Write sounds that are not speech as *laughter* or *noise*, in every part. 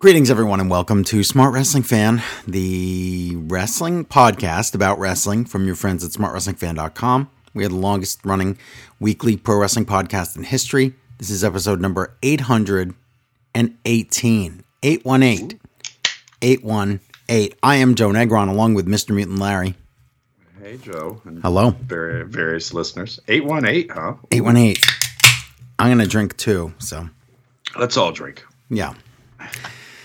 Greetings, everyone, and welcome to Smart Wrestling Fan, the wrestling podcast about wrestling from your friends at smartwrestlingfan.com. We are the longest running weekly pro wrestling podcast in history. This is episode number 818. 818. 818. I am Joe Negron, along with Mr. Mutant Larry. Hey, Joe. Hello. Very, various listeners. 818, huh? 818. I'm going to drink too, so Let's all drink. yeah.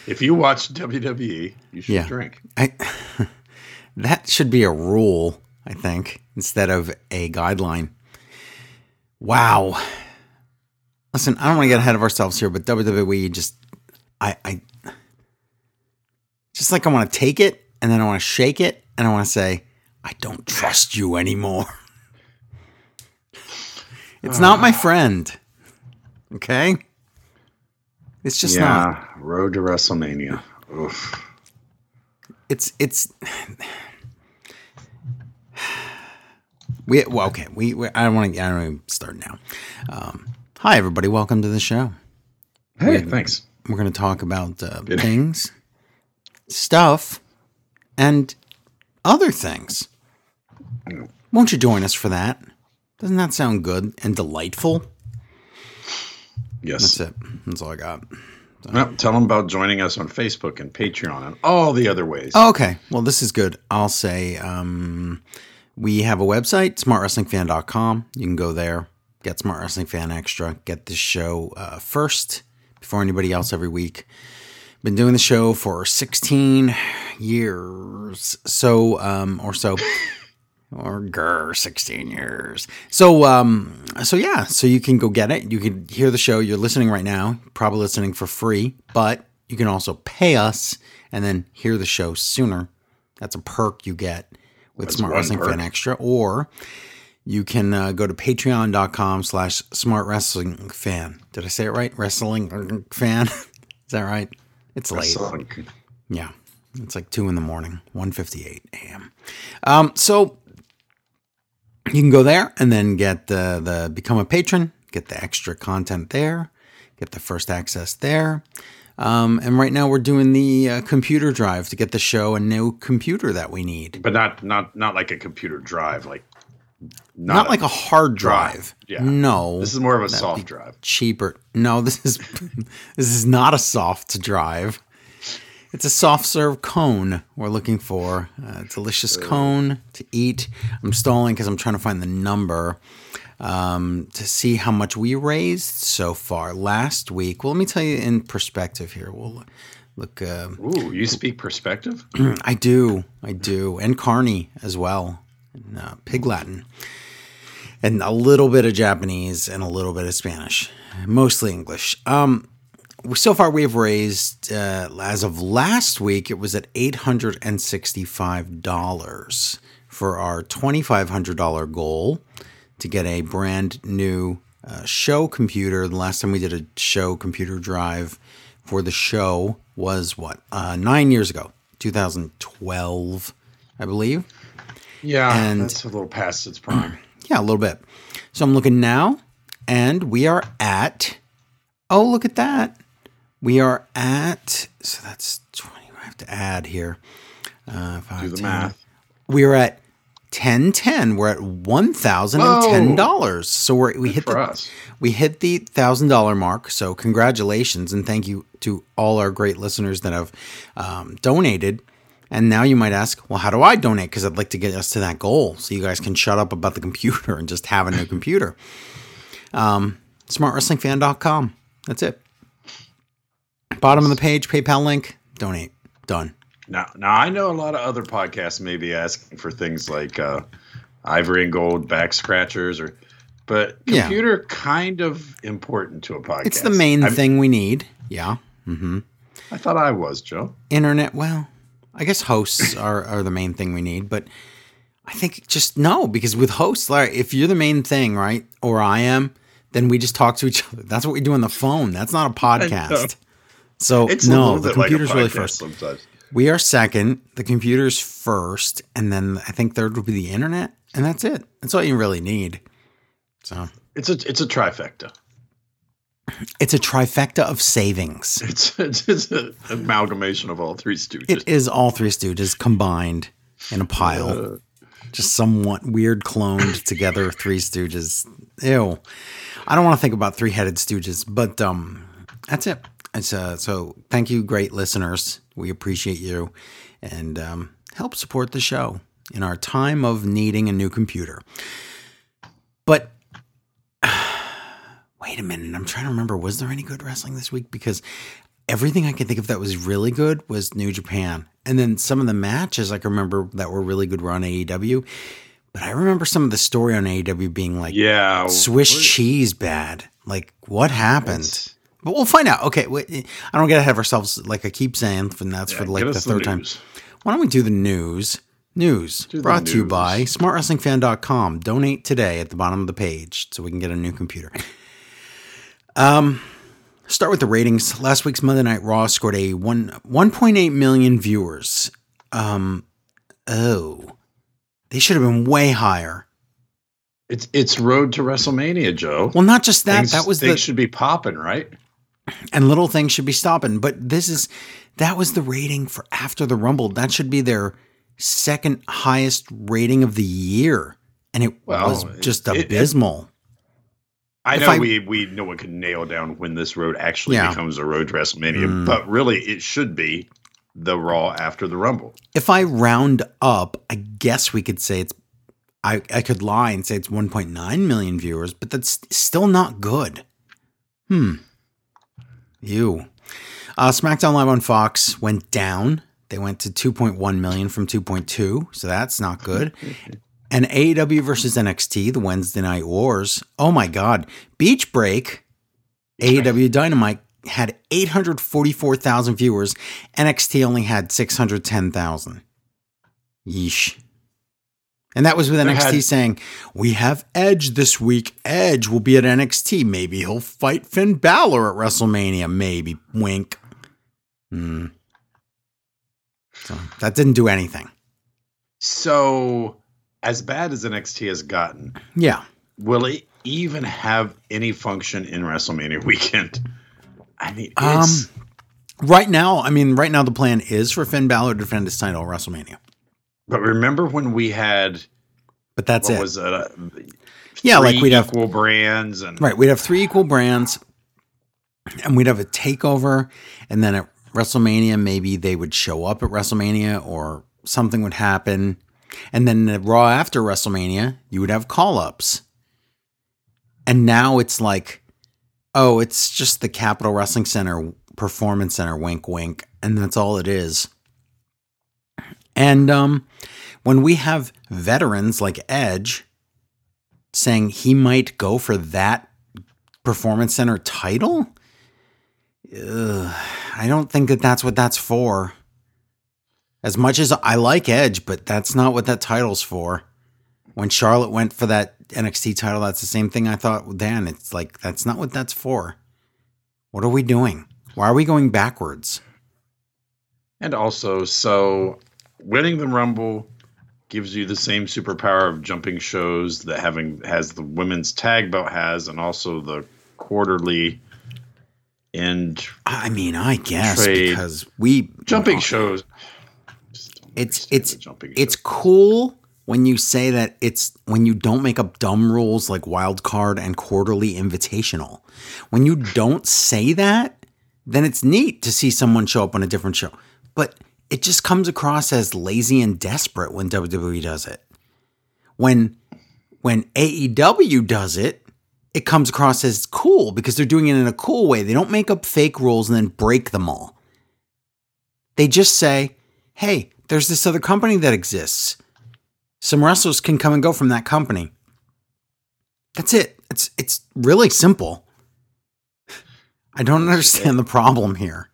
If you watch WWE, you should Yeah. drink. I, *laughs* that should be a rule, I think, instead of a guideline. Wow. Listen, I don't want to get ahead of ourselves here, but WWE just, I, I, just like I want to take it and then I want to shake it and I want to say, I don't trust you anymore. *laughs* it's not my ah. friend. Okay? It's just not. yeah, road to WrestleMania. Oof. it's it's *sighs* we well okay we, we I don't want to I don't even start now. Um, hi everybody, welcome to the show. Hey, thanks. We're going to talk about uh, *laughs* things, stuff, and other things. Won't you join us for that? Doesn't that sound good and delightful? Yes. That's it. That's all I got. Well, tell them about joining us on Facebook and Patreon and all the other ways. Oh, okay. Well, this is good. I'll say um, we have a website, smartwrestlingfan.com. You can go there, get Smart Wrestling Fan Extra, get this show uh, first before anybody else every week. Been doing the show for 16 years, so um, or so, or grr, 16 years. So um, so yeah, so you can go get it. You can hear the show. You're listening right now, probably listening for free, but you can also pay us and then hear the show sooner. That's a perk you get with That's Smart Wrestling perk. Fan Extra, or you can uh, go to patreon.com slash smart wrestling fan. Did I say it right? Wrestling fan? *laughs* Is that right? It's late. Yeah. It's like 2 in the morning, 1.58 a.m. Um, so you can go there and then get the, the become a patron, get the extra content there, get the first access there. Um, and right now we're doing the uh, computer drive to get the show a new computer that we need. but not not not like a computer drive, like Not, like a hard drive. Yeah. No. This is more of a soft drive. cheaper. No, this is *laughs* this is not a soft drive. It's a soft serve cone we're looking for. A delicious cone to eat. I'm stalling because I'm trying to find the number um, to see how much we raised so far last week. Well, let me tell you in perspective here. We'll look. Uh, Ooh, you speak perspective? *clears throat* I do, I do, and Carney as well, and, uh, Pig Latin, and a little bit of Japanese and a little bit of Spanish, mostly English. Um, so far we've raised, uh, as of last week, it was at eight hundred and sixty-five dollars for our twenty-five hundred dollar goal to get a brand new uh, show computer. The last time we did a show computer drive for the show was what uh, nine years ago, 2012, I believe. Yeah, And- that's a little past its prime. *clears throat* Yeah, a little bit. So I'm looking now, and we are at. Oh, look at that! We are at. So that's 20. I have to add here. Uh, five, Do the 10. math. We are at 1010. We're at one thousand and ten dollars. So we're, we hit the us. we hit the thousand dollar mark. So congratulations and thank you to all our great listeners that have um, donated. And now you might ask, well, how do I donate? Because I'd like to get us to that goal, so you guys can shut up about the *laughs* computer and just have a new computer. Um, SmartWrestlingFan.com. That's it. Bottom of the page, PayPal link. Donate. Done. Now, now I know a lot of other podcasts may be asking for things like uh, ivory and gold back scratchers, or but Yeah. computer kind of important to a podcast. It's the main I'm- thing we need. Yeah. Mm-hmm. I thought I was Joe. internet well i guess hosts *coughs* are, are the main thing we need but i think just no because with hosts like if you're the main thing right or i am then we just talk to each other that's what we do on the phone that's not a podcast so It's no the bit like computer's really first sometimes. we are second the computer's first and then i think third would be the internet and that's it that's all you really need so It's a it's a trifecta. It's a trifecta of savings. *laughs* It's it's, it's an amalgamation of all three Stooges. It is all three Stooges combined in a pile. Uh, Just somewhat weird cloned together Three Stooges. Ew. I don't want to think about three headed Stooges, but um, that's it. Uh, so thank you, great listeners. We appreciate you and um, help support the show in our time of needing a new computer. But *sighs* wait a minute. I'm trying to remember. Was there any good wrestling this week? Because everything I can think of that was really good was New Japan. And then some of the matches I can remember that were really good were on AEW. But I remember some of the story on AEW being like yeah, Swiss what- cheese bad. Like what happened? It's- But we'll find out. Okay, wait, I don't get ahead of ourselves. Like I keep saying, and that's yeah, for like the third time. Why don't we do the news? News Do brought to you news. by smartwrestlingfan.com. Donate today at the bottom of the page so we can get a new computer. Um, start with the ratings. Last week's Monday Night Raw scored a one 1.8 million viewers. Um, oh, they should have been way higher. It's it's road to WrestleMania, Joe. Well, not just that. things, that was things the should be popping, right? And little things should be stopping. But this is that was the rating for after the Rumble. That should be their second highest rating of the year, and it Well, was just it- it- abysmal. I If know I- we we no one can nail down when this road actually Yeah. becomes a road to WrestleMania, Mm. but really it should be the Raw after the Rumble. if I round up, I guess we could say it's. I, I could lie and say it's 1.9 million viewers, but that's still not good. Hmm. Ew. Uh, SmackDown Live on Fox went down. They went to 2.1 million from 2.2, so that's not good. *laughs* And AEW versus NXT, the Wednesday Night Wars. Oh my God. Beach Break, AEW Dynamite had 844,000 viewers. NXT only had 610,000. Yeesh. And that was with There NXT had- saying, We have Edge this week. Edge will be at NXT. Maybe he'll fight Finn Balor at WrestleMania. Maybe. Wink. Hmm. So that didn't do anything. So, as bad as NXT has gotten, Yeah. will it even have any function in WrestleMania weekend? I mean, Um, Right now, I mean, right now the plan is for Finn Balor to defend his title at WrestleMania. But remember when we had But that's what it. was it? Uh, Yeah, like we'd have equal brands and Right. We'd have three equal brands and we'd have a takeover. And then at WrestleMania, maybe they would show up at WrestleMania or something would happen. And then the Raw after WrestleMania, you would have call ups. And now it's like, oh, it's just the Capitol Wrestling Center Performance Center, wink, wink. And that's all it is. And um, when we have veterans like Edge, saying he might go for that performance center title Ugh, i don't think that that's what that's for. As much as i like edge but that's not what that title's for. When charlotte went for that nxt title that's the same thing i thought dan it's like that's not what that's for. What are we doing? Why are we going backwards? And also, so winning the Rumble gives you the same superpower of jumping shows that having has the women's tag belt has, and also the quarterly and i mean i guess because we jumping shows. Just don't It's- it's- jumping it's shows. cool when you say that it's when you don't make up dumb rules like wild card and quarterly invitational. When you don't say that, then it's neat to see someone show up on a different show. But it just comes across as lazy and desperate when WWE does it. When when AEW does it, it comes across as cool because they're doing it in a cool way. They don't make up fake rules and then break them all. They just say, hey, there's this other company that exists. Some wrestlers can come and go from that company. That's it. It's it's really simple. I don't understand the problem here.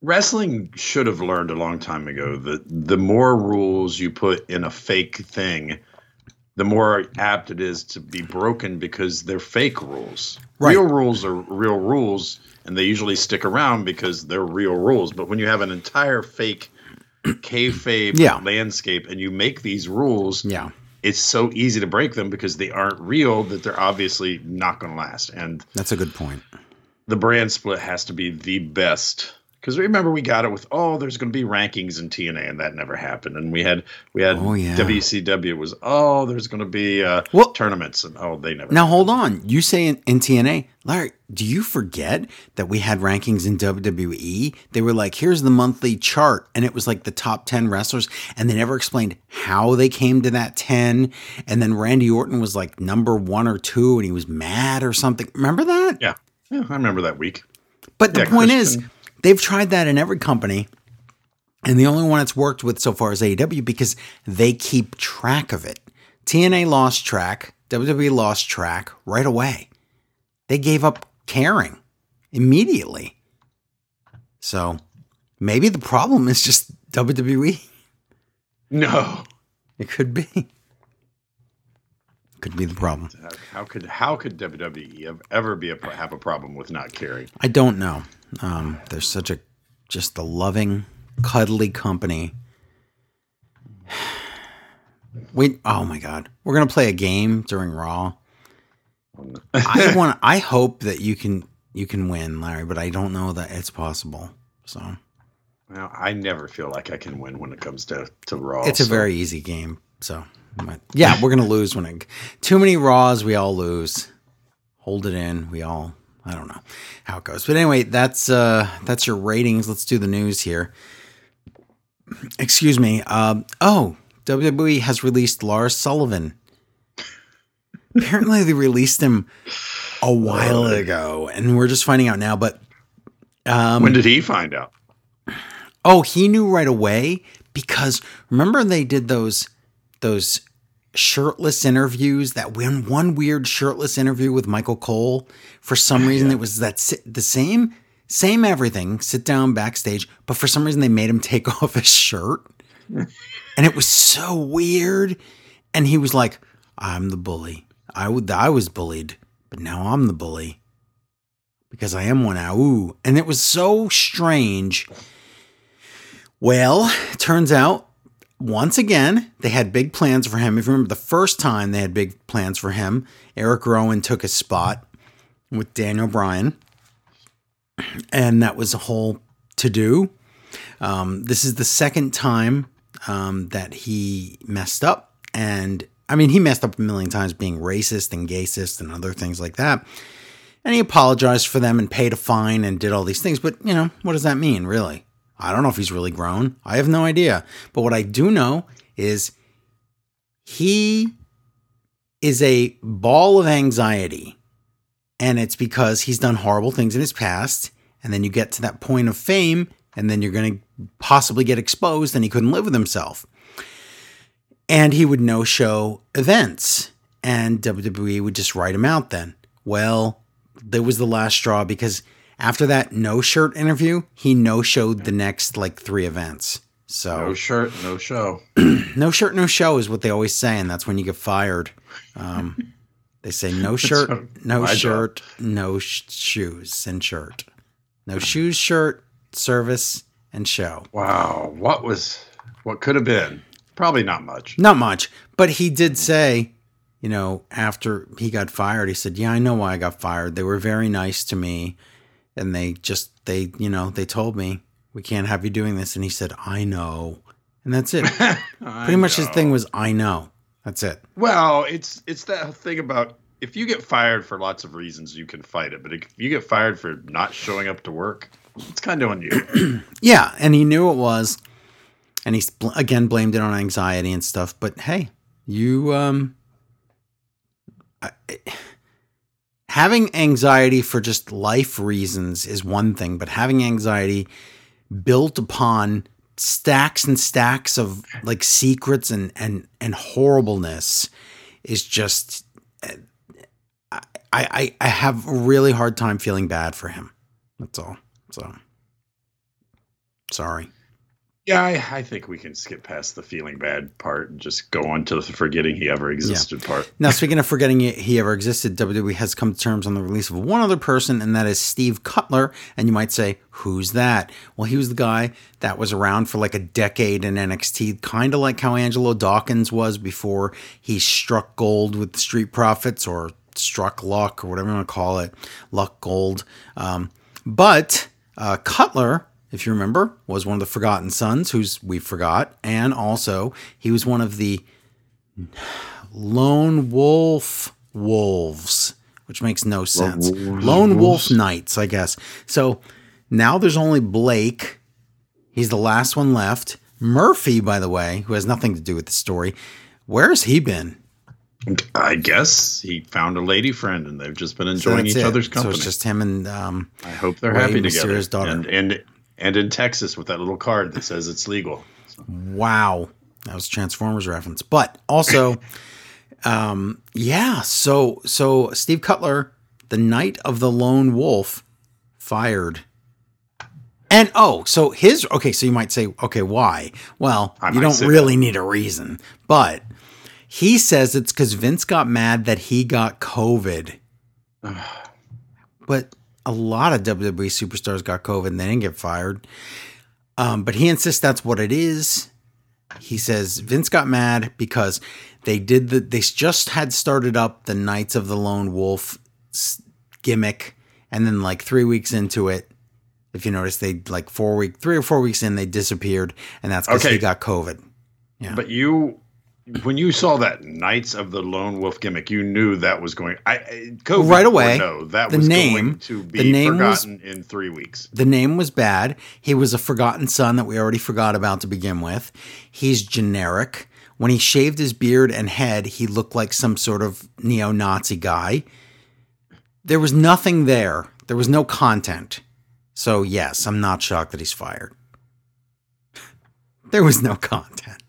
Wrestling should have learned a long time ago that the more rules you put in a fake thing, the more apt it is to be broken because they're fake rules. Right. Real rules are real rules, and they usually stick around because they're real rules. But when you have an entire fake kayfabe Yeah. landscape and you make these rules, Yeah. it's so easy to break them because they aren't real that they're obviously not going to last. And That's a good point. the brand split has to be the best because remember we got it with oh there's going to be rankings in TNA and that never happened and we had we had Oh, yeah. WCW was oh there's going to be uh, Well- tournaments and oh they never Now hold on. You say in, in TNA, Larry, do you forget that we had rankings in WWE? They were like, here's the monthly chart, and it was like the top 10 wrestlers, and they never explained how they came to that 10. And then Randy Orton was like number one or two, and he was mad or something. Remember that? yeah yeah I remember that week But the Yeah, point Christian- is, they've tried that in every company. And the only one it's worked with so far is AEW because they keep track of it. TNA lost track, WWE lost track right away. They gave up caring immediately. So maybe the problem is just WWE. no It could be. Could be the problem. How- could how could WWE ever be a, have a problem with not caring I don't know. Um, there's such a just a loving, cuddly company. Wait, oh my god. We're gonna play a game during Raw. I *laughs* want I hope that you can you can win, Larry, but I don't know that it's possible. So Well, I never feel like I can win when it comes to to Raw. it's a very easy game. So yeah, we're gonna lose when it too many Raws, we all lose. Hold it in, we all I don't know how it goes. But anyway, that's uh that's your ratings. Let's do the news here. Excuse me. Um oh, WWE has released Lars Sullivan. Apparently they released him a while ago, and we're just finding out now, but um when did he find out? Oh, he knew right away because remember they did those those shirtless interviews that when one weird shirtless interview with Michael Cole for some oh, reason it was that si- the same same everything sit down backstage but for some reason they made him take *laughs* off his shirt. And it was so weird. And he was like I'm the bully. I would I was bullied but now I'm the bully because I am one. Now ooh and it was so strange. Well, it turns out once again they had big plans for him. If you remember the first time they had big plans for him, Eric Rowan took his spot with Daniel Bryan, and that was a whole to do. Um, this is the second time um, that he messed up, and I mean he messed up a million times being racist and gayist and other things like that. And he apologized for them and paid a fine and did all these things. But you know what does that mean, really? I don't know if he's really grown. I have no idea. But what I do know is he is a ball of anxiety. And it's because he's done horrible things in his past. And then you get to that point of fame, and then you're going to possibly get exposed, and he couldn't live with himself. And he would no show events, and WWE would just write him out then. Well, there was the last straw because after that no shirt interview, he no showed the next like three events. So No shirt, no show. *clears throat* no shirt, no show is what they always say, and that's when you get fired. Um, they say no *laughs* shirt, no my job. shirt, no sh- shoes and shirt, no shoes, shirt, service, and show. Wow, what was what could have been? Probably not much. Not much, but he did say, you know, after he got fired, he said, "Yeah, I know why I got fired. They were very nice to me, and they just they, you know, they told me we can't have you doing this." And he said, "I know," and that's it. *laughs* Pretty much his thing was, "I know." That's it. Well, it's it's that thing about if you get fired for lots of reasons, you can fight it. But if you get fired for not showing up to work, it's kind of on you. *clears throat* Yeah, and he knew it was, and he again blamed it on anxiety and stuff. But hey, you um, I, having anxiety for just life reasons is one thing, but having anxiety built upon stacks and stacks of like secrets and and and horribleness is just. I, I I have a really hard time feeling bad for him. That's all. So sorry. Yeah, I, I think we can skip past the feeling bad part and just go on to the forgetting he ever existed part. Now, speaking of forgetting he- ever existed, WWE has come to terms on the release of one other person, and that is Steve Cutler. And you might say, who's that? Well, he was the guy that was around for like a decade in NXT, kind of like how Angelo Dawkins was before he struck gold with the Street Profits or struck luck or whatever you want to call it, luck gold. Um, but uh, Cutler, if you remember, was one of the Forgotten Sons, who's we forgot, and also he was one of the Lone Wolf Wolves, which makes no sense. Lone Wolf Knights, I guess. So now there's only Blake. He's the last one left. Murphy, by the way, who has nothing to do with the story. Where's he been? I guess he found a lady friend, and they've just been enjoying that's each it. other company. So it's just him and um, I hope they're Ray happy together. Daughter. And, and and in Texas with that little card that says it's legal. Wow. That was Transformers reference. But also, *laughs* um, yeah, so so Steve Cutler, the Knight of the Lone Wolf, fired. And oh, so his okay, so you might say, okay, why? Well, I you don't really need a reason. But he says it's because Vince got mad that he got COVID. *sighs* but a lot of WWE superstars got COVID and they didn't get fired. Um, but he insists that's what it is. He says Vince got mad because they did the they just had started up the Knights of the Lone Wolf gimmick, and then like three weeks into it, if you notice, they like four week three or four weeks in they disappeared, and that's because Okay. he got COVID. Yeah. But you, when you saw that Knights of the Lone Wolf gimmick, you knew that was going. I COVID Right away, No, that the was name- going to be the name was- forgotten in three weeks. The name was bad. He was a forgotten son that we already forgot about to begin with. He's generic. When he shaved his beard and head, he looked like some sort of neo Nazi guy. There was nothing there, there was no content. So, yes, I'm not shocked that he's fired. *laughs* There was no content.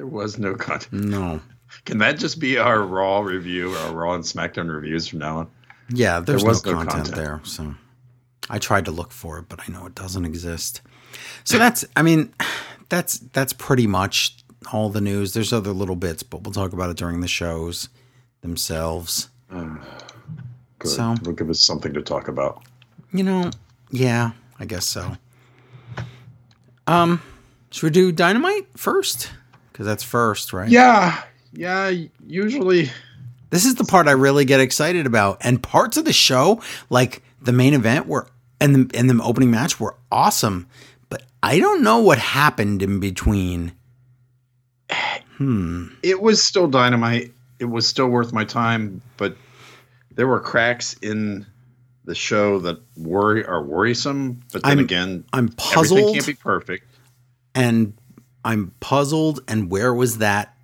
There was no content. No. Can that just be our Raw review, our Raw and SmackDown reviews from now on? Yeah, there's was no, no content, content. there. So I tried to look for it, but I know it doesn't exist. So that's I mean, that's that's pretty much all the news. There's other little bits, but we'll talk about it during the shows themselves. Good. So- It'll give us something to talk about. You know, yeah, I guess so. Um, should we do dynamite first? Because that's first, right? Yeah, yeah. Usually, This is the part I really get excited about, and parts of the show, like the main event, were and the and the opening match were awesome. But I don't know what happened in between. *sighs* Hmm. it was still dynamite. It was still worth my time, but there were cracks in the show that worry are worrisome. But then I'm- again, I'm puzzled. everything can't be perfect. and I'm puzzled. And where was that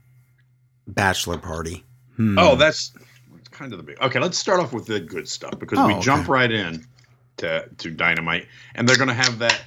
bachelor party? Hmm. Oh, that's kind of the big. Okay, let's start off with the good stuff because Oh, we okay. jump right in to to Dynamite, and they're going to have that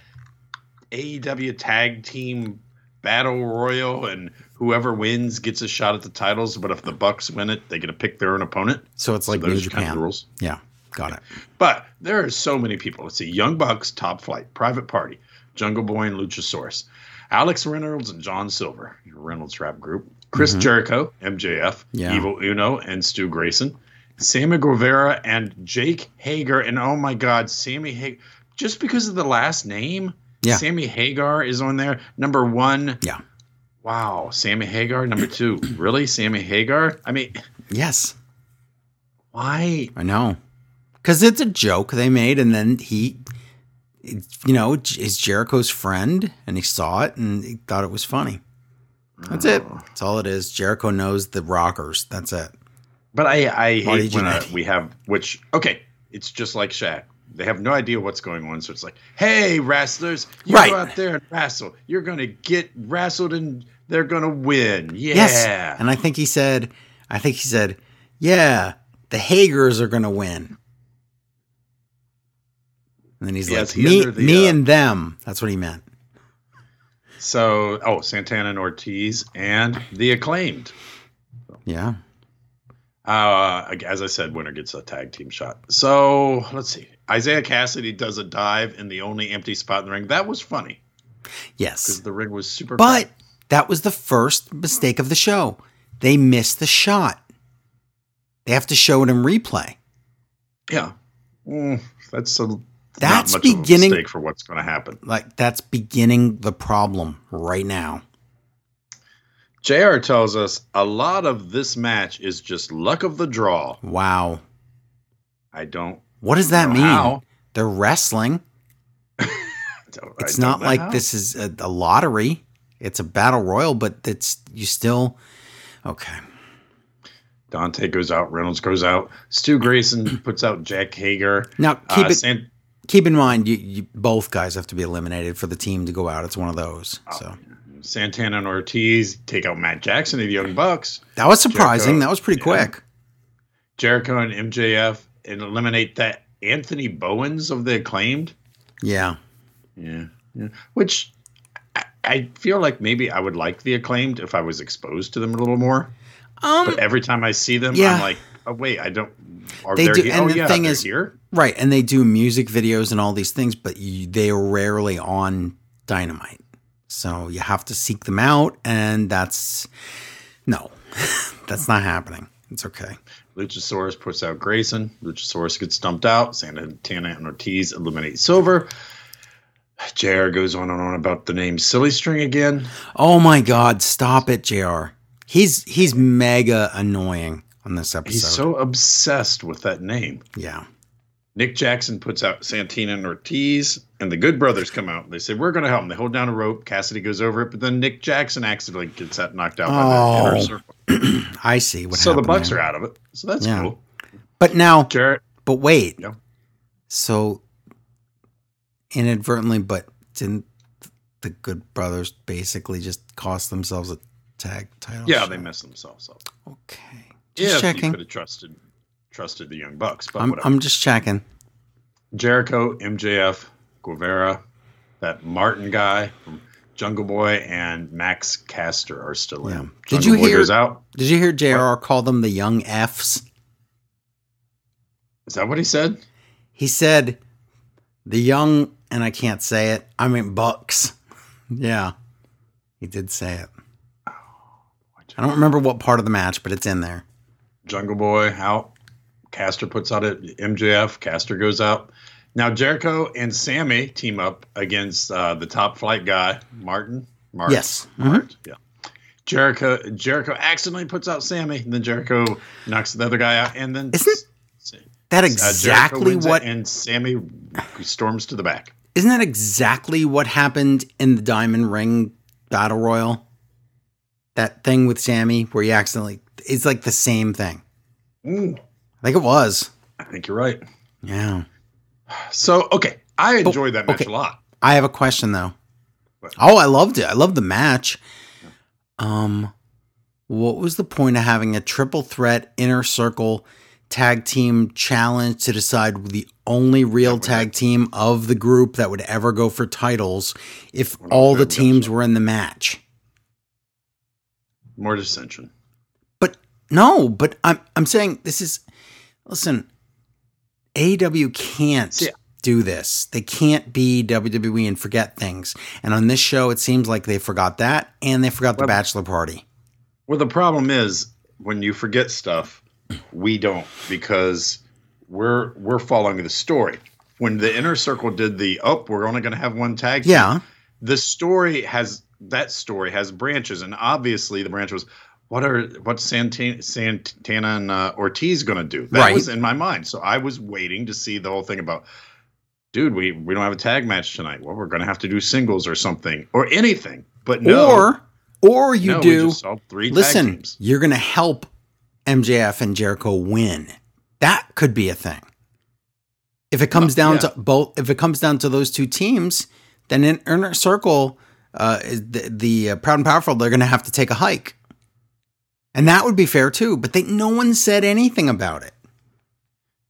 AEW tag team battle royal, and whoever wins gets a shot at the titles. But if the Bucks win it, they get to pick their own opponent. so it's like so New those kind of rules. Yeah, got it. But there are so many people. Let's see: Young Bucks, Top Flight, Private Party, Jungle Boy, and Luchasaurus. Alex Reynolds and John Silver, your Reynolds rap group. Chris mm-hmm. Jericho, MJF, Yeah. Evil Uno, and Stu Grayson. Sammy Guevara and Jake Hager. And oh my God, Sammy Hager, Just because of the last name, Yeah. Sammy Hagar is on there. Number one. Yeah. Wow. Sammy Hagar. Number two. really? Sammy Hagar? I mean, Yes, why? I know. Because it's a joke they made, and then he, you know, is Jericho's friend, and he saw it and he thought it was funny. That's it. That's all it is. Jericho knows the rockers. That's it. But I, I Marty hate when uh, we have which okay, it's just like Shaq. They have no idea what's going on, so it's like, hey, wrestlers, you Right. go out there and wrestle. You're gonna get wrestled and they're gonna win. Yeah. Yes. And I think he said, I think he said, yeah, the Hagers are going to win. And then he's Yeah, like, he me, the, me uh, and them. That's what he meant. So, oh, Santana and Ortiz and the acclaimed. Yeah. Uh, as I said, winner gets a tag team shot. So let's see. Isiah Kassidy does a dive in the only empty spot in the ring. That was funny Yes. because the ring was super. But that was the first mistake of the show. They missed the shot. They have to show it in replay. yeah, Mm, that's a That's not much beginning- of a mistake for what's going to happen. Like that's beginning the problem right now. JR tells us a lot of this match is just luck of the draw. Wow. I don't. What does that know mean? how. They're wrestling. *laughs* don't- It's don't like how. this is a, a lottery. It's a battle royal, but it's you still okay. Dante goes out. Reynolds goes out. Stu Grayson puts out Jack Hager. Now keep Uh, it San- keep in mind you, you both guys have to be eliminated for the team to go out. It's one of those. Oh. So Santana and Ortiz take out Matt Jackson of the Young Bucks. that was surprising. Jericho. That was pretty Yeah. quick. Jericho and MJF and eliminate that Anthony Bowens of the acclaimed. Yeah. Yeah, yeah. Which I, I feel like maybe I would like the acclaimed if I was exposed to them a little more. Um But every time I see them, Yeah. I'm like, oh wait, I don't. Are They they do- here? and oh the yeah, thing is- here. Right, and they do music videos and all these things, but you, they are rarely on Dynamite. So you have to seek them out and that's no. *laughs* that's not happening. It's okay. Luchasaurus puts out Grayson. Luchasaurus gets dumped out. Santana and Ortiz eliminate Silver. JR goes on and on about the name Silly String again. Oh my god, stop it, JR. He's he's mega annoying on this episode. He's so obsessed with that name. yeah. Nick Jackson puts out Santana and Ortiz, and the Good Brothers come out. They say, We're going to help them. They hold down a rope. Kassidy goes over it, but then Nick Jackson accidentally gets that knocked out by the oh. inner Oh, circle. *clears throat* I see what So the Bucks there. are out of it. So that's Yeah. cool. But now Jarrett, but wait. Yeah. So inadvertently, but didn't the good brothers basically just cost themselves a tag title? yeah, shot? they messed themselves up. Okay. Yeah, Just you checking. could have trusted trusted the Young Bucks, but I'm. I'm just checking. Jericho, MJF, Guevara, that Martin guy from Jungle Boy, and Max Caster are still Yeah. in. Did Jungle you Boy hear- Goes out. Did you hear JR call them the young Fs? Is that what he said? He said the young and I can't say it. I mean bucks. yeah. He did say it. Oh, I don't remember what part of the match, but it's in there. Jungle Boy out. Caster puts out it. MJF. Caster goes out. Now Jericho and Sammy team up against uh, the top flight guy, Martin. Martin. Yes. Martin. Yeah. Jericho. Jericho accidentally puts out Sammy, and then Jericho knocks the other guy out, and then Isn't That uh, exactly it, what and Sammy storms to the back. Isn't that exactly what happened in the Diamond Ring Battle Royal? That thing with Sammy where he accidentally it's like the same thing. Mm, I think it was. I think you're right. Yeah. So okay, I enjoyed that match okay. a lot. I have a question though. What? Oh, I loved it. I loved the match. Um what was the point of having a triple threat inner circle tag team challenge to decide the only real tag team of the group that would ever go for titles if all the teams were in the match? More dissension. But no, but I'm I'm saying this is listen, AW can't See- do this. They can't be WWE and forget things. And on this show it seems like they forgot that and they forgot the bachelor party. Well, the problem is when you forget stuff, we don't because we're we're following the story. When the inner circle did the oh, we're only going to have one tag. team," Yeah. the story has that story has branches, and obviously the branch was what are what's Santana, Santana and uh, Ortiz going to do? That Right. was in my mind, so I was waiting to see the whole thing about. Dude, we, we don't have a tag match tonight. Well, we're going to have to do singles or something or anything. But no, Or or you no, do three listen, you're gonna help MJF and Jericho win. That could be a thing. If it comes Well, down yeah. to both, if it comes down to those two teams, then in inner circle, uh, the, the uh, proud and powerful, they're going to have to take a hike, and that would be fair too. But they, no one said anything about it.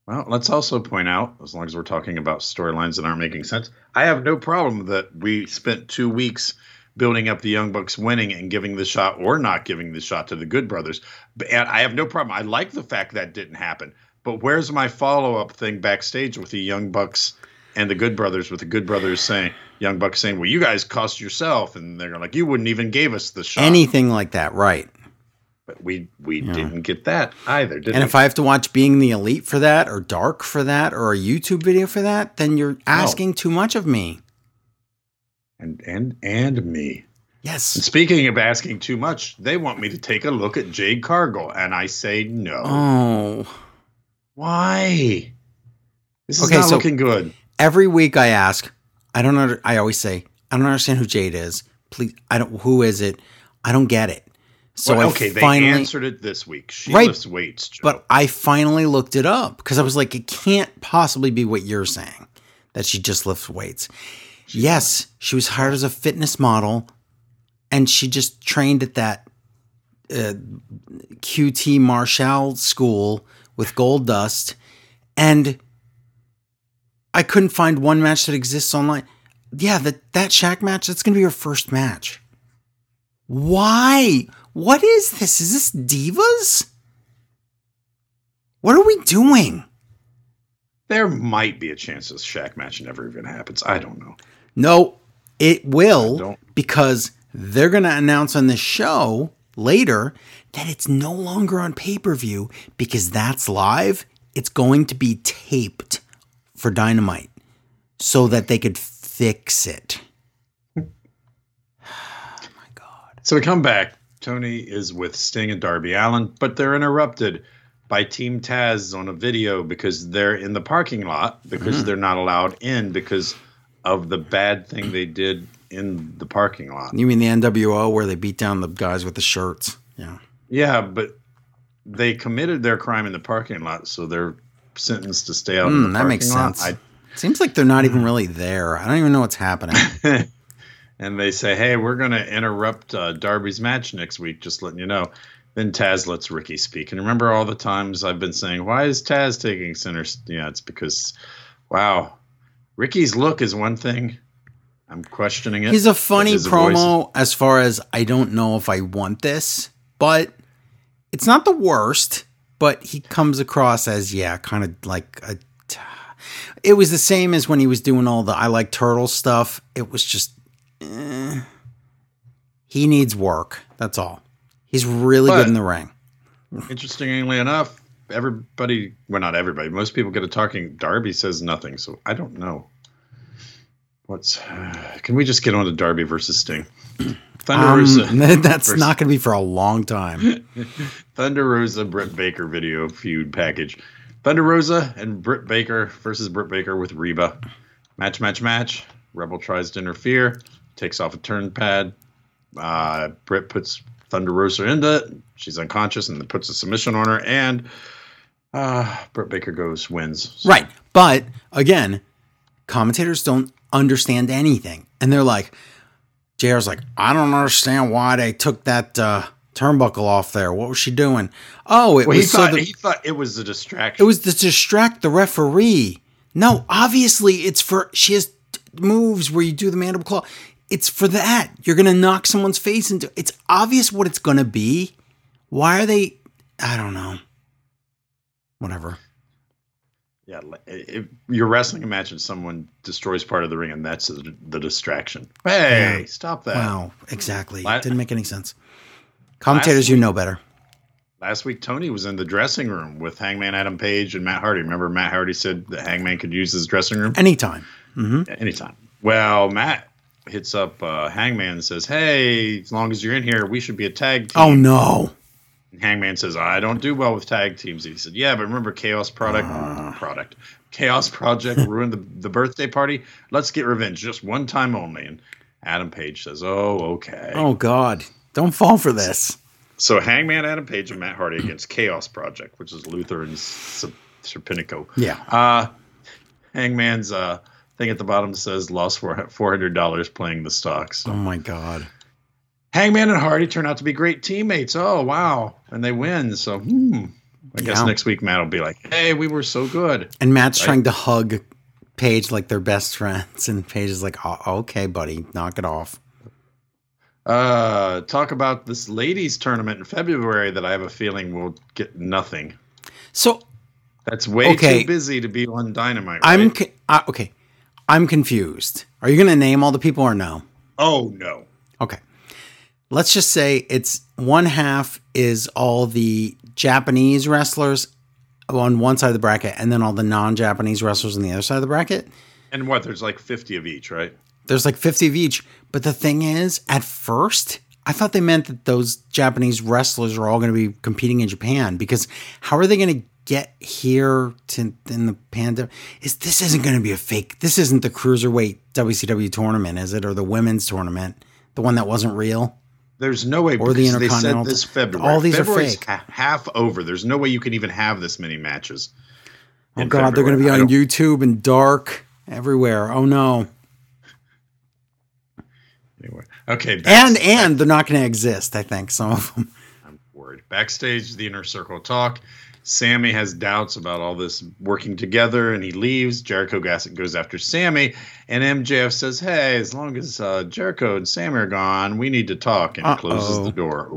Well, let's also point out, as long as we're talking about storylines that aren't making sense, I have no problem that we spent two weeks building up the Young Bucks winning and giving the shot or not giving the shot to the Good Brothers. But- And I have no problem. I like the fact that didn't happen. But where's my follow up thing backstage with the Young Bucks and the Good Brothers? With the Good Brothers saying, Young Bucks saying, "Well, you guys cost yourself," and they're like, "You wouldn't even gave us the shot." Anything like that, right? But we we Yeah. didn't get that either, did And we? if I have to watch Being the Elite for that, or Dark for that, or a YouTube video for that, then you're asking too much of me. and and and me. Yes. Speaking of asking too much, they want me to take a look at Jade Cargill, and I say no. Oh. Why? This is Okay, not so- looking good. Every week I ask, I don't under, I always say, I don't understand who Jade is. Please, I don't, who is it? I don't get it. So Well, I okay, they finally, answered it this week. She Right, lifts weights, Joe. but I finally looked it up because I was like, it can't possibly be what you're saying that she just lifts weights. yes, she was hired as a fitness model and she just trained at that uh, QT Marshall school with Goldust. And I couldn't find one match that exists online. Yeah, that, that Shaq match, that's going to be her first match. Why? What is this? Is this Divas? What are we doing? there might be a chance this Shaq match never even happens. I don't know. No, it will because they're going to announce on the show later that it's no longer on pay per view because that's live. It's going to be taped for Dynamite so that they could fix it. *laughs* *sighs* oh my God. So we come back. Tony is with Sting and Darby Allin, but they're interrupted by Team Taz on a video because they're in the parking lot because Mm-hmm. they're not allowed in because of the bad thing they did in the parking lot. You mean the NWO where they beat down the guys with the shirts? Yeah. Yeah, but they committed their crime in the parking lot, so they're sentenced to stay out in the that makes lot. sense. Seems like they're not even really there. I don't even know what's happening. *laughs* And they say, "Hey, we're going to interrupt uh, Darby's match next week. Just letting you know." Then Taz lets Ricky speak, and remember all the times I've been saying, "Why is Taz taking center?" st-" Yeah, it's because, wow, Ricky's look is one thing. I'm questioning it. He's a funny his voice- promo as far as I don't know if I want this, but it's not the worst. But he comes across as yeah, kind of like a. It was the same as when he was doing all the I like turtle stuff. It was just. Eh. he needs work. That's all. He's really But- good in the ring. Interestingly enough, everybody, well, not everybody, most people get a talking. Darby says nothing, so I don't know. What's? *sighs* can we just get on to Darby versus Sting? *clears throat* Thunder Um, Rosa. *laughs* that's versus- not going to be for a long time. *laughs* Thunder Rosa Britt Baker video feud package. Thunder Rosa and Britt Baker versus Britt Baker with Reba. Match, match, match. Rebel tries to interfere, takes off a turn pad. Uh, Britt puts Thunder Rosa into it. She's unconscious and then puts a submission on her. And uh, Britt Baker goes, wins. So- Right. But again, commentators don't understand anything. And they're like, JR's like, I don't understand why they took that uh, turnbuckle off there. What was she doing? Oh, it Well, he was so thought, the, he thought it was a distraction. it was to distract the referee. No, obviously it's for she has moves where you do the mandible claw. It's for that. You're gonna knock someone's face into. It's obvious what it's gonna be. Why are they? I don't know. Whatever. yeah, if you're wrestling a match and someone destroys part of the ring, and that's the, the distraction. Hey, Yeah. stop that. Wow. Exactly. La- Didn't make any sense. Commentators, you know better. Last week, Tony was in the dressing room with Hangman Adam Page and Matt Hardy. Remember, Matt Hardy said that Hangman could use his dressing room Anytime. Mm-hmm. anytime. Well, Matt hits up uh, Hangman and says, "Hey, as long as you're in here, we should be a tag team." Oh no. And Hangman says, "I don't do well with tag teams." He said, "Yeah, but remember, Chaos Product Ah. product Chaos Project ruined the, the birthday party. Let's get revenge, just one time only." And Adam Page says, "Oh, okay." Oh God. Don't fall for this. So Hangman Adam Page and Matt Hardy against Chaos Project, which is Luther and Ser- Serpentico. Yeah. Uh Hangman's uh thing at the bottom says lost four hundred dollars playing the stocks. Oh my God. Hangman and Hardy turn out to be great teammates. Oh wow, and they win. So hmm, I guess Yeah. next week Matt will be like, "Hey, we were so good." And Matt's Right. trying to hug Page like they're best friends, and Page is like, oh, "Okay, buddy, knock it off." Uh, talk about this ladies tournament in February that I have a feeling will get nothing. So That's way Okay. too busy to be on Dynamite. I'm uh, okay. I'm confused. Are you going to name all the people or no? oh no. Okay. Let's just say it's one half is all the Japanese wrestlers on one side of the bracket, and then all the non-Japanese wrestlers on the other side of the bracket. And what? There's like 50 of each, right? There's like 50 of each, But the thing is, at first, I thought they meant that those Japanese wrestlers are all going to be competing in Japan because how are they going to get here to in the pandemic? Is this isn't going to be a fake? This isn't the cruiserweight WCW tournament, is it, or the women's tournament, the one that wasn't real? There's no way. Or the because they said Intercontinental- this February. All these are fake. half over. There's no way you can even have this many matches. Oh God, they're going to be on YouTube and dark everywhere. Oh no, Anyway, okay. and and they're not going to exist. I think some of them. I'm worried. Backstage, the inner circle talk. Sammy has doubts about all this working together, and he leaves. Jericho Gossett goes after Sammy, and MJF says, "Hey, as long as uh, Jericho and Sammy are gone, we need to talk." And closes Uh-oh. the door.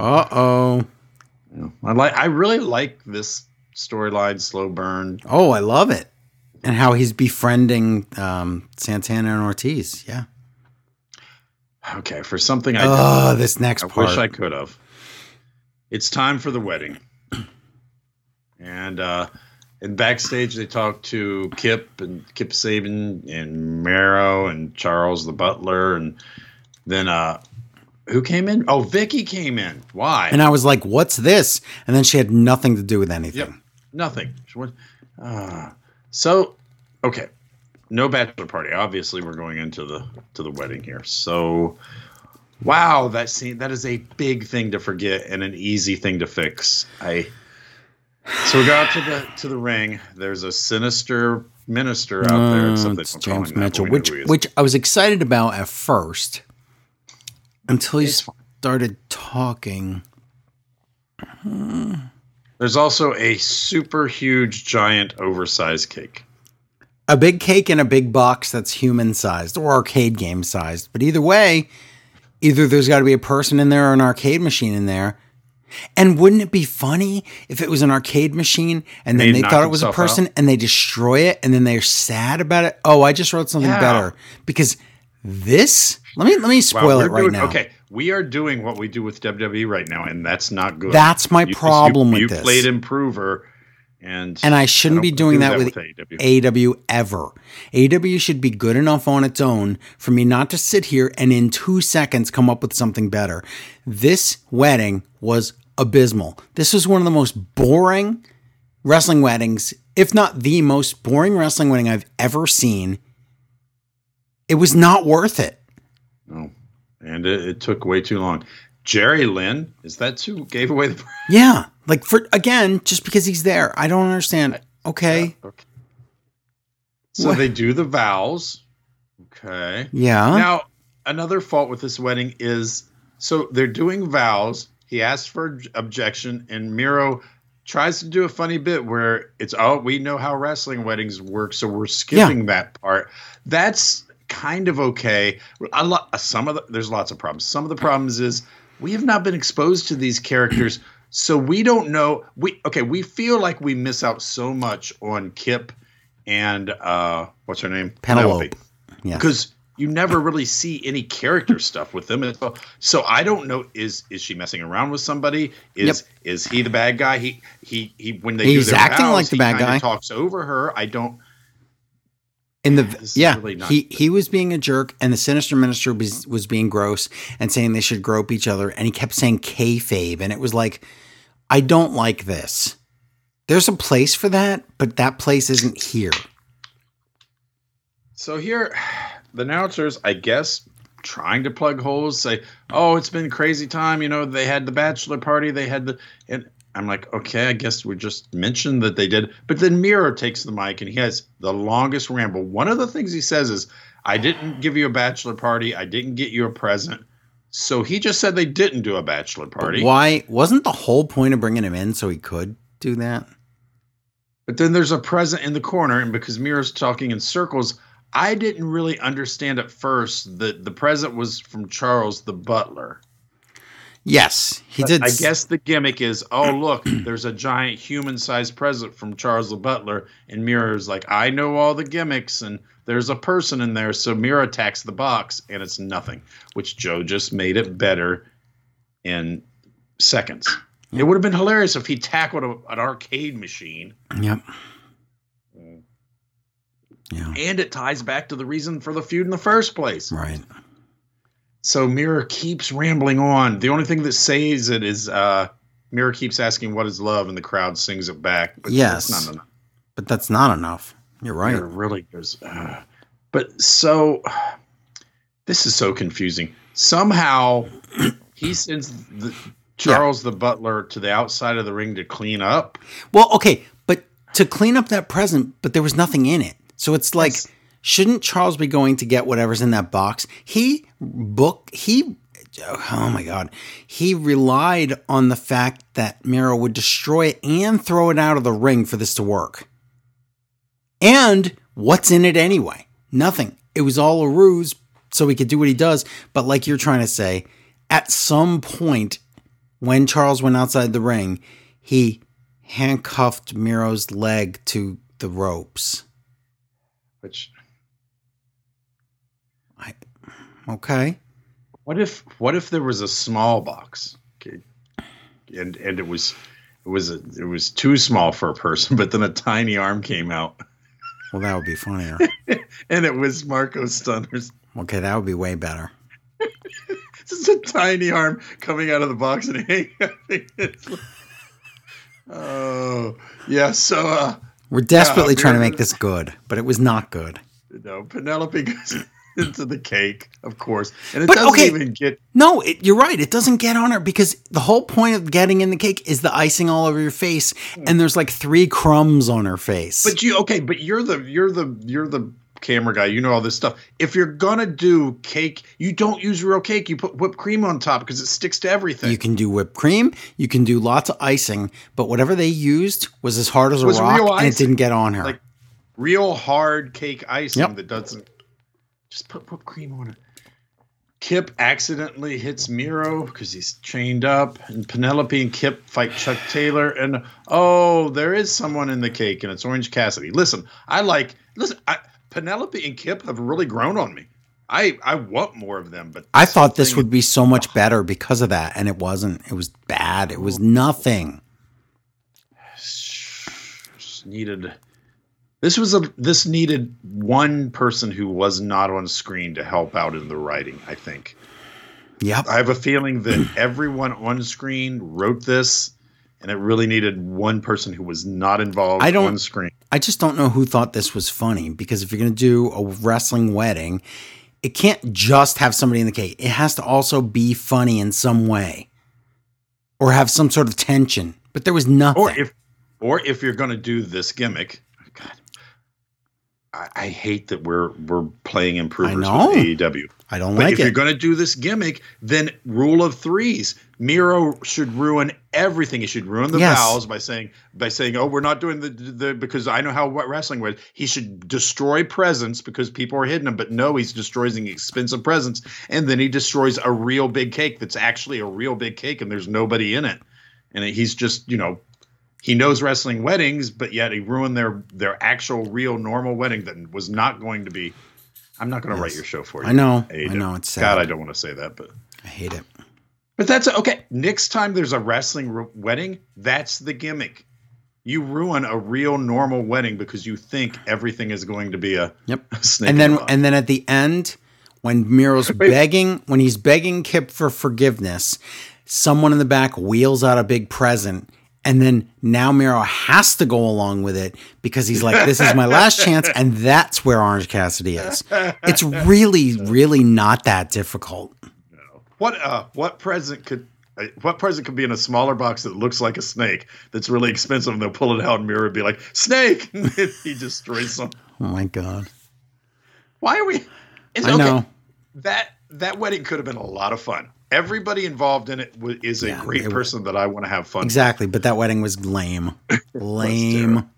Uh oh. I like. I really like this storyline. Slow burn. Oh, I love it. And how he's befriending um, Santana and Ortiz. Yeah. Okay, for something I Oh, this next I part. wish I could have. It's time for the wedding. And uh and backstage they talked to Kip and Kip Sabian and Miro and Charles the butler and then uh who came in? Oh, Vicky came in. Why? and I was like, "What's this?" And then she had nothing to do with anything. Yep. Nothing. She went, uh, so okay. No bachelor party. Obviously we're going into the to the wedding here. So wow, that scene that is a big thing to forget and an easy thing to fix. I so we go out to the to the ring. There's a sinister minister out there. Uh, Except it's James him that, but Mitchell, which who he is. which I was excited about at first until he started talking. There's also a super huge, giant, oversized cake. A big cake in a big box that's human sized or arcade game sized. But either way, either there's got to be a person in there or an arcade machine in there. And wouldn't it be funny if it was an arcade machine and then They'd they thought it was a person out? and they destroy it and then they're sad about it? Oh, I just wrote something Yeah. better because this. Let me let me spoil it right doing- now. Okay, we are doing what we do with WWE right now, and that's not good. That's my You- problem you, with you this. played improver, and And I shouldn't don't be doing do that, with AEW. AW ever. AW should be good enough on its own for me not to sit here and in two seconds come up with something better. This wedding was abysmal. This was one of the most boring wrestling weddings, if not the most boring wrestling wedding I've ever seen. It was not worth it. No, and it, it took way too long. Jerry Lynn, is that who gave away the? *laughs* Yeah. Like for again, just because he's there. I don't understand. Okay. Okay. So What? they do the vows. Okay. Yeah. Now, another fault with this wedding is so they're doing vows. He asks for objection, and Miro tries to do a funny bit where it's oh, we know how wrestling weddings work, so we're skipping that part. That's kind of okay. A lot, some of the, there's lots of problems. Some of the problems is we have not been exposed to these characters, *clears throat* so we don't know. We okay, we feel like we miss out so much on Kip and uh, what's her name, Penelope. Yes. You never really see any character stuff with them. So, so I don't know is is she messing around with somebody? Is is he the bad guy? He he he when they He's do their acting vows, like the bad guy. Talks over her. I don't. In the yeah, really he he was being a jerk, and the sinister minister was was being gross and saying they should grope each other, and he kept saying kayfabe, and it was like, I don't like this. There's a place for that, but that place isn't here. So here, the announcers, I guess, trying to plug holes, say, "Oh, it's been crazy time. You know, they had the bachelor party. They had the." And I'm like, okay, I guess we just mentioned that they did. But then Miro takes the mic and he has the longest ramble. One of the things he says is, "I didn't give you a bachelor party. I didn't get you a present." So he just said they didn't do a bachelor party. Why wasn't the whole point of bringing him in so he could do that? But then there's a present in the corner, and because Miro's talking in circles, I didn't really understand at first that the present was from Charles the butler. Yes, he did. I guess the gimmick is, oh look, there's a giant human-sized present from Charles the butler, and Miro's like, I know all the gimmicks, and there's a person in there, so Miro attacks the box, and it's nothing, which Joe just made it better in seconds. It would have been hilarious if he tackled a, an arcade machine. Yep. Yeah. and it ties back to the reason for the feud in the first place. Right. so Miro keeps rambling on. The only thing that saves it is uh Miro keeps asking what is love and the crowd sings it back. But Yes. that's not enough. But that's not enough. You're right. It really goes. Uh, but so this is so confusing. Somehow *clears throat* he sends the, Charles the butler to the outside of the ring to clean up. Well, okay, but to clean up that present, but there was nothing in it. So it's like, Yes. shouldn't Charles be going to get whatever's in that box? He book he oh my god. He relied on the fact that Miro would destroy it and throw it out of the ring for this to work. And what's in it anyway? Nothing. It was all a ruse so he could do what he does. But like you're trying to say, at some point when Charles went outside the ring, he handcuffed Miro's leg to the ropes. Which I, okay. what if what if there was a small box? Okay. And and it was it was a, it was too small for a person, but then a tiny arm came out, Well, that would be funnier. *laughs* and it was Marko Stunt's. Okay, that would be way better. *laughs* Just a tiny arm coming out of the box and hanging. *laughs* Oh yeah, so uh, We're desperately Yeah, trying to make this good, but it was not good. No, Penelope goes *laughs* into the cake, of course, and it But, doesn't okay. even get. No, it, you're right. It doesn't get on her because the whole point of getting in the cake is the icing all over your face, and there's like three crumbs on her face. But you okay? But you're the you're the you're the camera guy. You know all this stuff. If you're gonna do cake, you don't use real cake. You put whipped cream on top because it sticks to everything. you can do whipped cream, you can do lots of icing, but whatever they used was as hard as a rock, and it didn't get on her. Like- real hard cake icing Yep. that doesn't just put whipped cream on it. Kip accidentally hits Miro because he's chained up, and Penelope and Kip fight Chuck Taylor. And oh, there is someone in the cake, and it's Orange Cassidy. Listen, I like listen. I, Penelope and Kip have really grown on me. I I want more of them, but I thought this would be so much *sighs* better because of that, and it wasn't. It was bad. It was nothing. just needed this was a this needed one person who was not on screen to help out in the writing i think Yep. i have a feeling that everyone on screen wrote this and it really needed one person who was not involved I don't- on screen I just don't know who thought this was funny because if you're going to do a wrestling wedding, it can't just have somebody in the cake. It has to also be funny in some way or have some sort of tension. But there was nothing. or if or if you're going to do this gimmick god I, I hate that we're we're playing improvers know. with AEW. I don't But like if you're going to do this gimmick, then rule of threes. Miro should ruin everything. He should ruin the Yes. vows by saying by saying, "Oh, we're not doing the the because I know how wrestling was." He should destroy presents because people are hitting him, but no, he's destroying expensive presents, and then he destroys a real big cake that's actually a real big cake, and there's nobody in it, and he's just you know. He knows wrestling weddings, but yet he ruined their their actual, real, normal wedding that was not going to be. I'm not going to Yes. write your show for you. I know. I AEW. know. It's sad. God, I don't want to say that, but I hate it. But that's okay. Next time there's a wrestling r- wedding, that's the gimmick. You ruin a real normal wedding because you think everything is going to be a, Yep. a snake. and then a and then at the end when Miro's Wait. begging when he's begging Kip for forgiveness, someone in the back wheels out a big present and then now Miro has to go along with it because he's like this is my *laughs* last chance and that's where Orange Cassidy is. It's really really not that difficult. What uh what present could uh, what present could be in a smaller box that looks like a snake that's really expensive and they'll pull it out and Miro would be like snake *laughs* and he destroys them Oh my god. Why are we? It's, I know. that that wedding could have been a lot of fun. Everybody involved in it is a Yeah, great person that I want to have fun. with. Exactly, but that wedding was lame. *laughs* Lame.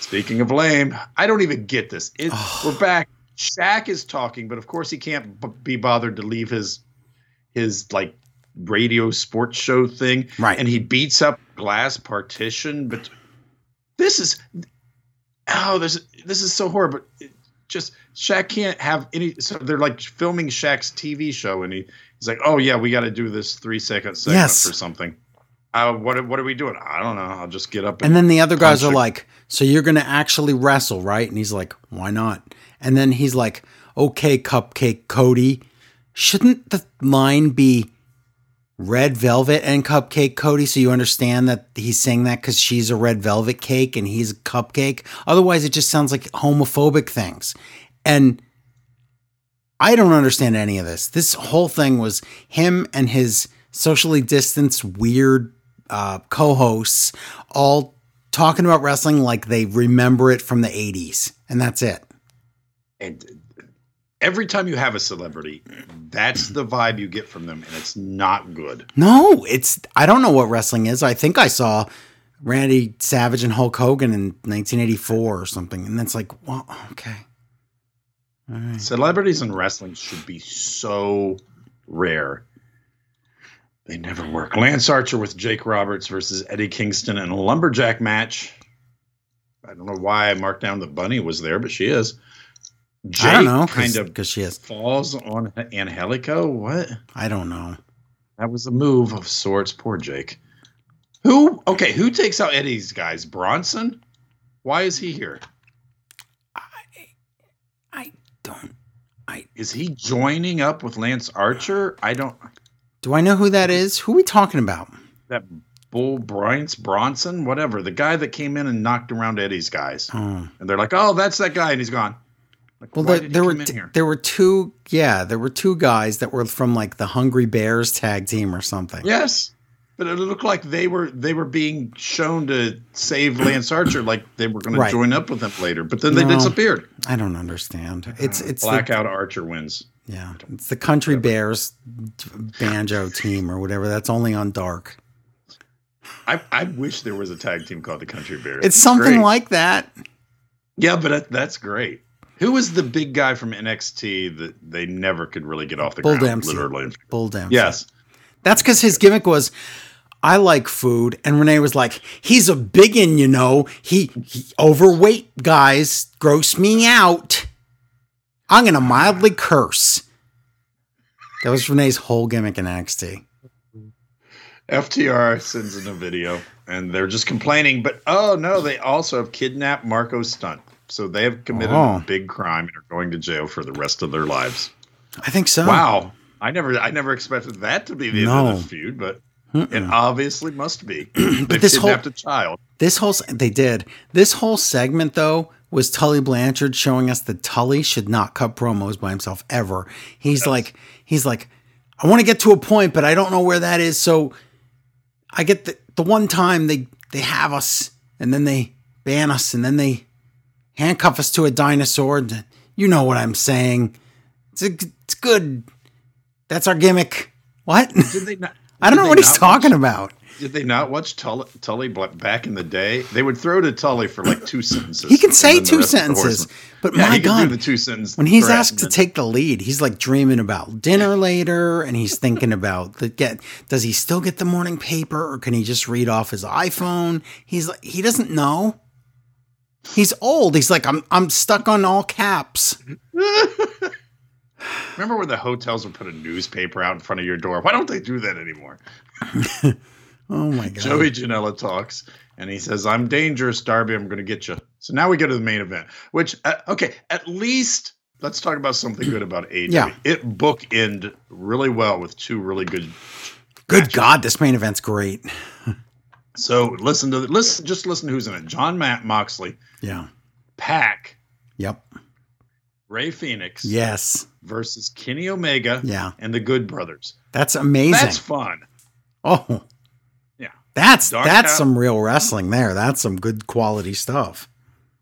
Speaking of lame, I don't even get this. It, *sighs* we're back. Shaq is talking, but of course he can't b- be bothered to leave his his like radio sports show thing. Right. And he beats up glass partition. But this is oh, this this is so horrible. It just Shaq can't have any. So they're like filming Shaq's TV show, and he, he's like, "Oh yeah, we got to do this three second segment Yes. for something." Uh, what what are we doing? I don't know. I'll just get up And then the other guys are a- like, "So you're going to actually wrestle, right?" And he's like, "Why not?" And then he's like, "Okay, Cupcake Cody, shouldn't the line be red velvet and cupcake, Cody? So you understand that he's saying that because she's a red velvet cake and he's a cupcake. Otherwise, it just sounds like homophobic things. And I don't understand any of this. This whole thing was him and his socially distanced, weird uh, co hosts all talking about wrestling like they remember it from the 80s. And that's it. And every time you have a celebrity, that's the vibe you get from them, and it's not good. No, it's, I don't know what wrestling is. I think I saw Randy Savage and Hulk Hogan in 1984 or something. And that's like, well, okay. Right. Celebrities in wrestling should be so rare. They never work. Lance Archer with Jake Roberts versus Eddie Kingston in a lumberjack match. I don't know why I marked down the Bunny was there, but she is. Jake I don't know, kind of because she is falls on Angelico. What? I don't know. That was a move of sorts. Poor Jake. Who? Okay, who takes out Eddie's guys? Bronson. Why is he here? I I don't. I is he joining up with Lance Archer? I don't. Do I know who that is? Who are we talking about? That Bull Bryce Bronson, whatever, the guy that came in and knocked around Eddie's guys, oh. and they're like, "Oh, that's that guy," and he's gone. Like, well, there, there were t- there were two, yeah, there were two guys that were from like the Hungry Bears tag team or something. Yes, but it looked like they were they were being shown to save Lance Archer, like they were going right. to join up with him later. But then no, they disappeared. I don't understand. Uh, it's it's blackout the, Archer wins. Yeah, it's the Country Bears banjo team or whatever. That's only on Dark. I I wish there was a tag team called the Country Bears. It's something great. like that. Yeah, but that's great. Who was the big guy from NXT that they never could really get off the Bull ground? Dempsey. Literally, Bull Dempsey. Yes, that's because his gimmick was I like food. And Renee was like, he's a biggin, you know. He, he overweight guys gross me out. I'm going to mildly curse. That was Renee's whole gimmick in NXT. FTR sends in a video and they're just complaining, but oh no, they also have kidnapped Marko Stunt. So they have committed oh. a big crime and are going to jail for the rest of their lives. I think so. Wow. I never I never expected that to be the no. end of the feud, but Mm-mm. It obviously must be. *clears throat* but this whole a child. This whole they did. This whole segment though was Tully Blanchard showing us that Tully should not cut promos by himself ever. He's yes. like he's like I want to get to a point, but I don't know where that is. So I get the the one time they they have us and then they ban us and then they handcuff us to a dinosaur. You know what I'm saying? It's a, it's good. That's our gimmick. What? Not? *laughs* I don't know what he's talking watch, about. Did they not watch Tully, Tully, back in the day? They would throw to Tully for like two *clears throat* sentences. he can say two sentences, but yeah, my God, the two sentences. When he's asked to take the lead, he's like dreaming about dinner *laughs* later, and he's thinking about the get. Does he still get the morning paper, or can he just read off his iPhone? He's like, he doesn't know. He's old. He's like, I'm I'm stuck on all caps. *laughs* Remember when the hotels would put a newspaper out in front of your door? Why don't they do that anymore? *laughs* oh my god. Joey Janela talks and he says, "I'm dangerous, Darby. I'm going to get you." So now we go to the main event. Which, uh, okay, at least let's talk about something good about AEW. Yeah. It bookend really well with two really good. Good matches. God, this main event's great. *laughs* so listen to the, listen. Just listen to who's in it. John Matt Moxley. Yeah. Pac, Yep. Rey Fénix, Yes. Versus Kenny Omega. Yeah. And the Good Brothers. That's amazing. That's fun. Oh. Yeah. That's that's Cal- some real wrestling there. That's some good quality stuff.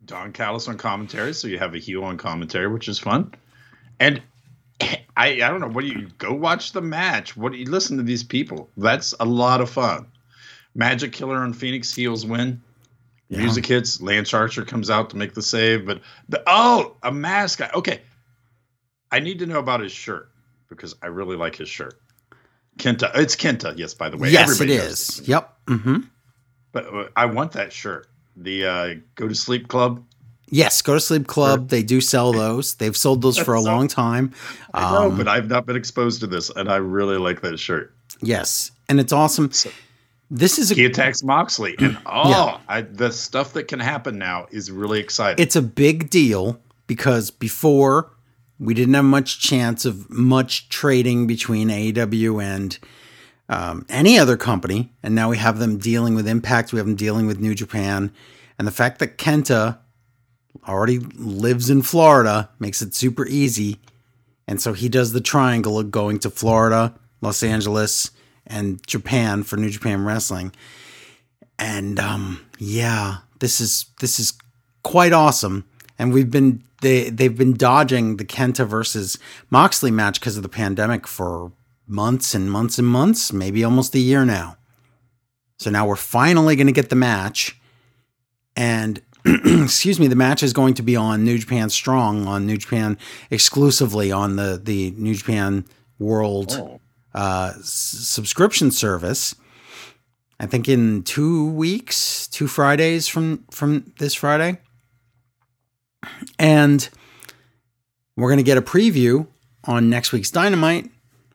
Don Callis on commentary, so you have a heel on commentary, which is fun. And I I don't know, what do you go watch the match? What do you listen to these people? That's a lot of fun. Magic Killer and Fénix Heels win. Yeah. Music hits. Lance Archer comes out to make the save, but the, oh, a mask. Okay, I need to know about his shirt because I really like his shirt. Kenta, it's Kenta. Yes, by the way. Yes, Everybody it is. It. Yep. Mm-hmm. But uh, I want that shirt. The uh, Go to Sleep Club. Yes, Go to Sleep Club. Shirt. They do sell those. They've sold those for a *laughs* so, long time. I know, um, but I've not been exposed to this, and I really like that shirt. Yes, and it's awesome. So, this is a, he attacks Moxley, and *clears throat* oh, yeah. I, the stuff that can happen now is really exciting. It's a big deal because before We didn't have much chance of much trading between AEW and um, any other company, and now we have them dealing with Impact. We have them dealing with New Japan, and the fact that Kenta already lives in Florida makes it super easy. And so he does the triangle of going to Florida, Los Angeles, and Japan for New Japan Wrestling. And um, yeah, this is this is quite awesome. And we've been they they've been dodging the Kenta versus Moxley match because of the pandemic for months and months and months, maybe almost a year now. So now we're finally going to get the match. And *clears throat* excuse me, the match is going to be on New Japan Strong, on New Japan exclusively on the, the New Japan World oh. Uh, subscription service. I think in two weeks, two Fridays from from this Friday, and we're going to get a preview on next week's Dynamite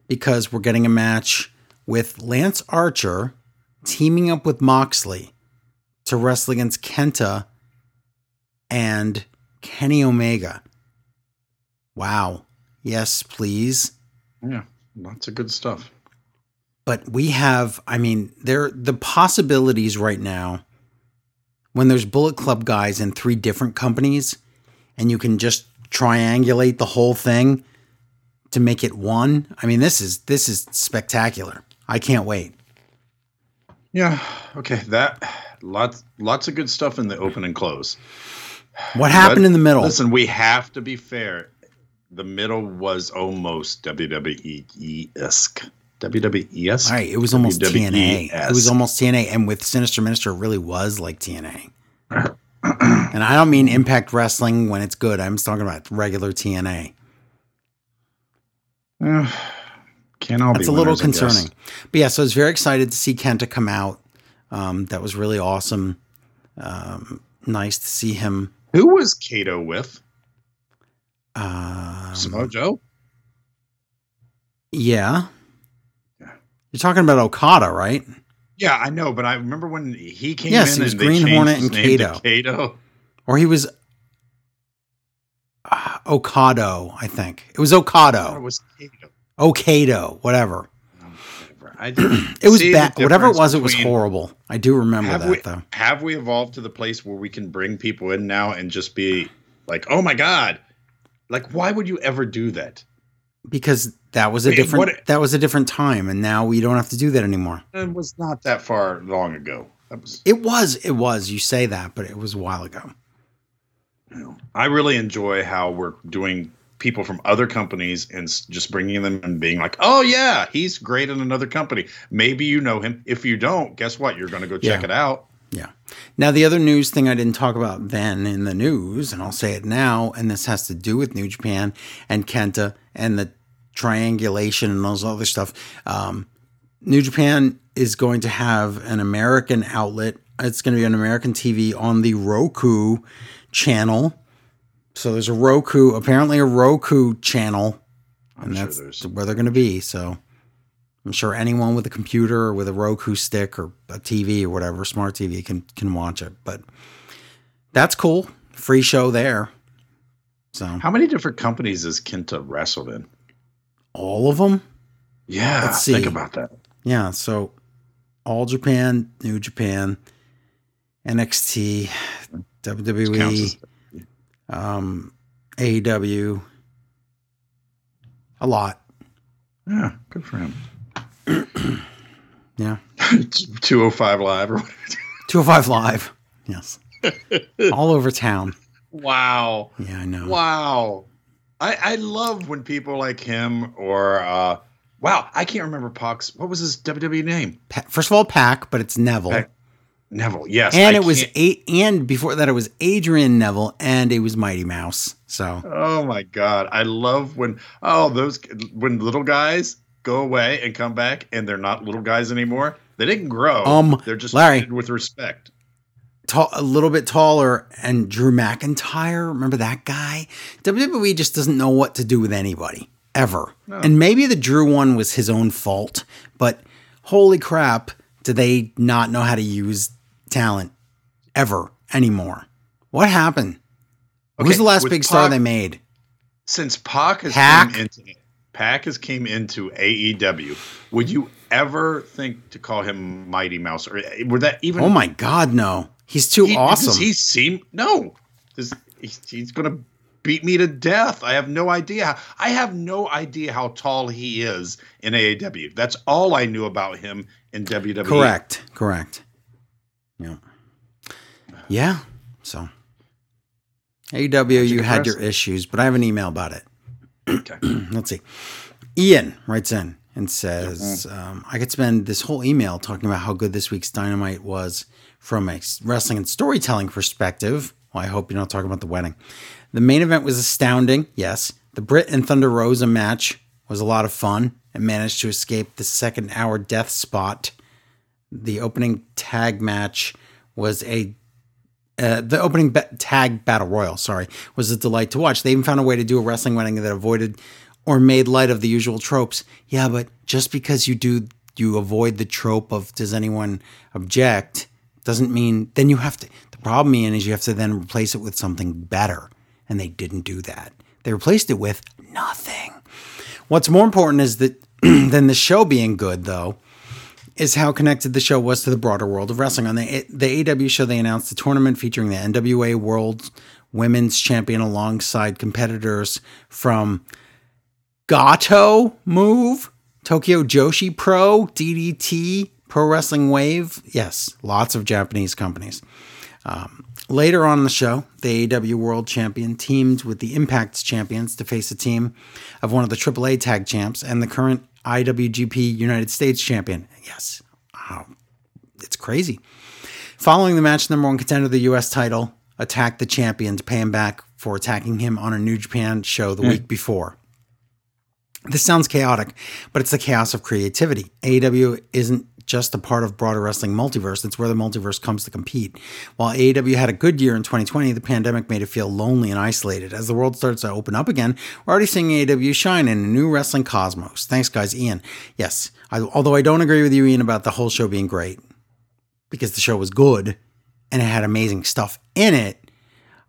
because we're getting a match with Lance Archer teaming up with Moxley to wrestle against Kenta and Kenny Omega. Wow. Yes, please. Yeah, lots of good stuff. But we have, I mean, there the possibilities right now when there's Bullet Club guys in three different companies and you can just triangulate the whole thing to make it one. I mean, this is this is spectacular. I can't wait. Yeah. Okay. That lots lots of good stuff in the open and close. What happened but, in the middle? Listen, we have to be fair. The middle was almost WWE esque. WWE esque. Right. It was almost TNA. It was almost TNA, and with Sinister Minister, it really was like TNA. *clears throat* and I don't mean Impact Wrestling when it's good. I'm just talking about regular TNA. *sighs* can't all That's a little concerning. But yeah, so I was very excited to see Kenta come out. Um, that was really awesome. Um, nice to see him. Who was Kato with? Um, Samoa Joe. Yeah. Yeah. You're talking about Okada, right? Yeah, I know, but I remember when he came yes, in. Yes, he was Green Hornet and Kato. Kato. Or he was uh, Okado, I think. It was Okado. It was Kato. Okado, whatever. I *clears throat* it was bad. Whatever it was, it was horrible. I do remember that we, though. Have we evolved to the place where we can bring people in now and just be like, "Oh my god!" Like, why would you ever do that? Because that was a Wait, different what, that was a different time, and now we don't have to do that anymore. It was not that far long ago. That was. It was. It was. You say that, but it was a while ago. I really enjoy how we're doing people from other companies and just bringing them and being like, "Oh yeah, he's great in another company. Maybe you know him. If you don't, guess what? You're going to go check yeah. it out." Yeah. Now the other news thing I didn't talk about then in the news, and I'll say it now, and this has to do with New Japan and Kenta and the triangulation and all those other stuff. Um, New Japan is going to have an American outlet. It's going to be an American TV on the Roku channel so there's a Roku, apparently a Roku channel, I'm and that's sure where they're going to be. So I'm sure anyone with a computer or with a Roku stick or a TV or whatever, smart TV can can watch it. But that's cool. Free show there. So how many different companies has Kenta wrestled in? All of them. Yeah, let's see. Think about that. Yeah, so All Japan, New Japan, NXT, WWE um, AEW, a lot. Yeah, good for him. Yeah. *laughs* 205 Live or whatever. 205 Live. Yes. *laughs* All over town. Wow. Yeah, I know. Wow. I, I love when people like him or uh wow, I can't remember Pac's what was his WWE name? Pa- First of all, Pac, but it's Neville. Pac- Neville, yes. And I it was eight, and before that, it was Adrian Neville, and it was Mighty Mouse. So, oh my god, I love when oh those when little guys go away and come back, and they're not little guys anymore. They didn't grow. Um, they're just Larry with respect. Tall, a little bit taller, and Drew McIntyre. Remember that guy? WWE just doesn't know what to do with anybody ever. No. And maybe the Drew one was his own fault, but holy crap, do they not know how to use talent ever anymore. What happened? Okay, Who's the last big Pac, star they made? since Pac has Pac? came into Pac has came into AEW, would you ever think to call him Mighty Mouse or eh, would that even? Oh my God, no! He's too he, awesome. Does he seem no? Does, he's, he's going to beat me to death. I have no idea. How, I have no idea how tall he is in AEW. That's all I knew about him in WWE. Correct. Correct. Yeah. Yeah. So, AEW, you had your issues, but I have an email about it. Okay. *clears throat* Let's see. Ian writes in and says, um, I could spend this whole email talking about how good this week's Dynamite was from a wrestling and storytelling perspective. Well, I hope you're not talking about the wedding. The main event was astounding, yes. The Britt and Thunder Rosa match was a lot of fun and managed to escape the second hour death spot. The opening tag match was a uh, the opening ba- tag battle royal, sorry, was a delight to watch. They even found a way to do a wrestling wedding that avoided or made light of the usual tropes. Yeah, but just because you do you avoid the trope of does anyone object doesn't mean then you have to. The problem Ian is you have to then replace it with something better, and they didn't do that. They replaced it with nothing. What's more important is that *clears throat* than the show being good, though, is how connected the show was to the broader world of wrestling. On the the AW show, they announced a tournament featuring the NWA World Women's Champion alongside competitors from Gatoh Move, Tokyo Joshi Pro, DDT, Pro Wrestling Wave. Yes, lots of Japanese companies. Um, later on in the show, the AW World Champion teamed with the Impact Champions to face a team of one of the AAA Tag Champs and the current IWGP United States Champion. Yes, wow, it's crazy. Following the match, number one contender of the U.S. title attacked the champion to pay him back for attacking him on a New Japan show the hmm. week before. This sounds chaotic, but it's the chaos of creativity. AEW isn't just a part of broader wrestling multiverse. It's where the multiverse comes to compete. While AEW had a good year in 2020, the pandemic made it feel lonely and isolated. As the world starts to open up again, we're already seeing AEW shine in a new wrestling cosmos. Thanks, guys. Ian. Yes, I, although I don't agree with you, Ian, about the whole show being great, because the show was good and it had amazing stuff in it,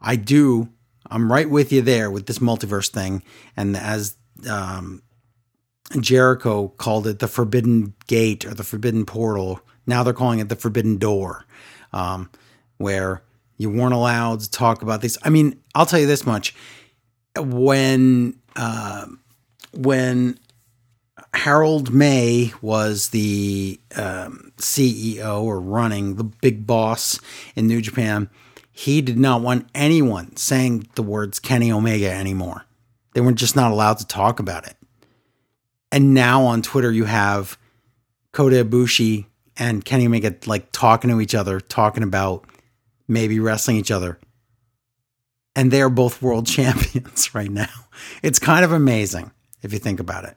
I do. I'm right with you there with this multiverse thing. And as um, Jericho called it the Forbidden Gate or the Forbidden Portal. Now they're calling it the Forbidden Door, um, where you weren't allowed to talk about this. I mean, I'll tell you this much: when uh, when Harold Meij was the um, CEO or running the big boss in New Japan, he did not want anyone saying the words Kenny Omega anymore. They were just not allowed to talk about it. And now on Twitter, you have Kota Ibushi and Kenny Omega like talking to each other, talking about maybe wrestling each other. And they're both world *laughs* champions right now. It's kind of amazing if you think about it.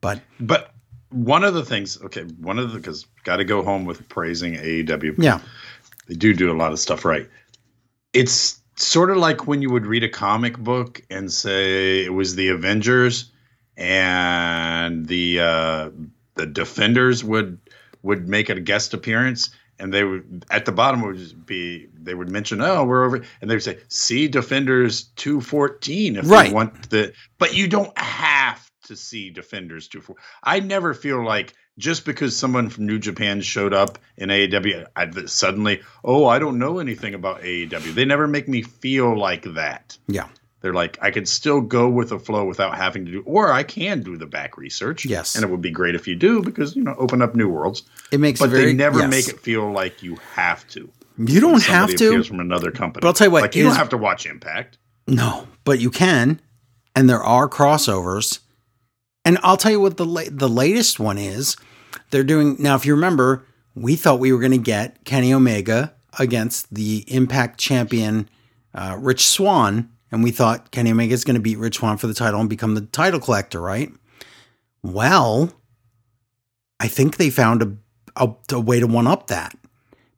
But But one of the things, okay, one of the because got to go home with praising AEW. yeah, They do do a lot of stuff right. It's sort of like when you would read a comic book and say it was the Avengers and the uh, the Defenders would would make a guest appearance and they would at the bottom would be they would mention oh we're over and they would say see Defenders 214 if Right. you want the but you don't have to see Defenders 214 I never feel like just because someone from New Japan showed up in AEW I, suddenly oh I don't know anything about AEW they never make me feel like that. Yeah, they're like, I could still go with the flow without having to do, or I can do the back research. Yes. and it would be great if you do because you know open up new worlds. it makes But very, they never yes. make it feel like you have to. You don't have to. from another company. But I'll tell you what like you is- don't have to watch Impact. No, but you can, and there are crossovers. And I'll tell you what the la- the latest one is. They're doing now. If you remember, we thought we were going to get Kenny Omega against the Impact champion uh, Rich Swan, and we thought Kenny Omega is going to beat Rich Swan for the title and become the title collector, right? Well, I think they found a, a, a way to one up that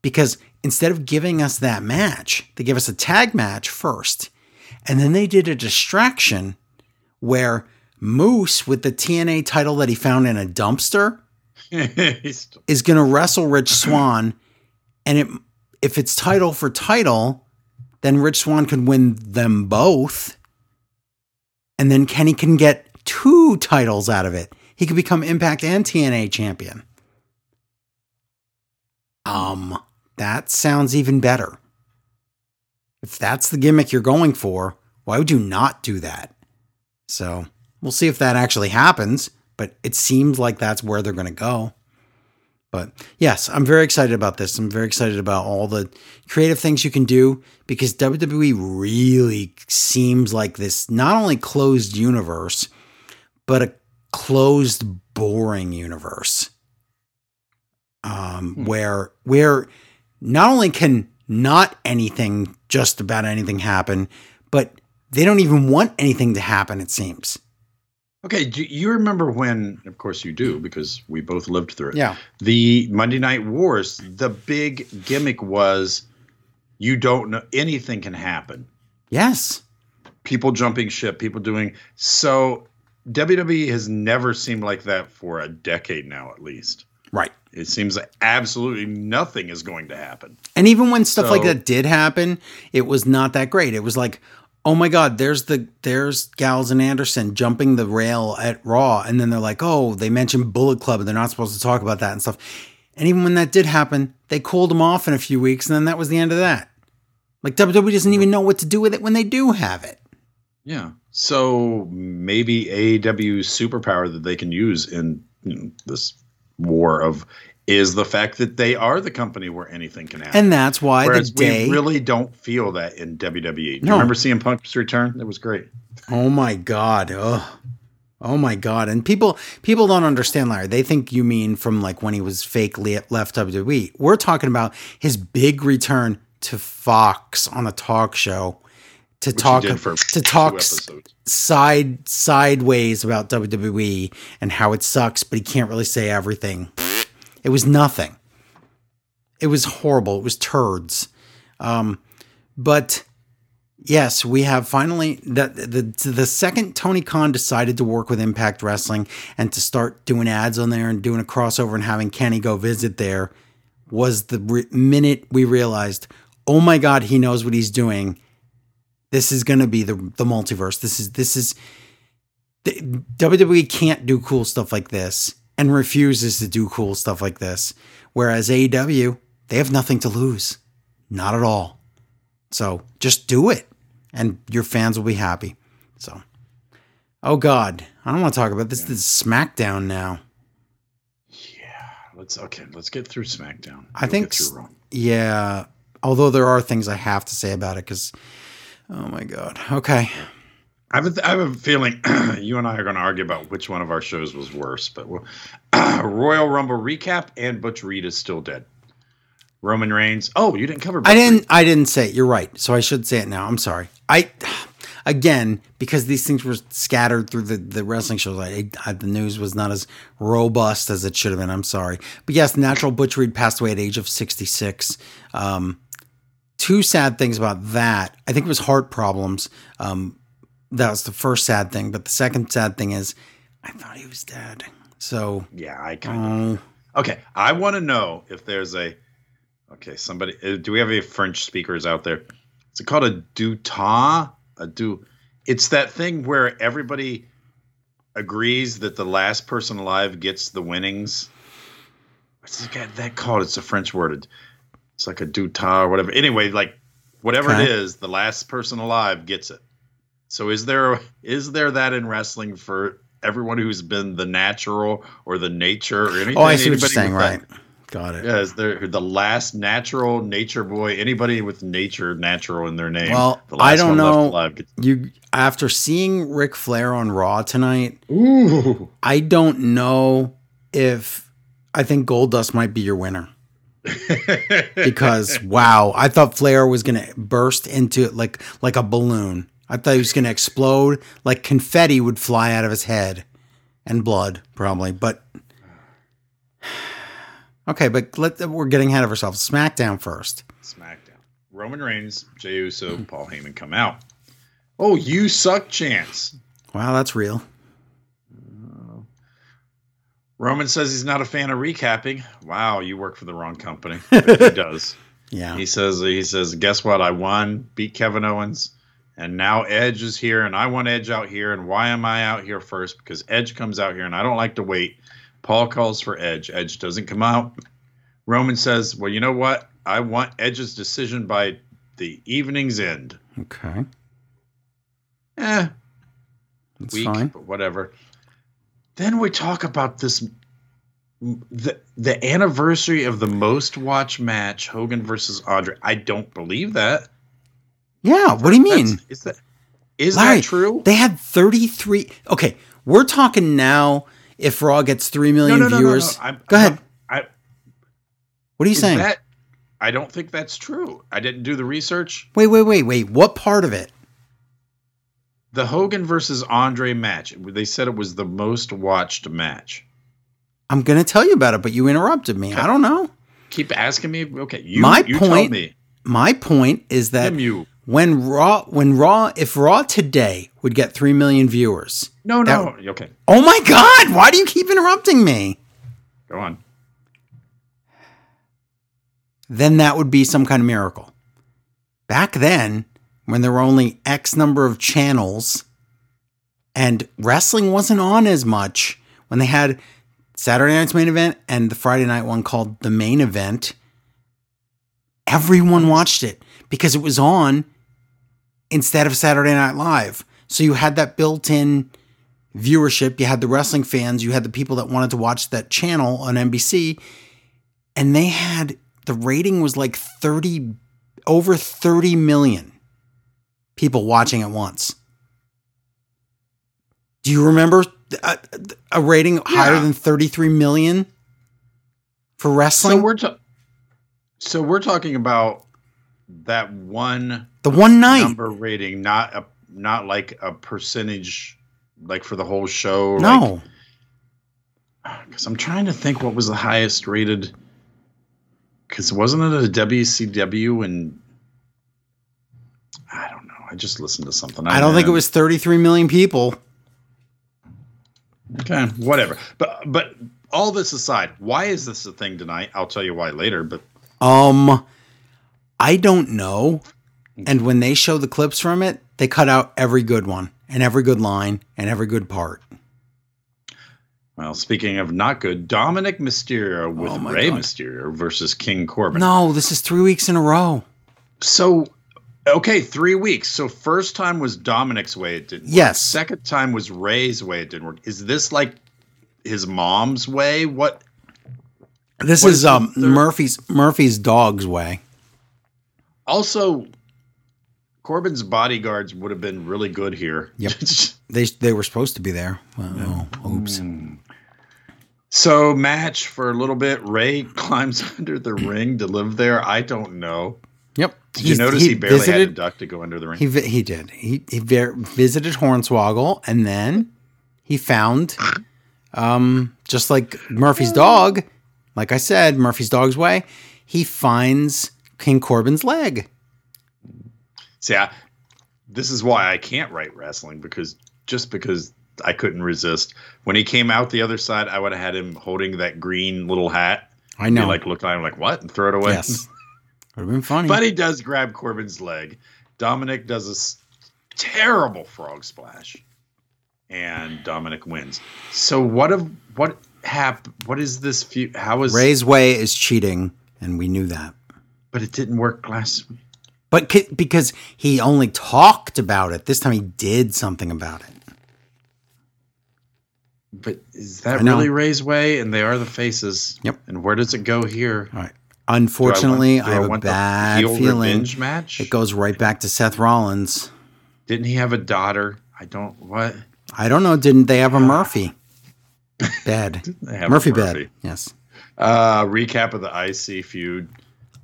because instead of giving us that match, they gave us a tag match first. And then they did a distraction where Moose, with the TNA title that he found in a dumpster, *laughs* is going to wrestle Rich Swan. And it, if it's title for title, then Rich Swan could win them both. and then Kenny can get two titles out of it. He could become Impact and TNA champion. Um, that sounds even better. If that's the gimmick you're going for, why would you not do that? So we'll see if that actually happens, but it seems like that's where they're going to go. But yes, I'm very excited about this. I'm very excited about all the creative things you can do because WWE really seems like this not only closed universe, but a closed, boring universe. Um, hmm. where where not only can not anything, just about anything happen, but they don't even want anything to happen, it seems. Okay, do you remember when? Of course, you do because we both lived through it. Yeah. The Monday Night Wars. The big gimmick was you don't know anything can happen. Yes. People jumping ship. People doing so. WWE has never seemed like that for a decade now, at least. Right. It seems like absolutely nothing is going to happen. And even when stuff so, like that did happen, it was not that great. It was like, oh my god, there's the there's Gallows and Anderson jumping the rail at Raw, and then they're like, oh, they mentioned Bullet Club, and they're not supposed to talk about that and stuff. And even when that did happen, they cooled them off in a few weeks, and then that was the end of that. Like WWE doesn't even know what to do with it when they do have it. Yeah. So maybe AEW's superpower that they can use in you know, this war of is the fact that they are the company where anything can happen. And that's why Whereas the day we really don't feel that in WWE. Do you remember CM Punk's return? That was great. Oh my god. Oh. Oh my god. And people people don't understand Larry. They think you mean from like when he was fake left WWE. We're talking about his big return to Fox on a talk show to Which talk to talk side sideways about WWE and how it sucks, but he can't really say everything. It was nothing. It was horrible. It was turds. Um, but yes, we have finally that the the second Tony Khan decided to work with Impact Wrestling and to start doing ads on there and doing a crossover and having Kenny go visit there was the re- minute we realized, oh my God, he knows what he's doing. This is going to be the the multiverse. This is this is the, WWE can't do cool stuff like this and refuses to do cool stuff like this. Whereas AEW, they have nothing to lose. Not at all. So just do it and your fans will be happy. So, oh God, I don't want to talk about this. Yeah. This is SmackDown now. Yeah, let's okay. Let's get through SmackDown. I think, yeah. Although there are things I have to say about it because, oh my God. Okay. I have, a, I have a feeling *clears throat* you and I are going to argue about which one of our shows was worse, but we'll, *clears throat* Royal Rumble recap and Butch Reed is still dead. Roman Reigns. Oh, you didn't cover. Butch I didn't. Reed. I didn't say it. You're right. So I should say it now. I'm sorry. I again because these things were scattered through the, the wrestling shows. I, I, the news was not as robust as it should have been. I'm sorry. But yes, natural Butch Reed passed away at age of 66. Um, two sad things about that. I think it was heart problems. Um, that was the first sad thing. But the second sad thing is, I thought he was dead. So yeah, I kind of. Uh, okay, I want to know if there's a. Okay, somebody. Uh, do we have any French speakers out there? Is it called a duta? A do. It's that thing where everybody agrees that the last person alive gets the winnings. What's it got that called? It's a French word. It's like a duta or whatever. Anyway, like whatever okay. it is, the last person alive gets it. So is there is there that in wrestling for everyone who's been the natural or the nature or anything? Oh, I see what you're saying. Right. Got it. Yeah, is there the last natural nature boy? Anybody with nature natural in their name? Well, I don't know. You after seeing Ric Flair on Raw tonight, Ooh. I don't know if I think Goldust might be your winner. *laughs* because wow, I thought Flair was gonna burst into it like like a balloon. I thought he was going to explode, like confetti would fly out of his head, and blood probably. But *sighs* okay, but let we're getting ahead of ourselves. SmackDown first. SmackDown. Roman Reigns, Jey Uso, Paul Heyman come out. Oh, you suck, chance. Wow, that's real. Uh, Roman says he's not a fan of recapping. Wow, you work for the wrong company. he *laughs* does. Yeah. He says he says, guess what? I won, beat Kevin Owens and now Edge is here, and I want Edge out here, and why am I out here first? Because Edge comes out here, and I don't like to wait. Paul calls for Edge. Edge doesn't come out. Roman says, "Well, you know what? I want Edge's decision by the evening's end." Okay. Eh, That's weak, fine. but whatever. Then we talk about this the the anniversary of the most watched match, Hogan versus Andre. I don't believe that. Yeah. What do you mean? That's- is that is Larry, that true? They had 33. Okay. We're talking now if Raw gets 3 million viewers. I'm- Go ahead. I, What are you saying? that I don't think that's true. I didn't do the research. wait, wait, wait, wait. What part of it? The Hogan versus Andre match. They said it was the most watched match. I'm going to tell you about it, but you interrupted me. I don't know. Keep asking me. Okay, you, My you tell point- me. My point is that you. When Raw, when Raw, if Raw today would get 3 million viewers. No, That- no. okay, Oh my God. Why do you keep interrupting me? go on. then that would be some kind of miracle. Back then, when there were only X number of channels and wrestling wasn't on as much, when they had Saturday night's main event and the Friday night one called the main event, everyone watched it because it was on instead of Saturday Night Live. So you had that built in viewership. You had the wrestling fans, you had the people that wanted to watch that channel on NBC, and they had the rating was like 30 over 30 million people watching at once. Do you remember a, a rating higher than 33 million for wrestling? So we're ta- so we're talking about that one the one night. number rating, not a not like a percentage, like for the whole show. no. because *sighs* I'm trying to think what was the highest rated. Because wasn't it a WCW and I don't know. I just listened to something. I don't think it was 33 million people. Okay, whatever. But but all this aside, why is this a thing tonight? I'll tell you why later. But Um, I don't know. And when they show the clips from it, they cut out every good one and every good line and every good part. well, speaking of not good, Dominic Mysterio with Oh Rey God. Mysterio versus King Corbin. No, this is three weeks in a row. So, okay, three weeks. So first time was Dominic's way. It didn't. work. Yes. Second time was Rey's way. It didn't work. Is this like his mom's way? What? This What is is um Murphy's Murphy's dog's way. Also, Corbin's bodyguards would have been really good here. Yep. *laughs* They they were supposed to be there. Well, oh, oops. so match for a little bit. Rey *laughs* climbs under the ring to live there. I don't know. Yep. Did you notice he, barely had a duck to go under the ring? He he did. He he ver- visited Hornswoggle and then he found, um, just like Murphy's dog, like I said, Murphy's dog's way. He finds King Corbin's leg. See, I, this is why I can't write wrestling because just because I couldn't resist. When he came out the other side, I would have had him holding that green little hat. I He know. like look at him like what and throw it away. yes. Would have been funny. but he does grab Corbin's leg. Dominic does a terrible frog splash, and Dominic wins. So what of what hap? What is this? Feud? How is? Rey's way is cheating, and we knew that. But it didn't work last. But c- because he only talked about it, this time he did something about it. But is that really Rey's way? And they are the faces. Yep. And where does it go here? All right. Unfortunately, Do I, have a want the bad heel feeling revenge match. it goes right back to Seth Rollins. Didn't he have a daughter? I don't. What? I don't know. Didn't they have a Murphy bed? *laughs* They have a Murphy, Murphy. bed. Yes. Uh, recap of the IC feud.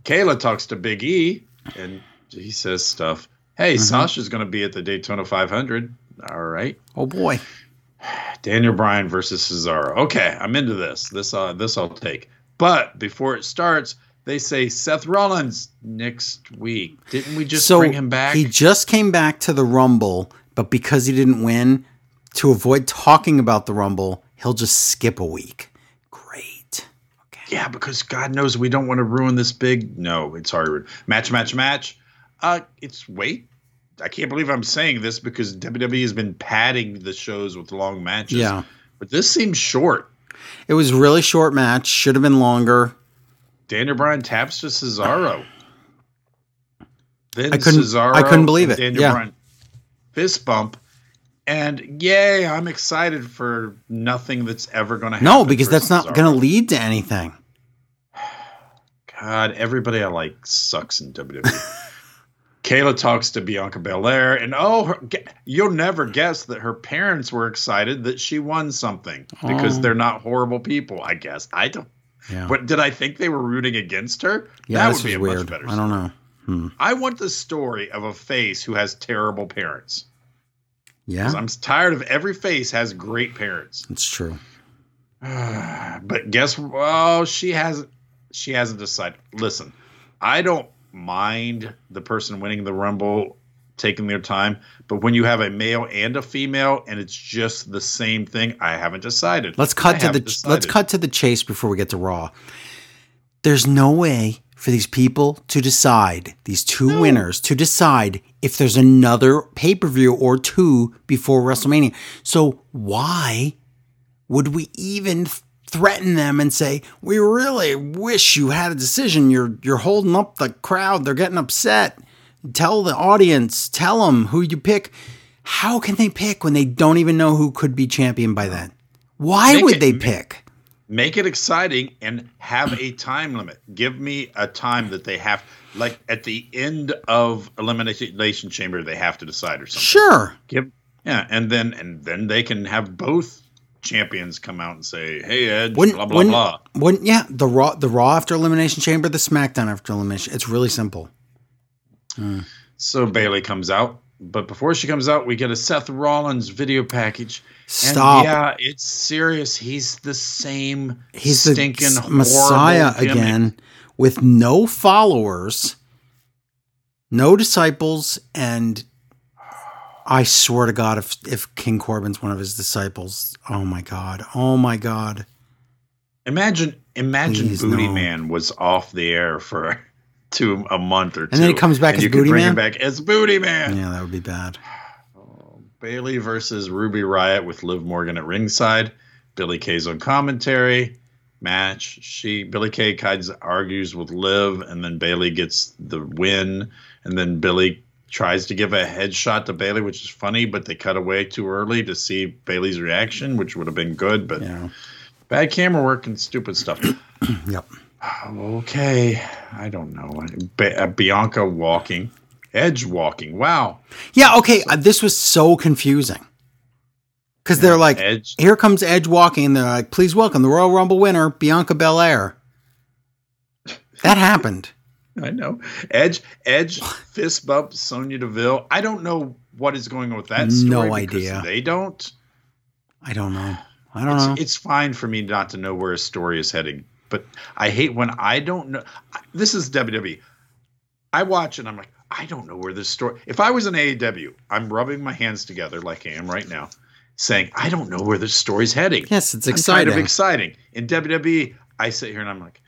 Kayla talks to Big E, and he says stuff. Hey, Mm-hmm. Sasha's going to be at the Daytona 500. All right. Oh boy. Daniel Bryan versus Cesaro. Okay, I'm into this. This uh, this I'll take. But before it starts, they say Seth Rollins next week. Didn't we just so bring him back? he just came back to the Rumble, but because he didn't win, to avoid talking about the Rumble, he'll just skip a week. Great. Okay. Yeah, because God knows we don't want to ruin this big. No, it's hard. match, match, match. Uh, it's wait. I can't believe I'm saying this because WWE has been padding the shows with long matches. Yeah. But this seems short. It was really short match. Should have been longer. Daniel Bryan taps to Cesaro. Then I couldn't- Cesaro. I couldn't believe it. Daniel Yeah. Bryan fist bump. And yay, I'm excited for nothing that's ever going to happen. No, because that's not going to lead to anything. *sighs* God, everybody I like sucks in WWE. *laughs* Kayla talks to Bianca Belair, and oh, her, you'll never guess that her parents were excited that she won something because Oh. they're not horrible people. I guess I don't. Yeah. But did I think they were rooting against her? yeah, that would be a weird. much better. I don't know. Hmm. I want the story of a face who has terrible parents. Yeah, I'm tired of every face has great parents. it's true. *sighs* but guess well, she hasn't she hasn't decided. Listen, I don't mind the person winning the rumble taking their time, but when you have a male and a female and it's just the same thing, I haven't decided. Let's I cut to the haven't let's cut to the chase before we get to Raw. There's no way for these people to decide, these two winners to decide if there's another pay-per-view or two before WrestleMania. So why would we even threaten them and say, "We really wish you had a decision. You're you're holding up the crowd. They're getting upset." Tell the audience, tell them who you pick. How can they pick when they don't even know who could be champion by then? Why Make would it- they pick? make it exciting and have a time limit. Give me a time that they have like at the end of elimination chamber they have to decide or something. Sure. Give yeah, and then and then they can have both champions come out and say, "Hey, Edge, Wouldn't, blah blah wouldn't, blah." wouldn't yeah, the raw the raw after elimination chamber, the SmackDown after elimination. It's really simple. Hmm. So Bayley comes out, but before she comes out, we get a Seth Rollins video package. Stop. And yeah, it's serious. He's the same He's the stinking s- Messiah gimmick. again with no followers, no disciples, and I swear to God, if if King Corbin's one of his disciples, oh my God, oh my God. Imagine, imagine Please, Booty no. Man was off the air for *laughs* two a month or two, And then he comes back as you Booty bring Man? him back as Booty Man. Yeah, that would be bad. *sighs* Bayley versus Ruby Riott with Liv Morgan at ringside. Billie Kay's on commentary. Match. She Billie Kay kinds of argues with Liv, and then Bayley gets the win. And then Billie tries to give a headshot to Bayley, which is funny, but they cut away too early to see Bayley's reaction, which would have been good. But Yeah. bad camera work and stupid stuff. *clears throat* Yep. okay, I don't know. Ba- uh, Bianca walking, Edge walking. Wow. Yeah, okay. uh, this was so confusing. Because they're like, Edge. here comes Edge walking, and they're like, please welcome the Royal Rumble winner, Bianca Belair. *laughs* That happened. *laughs* I know. Edge Edge fist bump Sonya Deville. I don't know what is going on with that story. No idea. They don't. I don't know. I don't It's, know. it's fine for me not to know where a story is heading, but I hate when I don't know. This is WWE. I watch and I'm like, I don't know where this story. If I was an AEW, I'm rubbing my hands together like I am right now, saying, I don't know where this story's heading. yes, it's I'm kind exciting. of exciting. In WWE, I sit here and I'm like,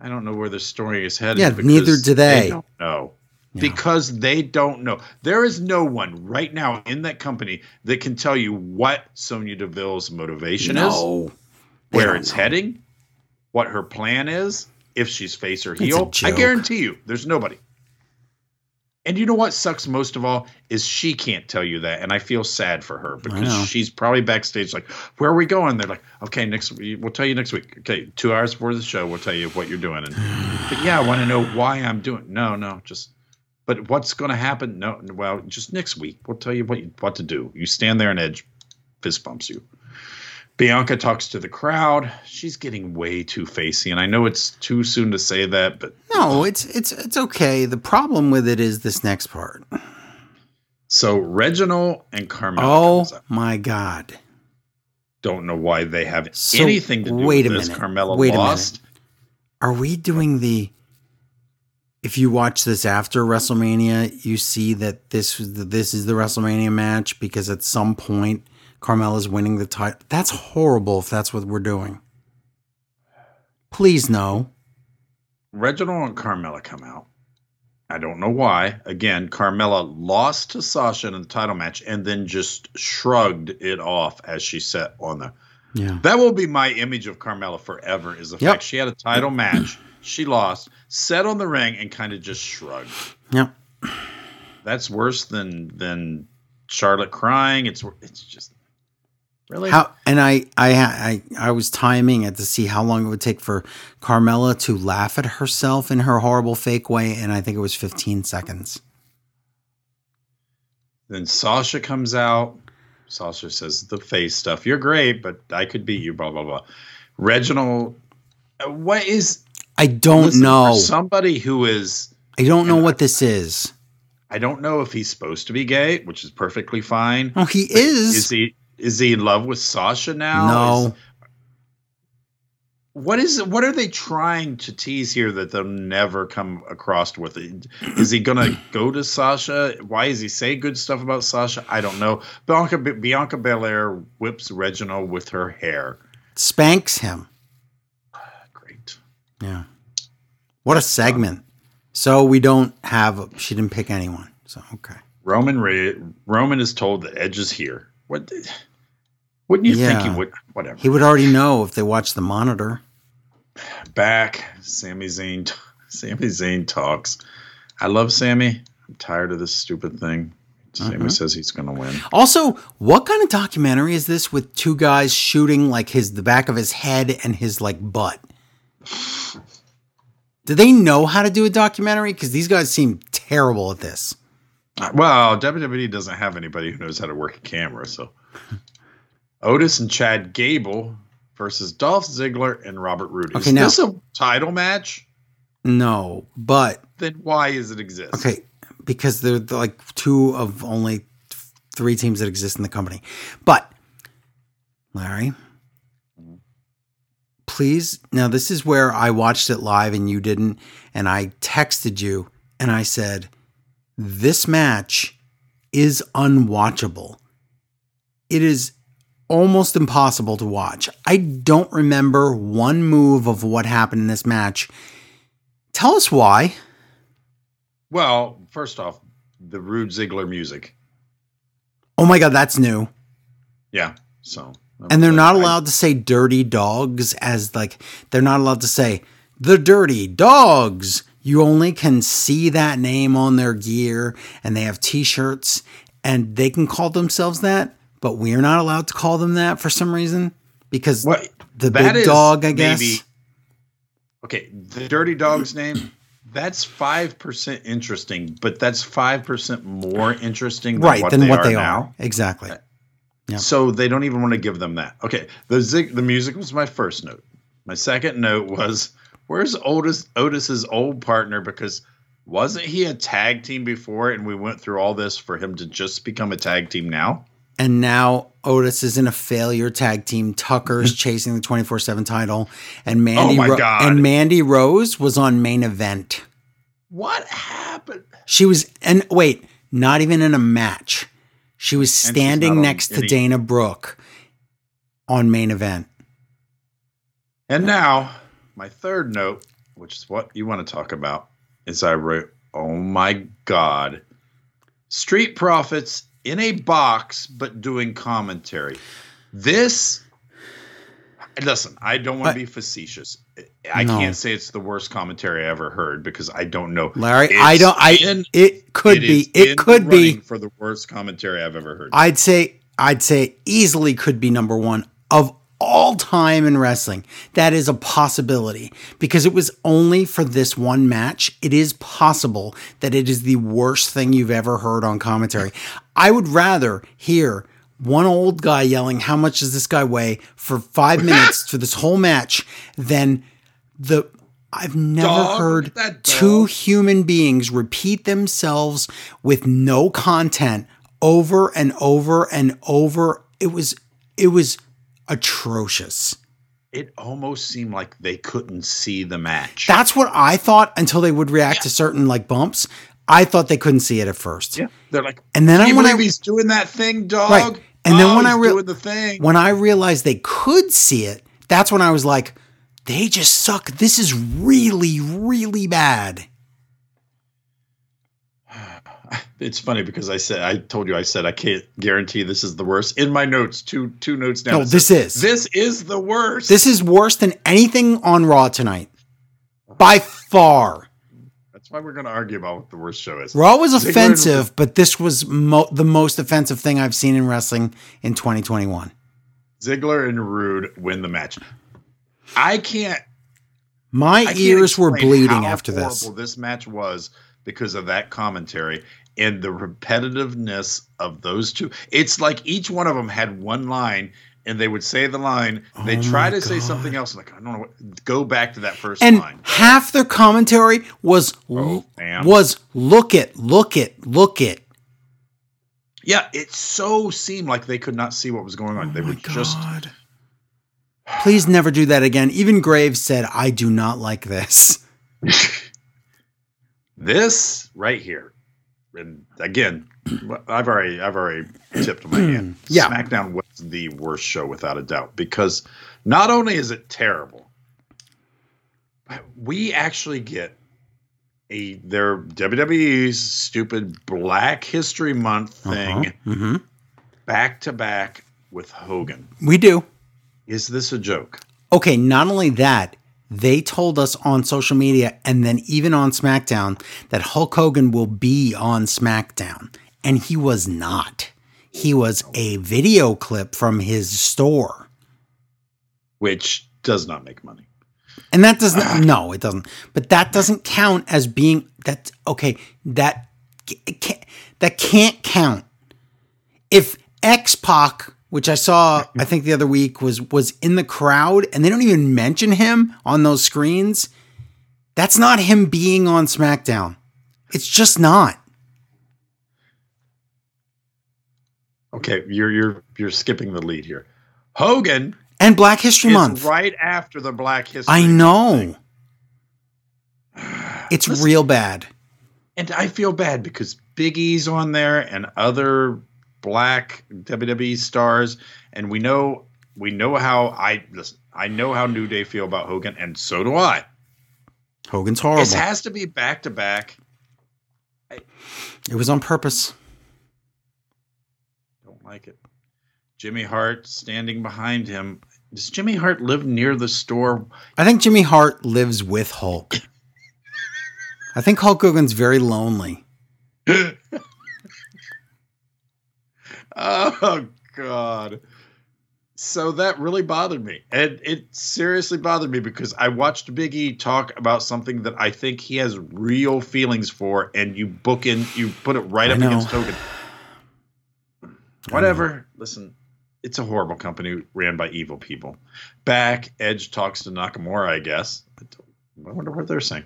I don't know where the story is headed. Yeah, neither do they. don't know. Yeah. Because they don't know. There is no one right now in that company that can tell you what Sonya Deville's motivation is, no. They where it's know. heading, what her plan is, if she's face or heel. I guarantee you, there's nobody. And you know what sucks most of all is she can't tell you that, and I feel sad for her because she's probably backstage like, "Where are we going?" They're like, "Okay, next we'll tell you next week. Okay, two hours before the show, we'll tell you what you're doing." And but yeah, I want to know why I'm doing. No, no, just. But what's going to happen? No, well, just next week we'll tell you what you, what to do. You stand there and Edge fist bumps you. Bianca talks to the crowd. She's getting way too facey, and I know it's too soon to say that, but No, it's it's it's okay. The problem with it is this next part. So Reginald and Carmella Oh my god. don't know why they have So, anything to do wait with a this. minute. Carmella Wait a lost. Are we doing the if you watch this after WrestleMania, you see that this this is the WrestleMania match because at some point Carmella's winning the title. That's horrible if that's what we're doing. Please no. Reginald and Carmella come out, I don't know why. Again, Carmella lost to Sasha in the title match and then just shrugged it off as she sat on the. Yeah. That will be my image of Carmella forever. Is the Yep. fact she had a title match, she lost, sat on the ring, and kind of just shrugged. Yep. That's worse than than Charlotte crying. It's it's just really How and I I I I was timing it to see how long it would take for Carmella to laugh at herself in her horrible fake way, and I think it was 15 seconds. Then Sasha comes out. Sasha says the face stuff. You're great, but I could beat you. Blah blah blah. Reginald, what is? I don't listen, know. For somebody who is, I don't know and what this is. I don't know if he's supposed to be gay, which is perfectly fine. Oh, he is. Is he? Is he in love with Sasha now? no. Is- what is? What are they trying to tease here that they'll never come across with? Is he gonna go to Sasha? Why is he say good stuff about Sasha? I don't know. Bianca Bianca Belair whips Reginald with her hair. Spanks him. Great. Yeah. What a segment. So we don't have. She didn't pick anyone. So okay. Roman Re- Roman is told that Edge is here. What? the- Wouldn't you think he would? Whatever. He would already know if they watch the monitor. back. Sami Zayn. Sami Zayn talks. I love Sami. I'm tired of this stupid thing. Sami Mhm. says he's going to win. Also, what kind of documentary is this with two guys shooting like his the back of his head and his like butt? Do they know how to do a documentary? Because these guys seem terrible at this. Uh, Well, WWE doesn't have anybody who knows how to work a camera. So *laughs* Otis and Chad Gable versus Dolph Ziggler and Robert Roode. Okay, is now- this a title match? No, but Then why does it exist? okay, because they're like two of only three teams that exist in the company. But Larry, please. Now this is where I watched it live and you didn't, and I texted you and I said, "This match is unwatchable. It is." Almost impossible to watch. I don't remember one move of what happened in this match. Tell us why. Well, first off, the Roode Ziggler music. Oh my god, that's new. Yeah. So And they're not allowed to say dirty dogs as like they're not allowed to say the dirty dogs. You only can see that name on their gear and they have t-shirts and they can call themselves that, but we're not allowed to call them that for some reason because What the that big dog, I guess. maybe- Okay, the Dirty Dog's name. That's five percent interesting, but that's five percent more interesting, than right, what than they what are they now. are. Exactly. Uh, yeah. So they don't even want to give them that. Okay, the zig, the music was my first note. My second note was where's Otis Otis's old partner because wasn't he a tag team before and we went through all this for him to just become a tag team now? And now Otis is in a failure tag team. Tucker's *laughs* chasing the 24/7 title and Mandy Oh Ro- and Mandy Rose was on main event. What happened? She was and wait, not even in a match. She was standing next to Dana Brooke on main event. And now, my third note, which is what you want to talk about, is I wrote, oh my God, Street Profits in a box, but doing commentary. This, listen, I don't want to be facetious. I No. can't say it's the worst commentary I ever heard because I don't know. Larry, It's I don't I in- it could It be it could be for the worst commentary I've ever heard. I'd say I'd say easily could be number 1 of all time in wrestling. That is a possibility because it was only for this one match. It is possible that it is the worst thing you've ever heard on commentary. I would rather hear one old guy yelling, How much does this guy weigh for five minutes *laughs* for this whole match than the. I've never Dog, heard two human beings repeat themselves with no content over and over and over. It was it was atrocious. it almost seemed like they couldn't see the match. That's what I thought until they would react to certain like bumps. I thought they couldn't see it at first. yeah, they're like, And then I when I he's doing that thing, dog? Right. And then Oh, when I doing the thing, when I realized they could see it, that's when I was like, they just suck. This is really, really bad. It's funny because I said I told you I said I can't guarantee this is the worst. In my notes, two two notes down. No, this says, is. this is the worst. This is worse than anything on Raw tonight. By far. That's why we're going to argue about what the worst show is. Raw was Ziggler and- offensive, but this was mo- the most offensive thing I've seen in wrestling in 2021. Ziggler and Roode win the match. I can't. My I can't ears were bleeding after this. This match was because of that commentary and the repetitiveness of those two. It's like each one of them had one line. And they would say the line. Oh they Oh try my to say something else. Like I don't know. What, go back to that first And line. half their commentary was Oh, was look it, look it, look it. Yeah, it so seemed like they could not see what was going on. Oh they oh were my just Please never do that again. Even Graves said, "I do not like this." *laughs* this right here. And again, I've already I've already tipped my hand. *clears throat* Yeah. SmackDown was the worst show without a doubt because not only is it terrible, but we actually get a their WWE's stupid Black History Month thing hmm back to back with Hogan. We do. Is this a joke? Okay, not only that, they told us on social media and then even on SmackDown that Hulk Hogan will be on SmackDown. And he was not. He was a video clip from his store. Which does not make money. And that doesn't, no, it doesn't. But that doesn't count as being, that, okay, that, can't, that can't count. If X Pac, which I saw, I think the other week, was was in the crowd, and they don't even mention him on those screens. That's not him being on SmackDown. It's just not. Okay, you're you're you're skipping the lead here. Hogan And Black History is Month. right after the Black History. I know. *sighs* It's Listen, real bad. and I feel bad because Big E's on there and other black WWE stars, and we know we know how I listen. I know how New Day feel about Hogan, and so do I. Hogan's horrible. This has to be back to back. it was on purpose. Don't like it. Jimmy Hart standing behind him. Does Jimmy Hart live near the store? I think Jimmy Hart lives with Hulk. I think Hulk Hogan's very lonely. *laughs* oh God. So that really bothered me. And it seriously bothered me because I watched Big E talk about something that I think he has real feelings for, and you book in you put it right I up know. against Hogan. Whatever. Listen, it's a horrible company ran by evil people. Back, Edge talks to Nakamura, I guess. I don't- I wonder what they're saying.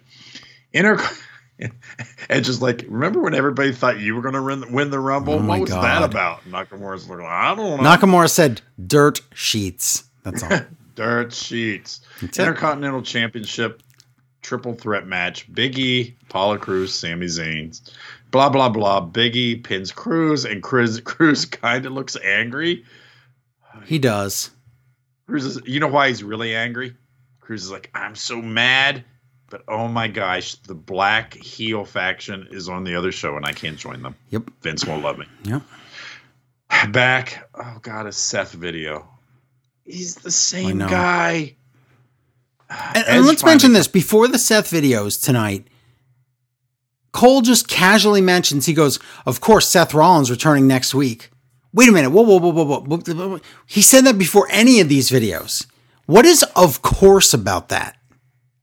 Inter *laughs* *laughs* Edge is like, remember when everybody thought you were going to win the Rumble? Oh what was that about? Nakamura's like, I don't know. Nakamura said dirt sheets. That's all. *laughs* Dirt sheets. That's it. Intercontinental Championship triple threat match. Biggie, Apollo Crews, Sami Zayn. Blah blah blah. Big E pins Crews, and Crews *laughs* Crews kind of looks angry. He does. Crews is, you know why he's really angry? Crews is like, I'm so mad, but oh my gosh, the black heel faction is on the other show, and I can't join them. Yep. Vince won't love me. Yep. Back, oh god, a Seth video. He's the same guy. And, and let's mention this before the Seth videos tonight. Cole just casually mentions, he goes, Of course, Seth Rollins returning next week. Wait a minute. Whoa, whoa, whoa, whoa, whoa, whoa, whoa, whoa. He said that before any of these videos. What is of course about that?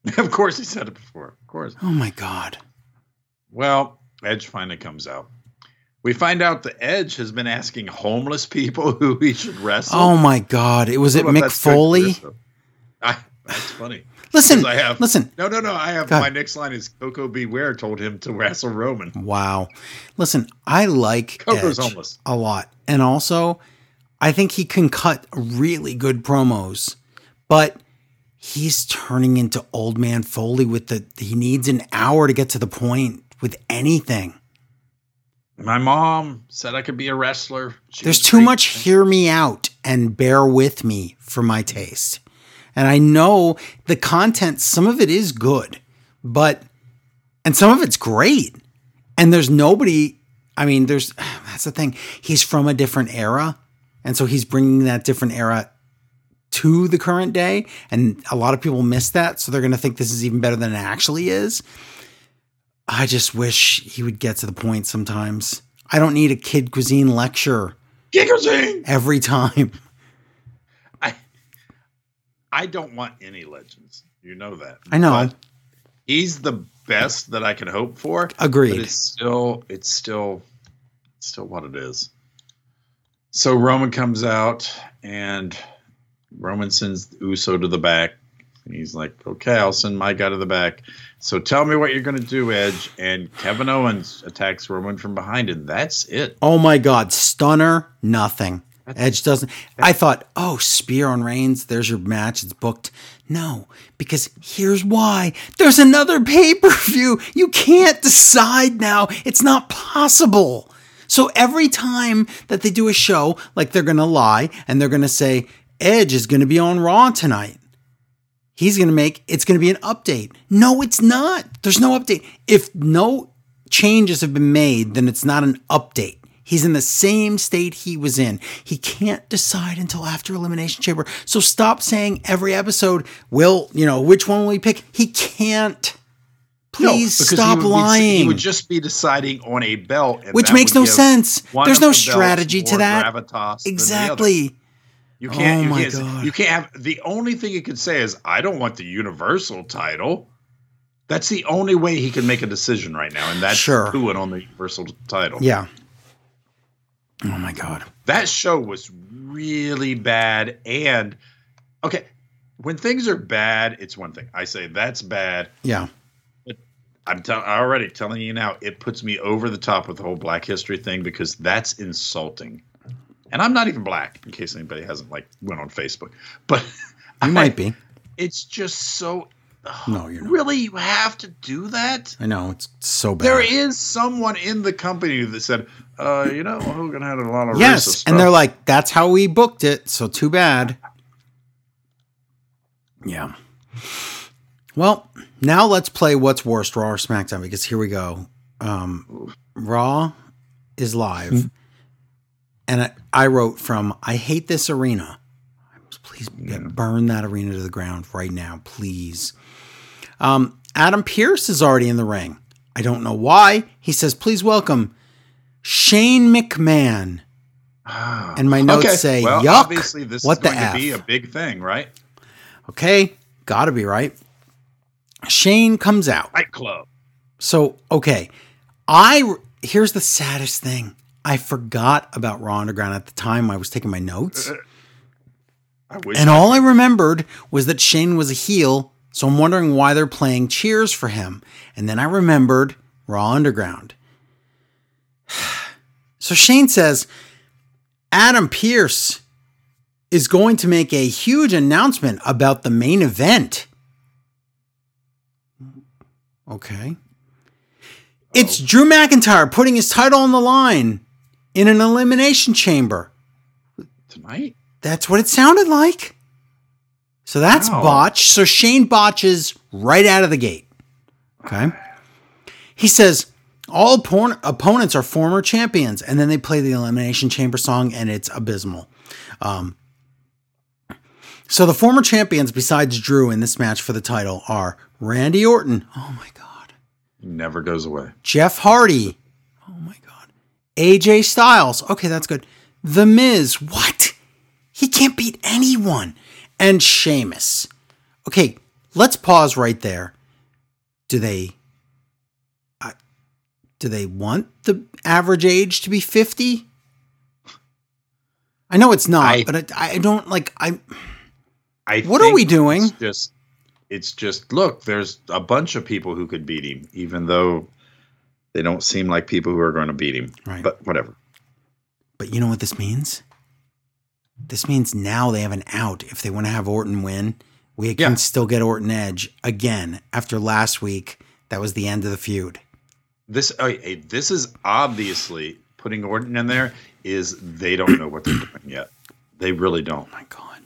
*laughs* of course, he said it before. Of course. Oh my God. Well, Edge finally comes out. We find out the Edge has been asking homeless people *laughs* who he should wrestle. Oh my God. It was it Mick Foley? I, that's funny. *laughs* listen, I have listen. No, no, no. I have Go my next line is Koko B. Ware told him to wrestle Roman. Wow. Listen, I like Koko's Edge homeless. a lot. And also, I think he can cut really good promos, but he's turning into old man Foley with the he needs an hour to get to the point with anything. My mom said I could be a wrestler. She There's too great. much hear me out and bear with me for my taste. And I know the content, some of it is good, but, and some of it's great. And there's nobody, I mean, there's, *sighs* that's the thing. He's from a different era. And so he's bringing that different era to the current day. And a lot of people miss that. So they're going to think this is even better than it actually is. I just wish he would get to the point sometimes. I don't need a kid cuisine lecture Kid cuisine. every time. I I don't want any legends. You know that. I know. But he's the best that I can hope for. Agreed. But it's still it's still it's still what it is. So Roman comes out and Roman sends Uso to the back. He's like, okay, I'll send my guy to the back. So tell me what you're going to do, Edge. And Kevin Owens attacks Roman from behind, and that's it. Oh my God, stunner, nothing. Edge doesn't. I thought, oh, spear on Reigns, there's your match, it's booked. No, because here's why. There's another pay per view. You can't decide now. It's not possible. So every time that they do a show, like they're going to lie and they're going to say, Edge is going to be on Raw tonight. He's going to make it's going to be an update. No, it's not. There's no update. If no changes have been made, then it's not an update. He's in the same state he was in. He can't decide until after Elimination Chamber. So stop saying every episode, will, you know, which one will he pick? He can't. Please because stop he would lying. he would just be deciding on a belt, and which makes no sense. There's no strategy to that. gravitas than the other. Exactly. You can't. Oh you can't. God. You can't have. The only thing you could say is, "I don't want the universal title." That's the only way he can make a decision right now, and that's Sure. on the universal title. Yeah. Oh my God. That show was really bad, and okay, when things are bad, it's one thing. I say that's bad. Yeah. But I'm already telling you now, it puts me over the top with the whole Black History thing because that's insulting. And I'm not even black, in case anybody hasn't like went on Facebook. But You *laughs* might be. It's just so. No, you're not. Really, you have to do that? I know. It's so bad. There is someone in the company that said, uh, you know, Hogan had a lot of Yes, and they're like, "That's how we booked it." So too bad. Yeah. Well, now let's play what's worst, Raw or SmackDown, because here we go. Um, Raw is live, and I, I wrote from I hate this arena. Please burn that arena to the ground right now, please. Um, Adam Pearce is already in the ring. I don't know why. He says, "Please welcome Shane McMahon." And my notes okay. say, well, "Yuck." obviously this what is the going f? to be a big thing, right? okay, gotta be right. Shane comes out. Fight Club. So okay, I here's the saddest thing. I forgot about Raw Underground at the time I was taking my notes. Uh, I wish And I all I remembered was that Shane was a heel, so I'm wondering why they're playing cheers for him. And then I remembered Raw Underground. *sighs* So Shane says Adam Pearce is going to make a huge announcement about the main event. Okay. It's oh. Drew McIntyre putting his title on the line in an elimination chamber. tonight. That's what it sounded like. So that's Wow. botch. So Shane botches right out of the gate. Okay. He says all oppo- opponents are former champions, and then they play the Elimination Chamber song, and it's abysmal. Um, so the former champions, besides Drew in this match for the title, are Randy Orton. Oh my God. Never goes away. Jeff Hardy. AJ Styles. Okay, that's good. The Miz. What? He can't beat anyone. And Sheamus. Okay, let's pause right there. Do they. Do they want the average age to be 50? I know it's not, I- but I, I don't like. I I What are we doing? It's just, it's just look. There's a bunch of people who could beat him, even though they don't seem like people who are going to beat him. Right. But whatever. But you know what this means? This means now they have an out. If they want to have Orton win, we can Yeah. still get Orton Edge again after last week. That was the end of the feud. This oh, hey, this is obviously putting Orton in there. Is they don't know what they're doing *clears throat* yet. They really don't. Oh my God.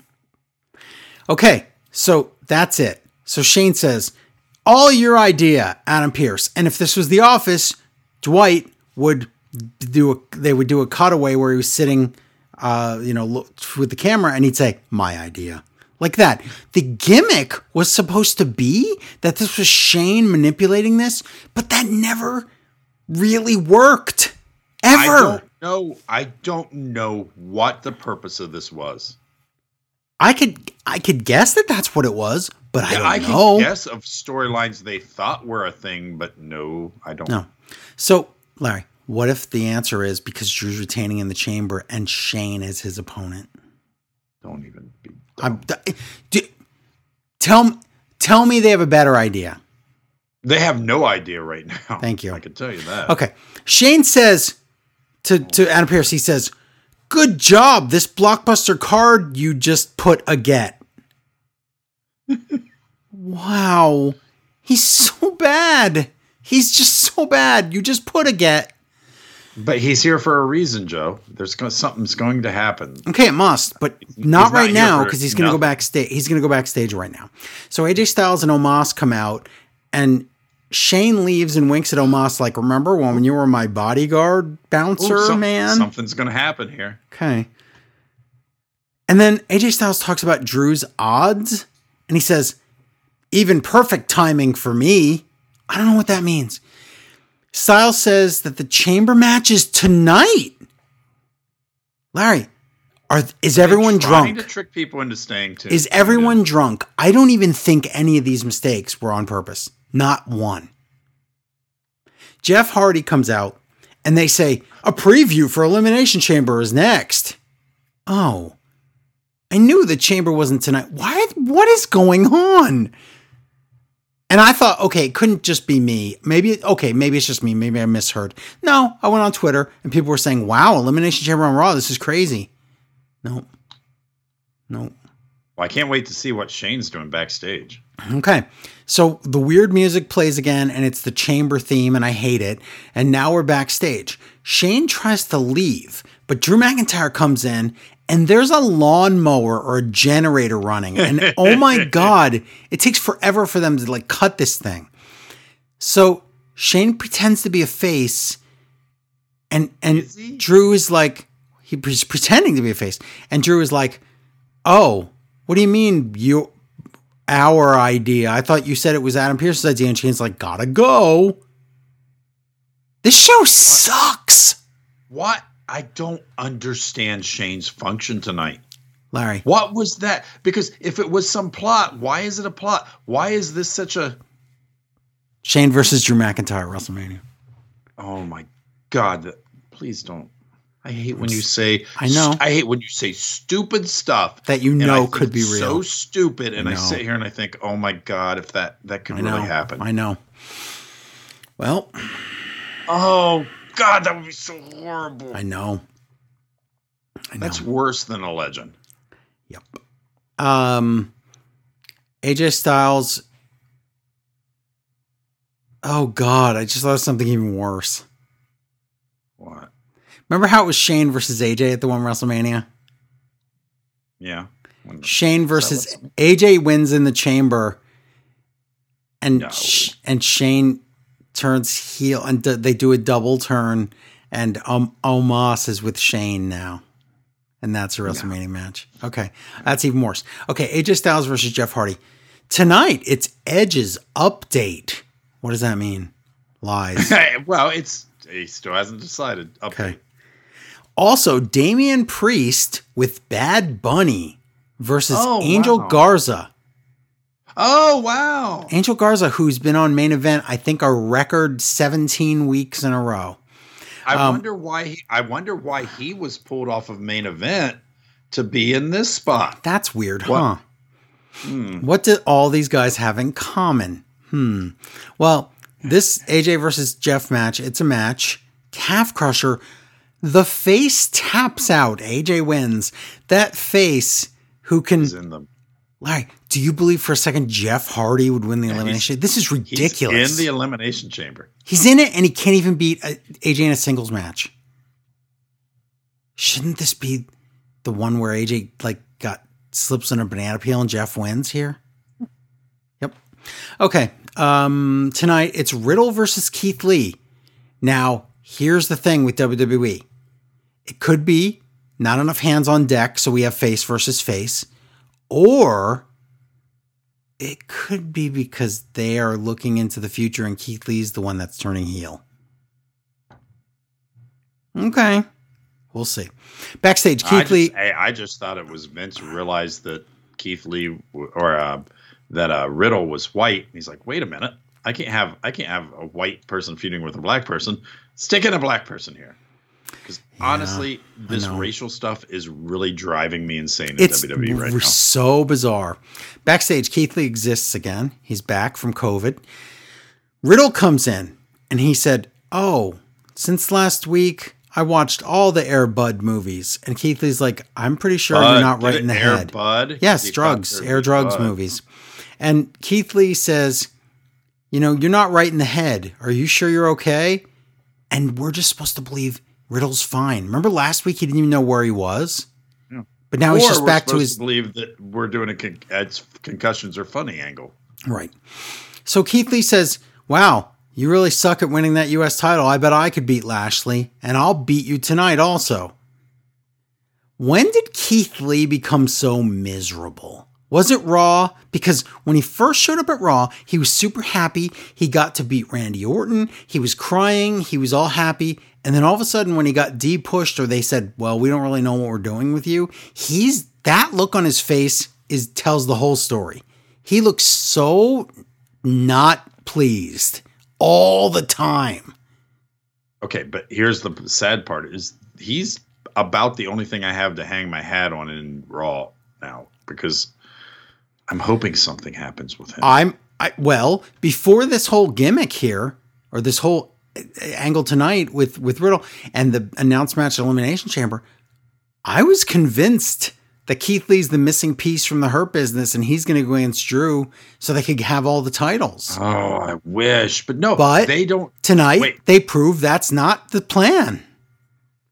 Okay, so that's it. So Shane says, All your idea, Adam Pearce. And if this was The Office, Dwight would do a, they would do a cutaway where he was sitting, uh, you know, look, with the camera, and he'd say, "My idea." Like that. The gimmick was supposed to be that this was Shane manipulating this, but that never really worked. Ever. No. I don't know what the purpose of this was. I could I could guess that that's what it was, but I don't I know. can guess of storylines they thought were a thing, but no, I don't. No. So, Larry, what if the answer is because Drew's retaining in the chamber and Shane is his opponent? Don't even be. I'm, do, tell tell me they have a better idea. They have no idea right now. Thank you. I can tell you that. Okay. Shane says to to Adam Pearce, he says, "Good job. This blockbuster card you just put a get." Wow. He's so bad. He's just so bad. You just put a get. But he's here for a reason, Joe. There's go- something's going to happen. Okay, it must, but not not right now because he's going to go backstage. He's going to go backstage right now. So AJ Styles and Omos come out, and Shane leaves and winks at Omos like, "Remember when you were my bodyguard bouncer, Ooh, some- man?" Something's going to happen here. Okay. And then AJ Styles talks about Drew's odds, and he says, "Even perfect timing for me." I don't know what that means. Styles says that the chamber match is tonight. Larry, are is everyone drunk? To trick people into staying too. Is everyone drunk? I don't even think any of these mistakes were on purpose. Not one. Jeff Hardy comes out and they say, a preview for Elimination Chamber is next. Oh. I knew the chamber wasn't tonight. Why what is going on? And I thought, okay, it couldn't just be me. Maybe okay, maybe it's just me. Maybe I misheard. No, I went on Twitter and people were saying, "Wow, Elimination Chamber on Raw. This is crazy." No. No. Well, I can't wait to see what Shane's doing backstage. Okay. So the weird music plays again, and it's the chamber theme, and I hate it. And now we're backstage. Shane tries to leave, but Drew McIntyre comes in, and there's a lawnmower or a generator running. And oh my *laughs* God, it takes forever for them to like cut this thing. So Shane pretends to be a face, and and Is? Drew is like he's pretending to be a face, and Drew is like, "Oh, what do you mean you our idea? I thought you said it was Adam Pearce's idea." And Shane's like, "Gotta go." This show sucks, What? I don't understand Shane's function tonight. Larry. What was that? Because if it was some plot, why is it a plot? Why is this such a Shane versus Drew McIntyre WrestleMania. Oh my god! Please don't. I hate when you say. I know. I hate when you say stupid stuff That you I know could be real. So stupid, and I, know. sit here and I think, oh my god, if that that could I really happen. I know. Well, oh god, that would be so horrible. I know. I know. That's worse than a legend. Yep. Um, AJ Styles. Oh God, I just thought of something even worse. What? Remember how it was Shane versus AJ at the one WrestleMania? Yeah. Shane versus AJ wins in the chamber, and No. Sh- and Shane turns heel, and d- they do a double turn, and um, Omos is with Shane now, and that's a WrestleMania match. Okay, that's even worse. Okay, AJ Styles versus Jeff Hardy tonight. It's Edge's update. What does that mean? Lies. *laughs* well, it's he still hasn't decided. Okay. Okay. Also, Damian Priest with Bad Bunny versus Oh, Angel wow. Garza. Oh wow! Angel Garza, who's been on main event, I think a record 17 weeks in a row. I Um, wonder why he. I wonder why he was pulled off of main event to be in this spot. That's weird, What? huh? Hmm. What do all these guys have in common? Hmm. Well, this AJ versus Jeff match, it's a match. Calf Crusher, the face taps out. AJ wins. That face who can He's in the. Larry, do you believe for a second Jeff Hardy would win the elimination? This is He's ridiculous. in the elimination chamber. He's in it and he can't even beat uh, AJ in a singles match. Shouldn't this be the one where AJ like got slips on a banana peel and Jeff wins here? Yep. Okay. Um tonight it's Riddle versus Keith Lee. Now, here's the thing with WWE it could be not enough hands on deck, so we have face versus face, or it could be because they are looking into the future and Keith Lee's the one that's turning heel. Okay. We'll see. Backstage, Keith I just, Lee. I, I just thought it was Vince realized that Keith Lee or uh, that uh, Riddle was white. He's like, wait a minute, I can't have I can't have a white person feuding with a black person. Stick in a black person here. Because honestly, this racial stuff is really driving me insane in WWE right now. so bizarre. Backstage, Keith Lee exists again. He's back from COVID. Riddle comes in and he said, Oh, since last week, I watched all the Air Bud movies. And Keith Lee's like, I'm pretty sure Bud, you're not right in the air head. Bud? Yes, He drugs, air drugs Bud. movies. And Keith Lee says, You know, you're not right in the head. Are you sure you're okay? And we're just supposed to believe Riddle's fine. Remember last week he didn't even know where he was? Yeah. But now he's just back to his believe that we're doing a con- concussions are funny angle. Right. So Keith Lee says, Wow, you really suck at winning that US title. I bet I could beat Lashley, and I'll beat you tonight also. When did Keith Lee become so miserable? Was it Raw? Because when he first showed up at Raw, he was super happy. He got to beat Randy Orton. He was crying. He was all happy. And then all of a sudden, when he got de pushed, or they said, Well, we don't really know what we're doing with you, he's that look on his face is tells the whole story. He looks so not pleased all the time. Okay, but here's the sad part: is he's about the only thing I have to hang my hat on in Raw now because I'm hoping something happens with him. I'm I, well before this whole gimmick here or this whole uh, angle tonight with with Riddle and the announced match at Elimination Chamber. I was convinced that Keith Lee's the missing piece from the Hurt Business, and he's going to go against Drew so they could have all the titles. oh, I wish, but no, But- they don't. Tonight, Wait. they prove that's not the plan.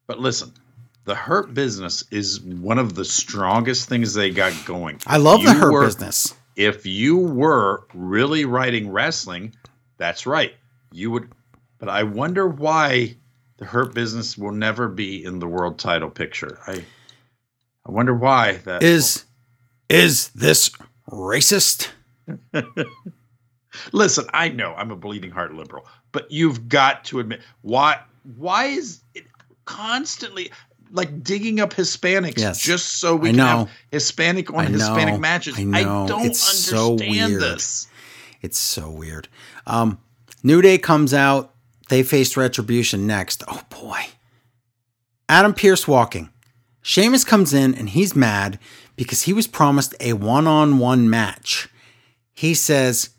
But listen, the Hurt Business is one of the strongest things they got going. I love the Hurt were- Business. If you were really writing wrestling, that's right. You would, but I wonder why the Hurt Business will never be in the world title picture. I, I wonder why that Is is this racist? *laughs* Listen, I know I'm a bleeding heart liberal, but you've got to admit why why is it constantly like digging up Hispanics Yes. just so we I can know. have Hispanic on I. Hispanic matches? I know. don't It's so understand weird. this. It's so weird. Um, New Day comes out. They face Retribution next. Oh boy. Adam Pearce walking. Sheamus comes in and he's mad because he was promised a one on one match. He says,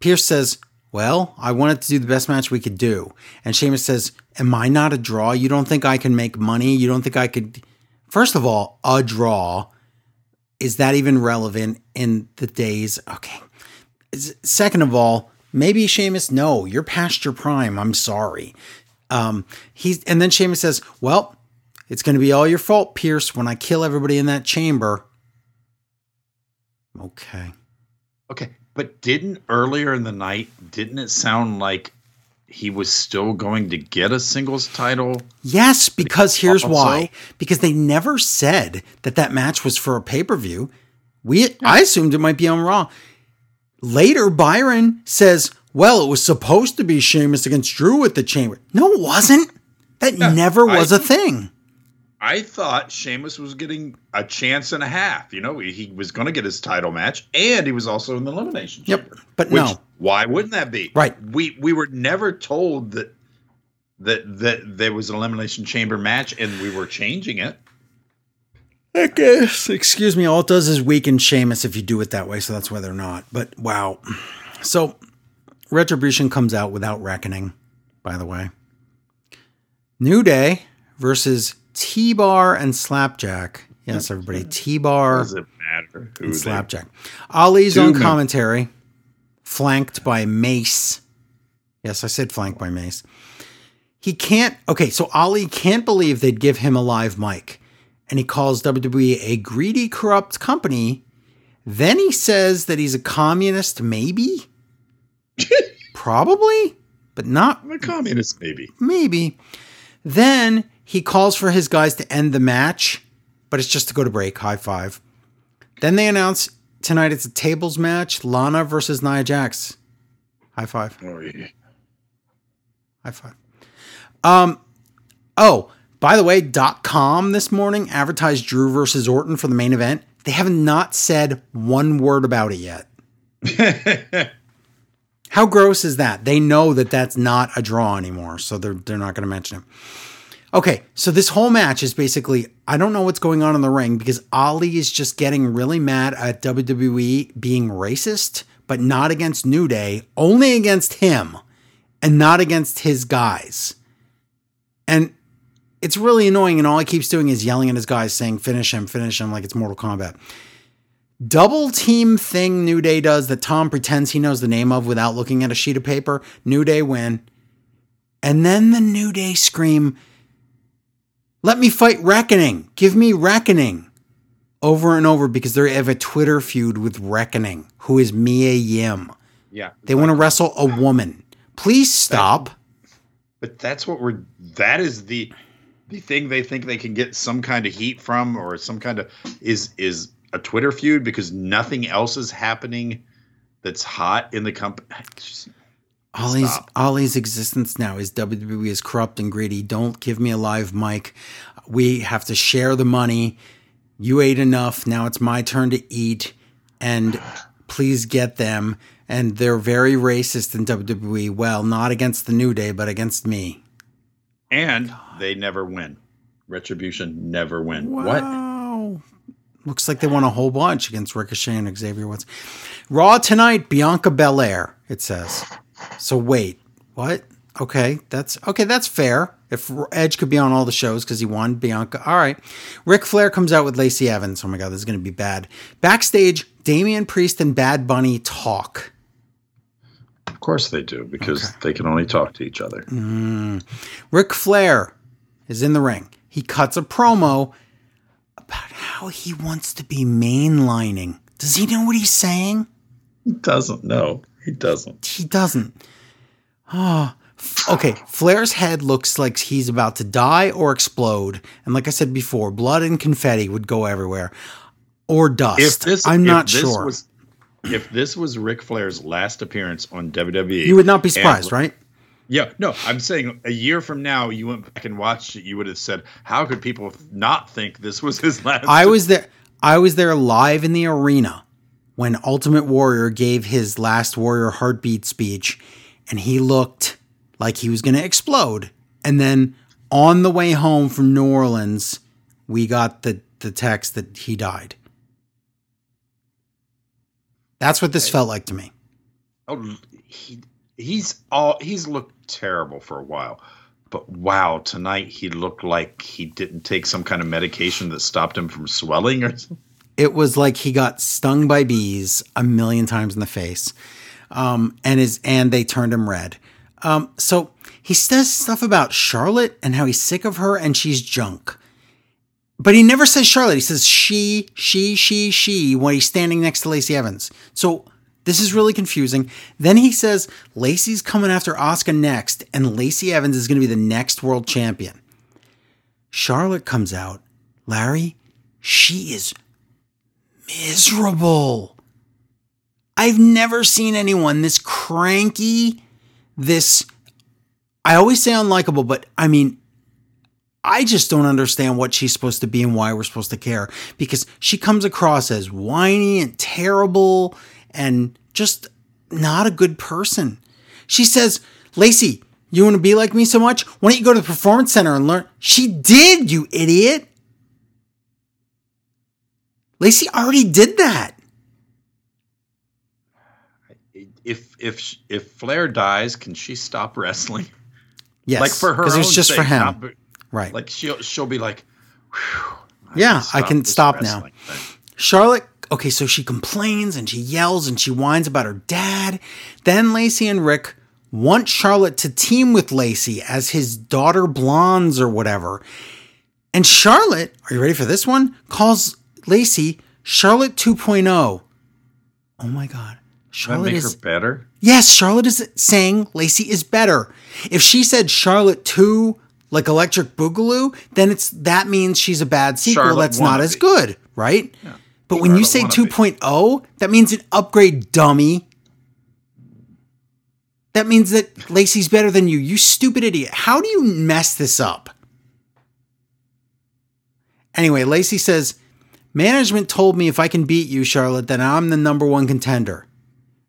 Pearce says, Well, I wanted to do the best match we could do. And Sheamus says, Am I not a draw? You don't think I can make money? You don't think I could. First of all, a draw. Is that even relevant in the days? Okay. Second of all, maybe Sheamus, no, you're past your prime. I'm sorry. Um, he's and then Sheamus says, Well, it's gonna be all your fault, Pearce, when I kill everybody in that chamber. Okay. Okay, but didn't earlier in the night didn't it sound like he was still going to get a singles title? Yes, because here's Also- why. Because they never said that that match was for a pay per view. We, I assumed it might be on Raw. Later, Byron says, "Well, it was supposed to be Sheamus against Drew at the Chamber." No, it wasn't. That never was a thing. I thought Sheamus was getting a chance and a half. You know, he, he was going to get his title match, and he was also in the elimination Yep, chamber. but Which, no. why wouldn't that be? Right. We we were never told that that that there was an elimination chamber match, and we were changing it. I guess. Excuse me. All it does is weaken Sheamus if you do it that way. So that's why they're not. But wow. So Retribution comes out without reckoning, by the way. New Day versus T Bar and Slapjack. Yes, everybody. T Bar Does it matter who and they- Slapjack. Ali's Two on men. commentary, flanked by Mace. Yes, I said flanked by Mace. He can't. Okay, so Ali can't believe they'd give him a live mic, and he calls WWE a greedy, corrupt company. Then he says that he's a communist, maybe, *laughs* probably. but not I'm a communist, maybe. maybe. Then he calls for his guys to end the match, but it's just to go to break. High five. Then they announce tonight it's a tables match Lana versus Nia Jax. High five. Oh, yeah. High five. Um, oh, by the way, dot com this morning advertised Drew versus Orton for the main event. They have not said one word about it yet. *laughs* How gross is that? They know that that's not a draw anymore, so they're they're not going to mention it. Okay, so this whole match is basically I don't know what's going on in the ring because Ali is just getting really mad at WWE being racist, but not against New Day, only against him and not against his guys. And it's really annoying and all he keeps doing is yelling at his guys saying finish him, finish him like it's Mortal Kombat double team thing New Day does that Tom pretends he knows the name of without looking at a sheet of paper. New Day win. And then the New Day scream, Let me fight Reckoning. Give me Reckoning. Over and over because they have a Twitter feud with Reckoning, who is Mia Yim. yeah. They want to wrestle a woman. Please stop. But that's what we're. That is the the thing they think they can get some kind of heat from, or some kind of is is a Twitter feud because nothing else is happening that's hot in the company. Ali's Stop. Ali's existence now is WWE is corrupt and greedy. Don't give me a live mic. We have to share the money. You ate enough. Now it's my turn to eat. And please get them. And they're very racist in WWE. Well, not against the New Day, but against me. And they never win. Retribution never win. What? Wow. Looks like they won a whole bunch against Ricochet and Xavier Woods. Raw tonight, Bianca Belair, it says. So wait, what? Okay, that's okay, that's fair. If Edge could be on all the shows because he won, Bianca. All right. Ric Flair comes out with Lacey Evans. Oh my god, this is gonna be bad. Backstage, Damian Priest and Bad Bunny talk. Of course they do because they can only talk to each other. Mm. Ric Flair is in the ring. He cuts a promo about how he wants to be mainlining. Does he know what he's saying? He doesn't know. He doesn't. He doesn't. Oh, okay. Flair's head looks like he's about to die or explode. And like I said before, blood and confetti would go everywhere. Or dust. If this, I'm if not this sure. Was, if this was Ric Flair's last appearance on WWE, you would not be and- surprised, right? Yeah, no, I'm saying a year from now, you went back and watched it, you would have said, "How could people not think this was his last?" I was there. I was there live in the arena when Ultimate Warrior gave his last Warrior heartbeat speech, and he looked like he was going to explode. And then on the way home from New Orleans, we got the the text that he died. That's what this felt like to me. Oh, he he's all he's looked terrible for a while, but wow, tonight he looked like he didn't take some kind of medication that stopped him from swelling or something. It was like he got stung by bees a million times in the face, um, and his and they turned him red. Um, so he says stuff about Charlotte and how he's sick of her and she's junk. But he never says Charlotte. He says she, she, she, she when he's standing next to Lacey Evans. So this is really confusing. Then he says Lacey's coming after Asuka next, and Lacey Evans is going to be the next world champion. Charlotte comes out. Larry, she is miserable. I've never seen anyone this cranky, this, I always say unlikable, but I mean, I just don't understand what she's supposed to be and why we're supposed to care because she comes across as whiny and terrible and just not a good person. She says, Lacey, you want to be like me so much? Why don't you go to the performance center and learn? She did, you idiot. Lacey already did that. If if if Flair dies, can she stop wrestling? Yes, like for her because it's just for him, not right? Like she'll she'll be like, "Whew, Yeah, I can stop now." thing." Charlotte, okay, so she complains and she yells and she whines about her dad. Then Lacey and Rick want Charlotte to team with Lacey as his daughter blondes or whatever. And Charlotte, are you ready for this one? Calls Lacey Charlotte 2.0. Oh my God. Charlotte make is her better. Yes, Charlotte is saying Lacey is better. If she said Charlotte 2 like Electric Boogaloo, then it's that means she's a bad sequel Charlotte that's not as good, right? Yeah. But when you say Charlotte 2.0, that means an upgrade dummy. That means that Lacey's better than you. You stupid idiot. How do you mess this up? Anyway, Lacey says, Management told me if I can beat you, Charlotte, then I'm the number one contender.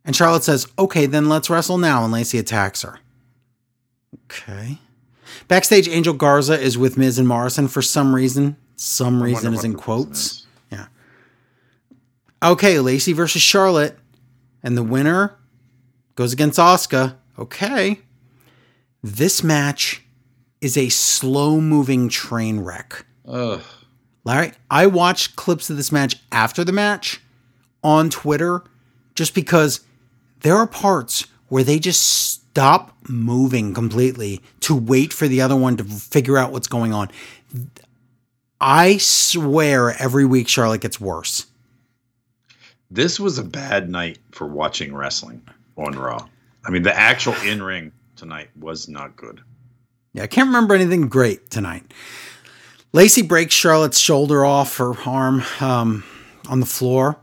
And Charlotte says, Okay, then let's wrestle now. And Lacey attacks her. Okay. Backstage, Angel Garza is with Miz and Morrison for some reason. Some reason is in quotes. is. Okay, Lacey versus Charlotte. And the winner goes against Asuka. Okay. This match is a slow moving train wreck. Ugh. Larry, I watched clips of this match after the match on Twitter just because there are parts where they just stop moving completely to wait for the other one to figure out what's going on. I swear every week Charlotte gets worse. This was a bad night for watching wrestling on Raw. I mean, the actual in ring tonight was not good. Yeah, I can't remember anything great tonight. Lacey breaks Charlotte's shoulder off her arm um, on the floor.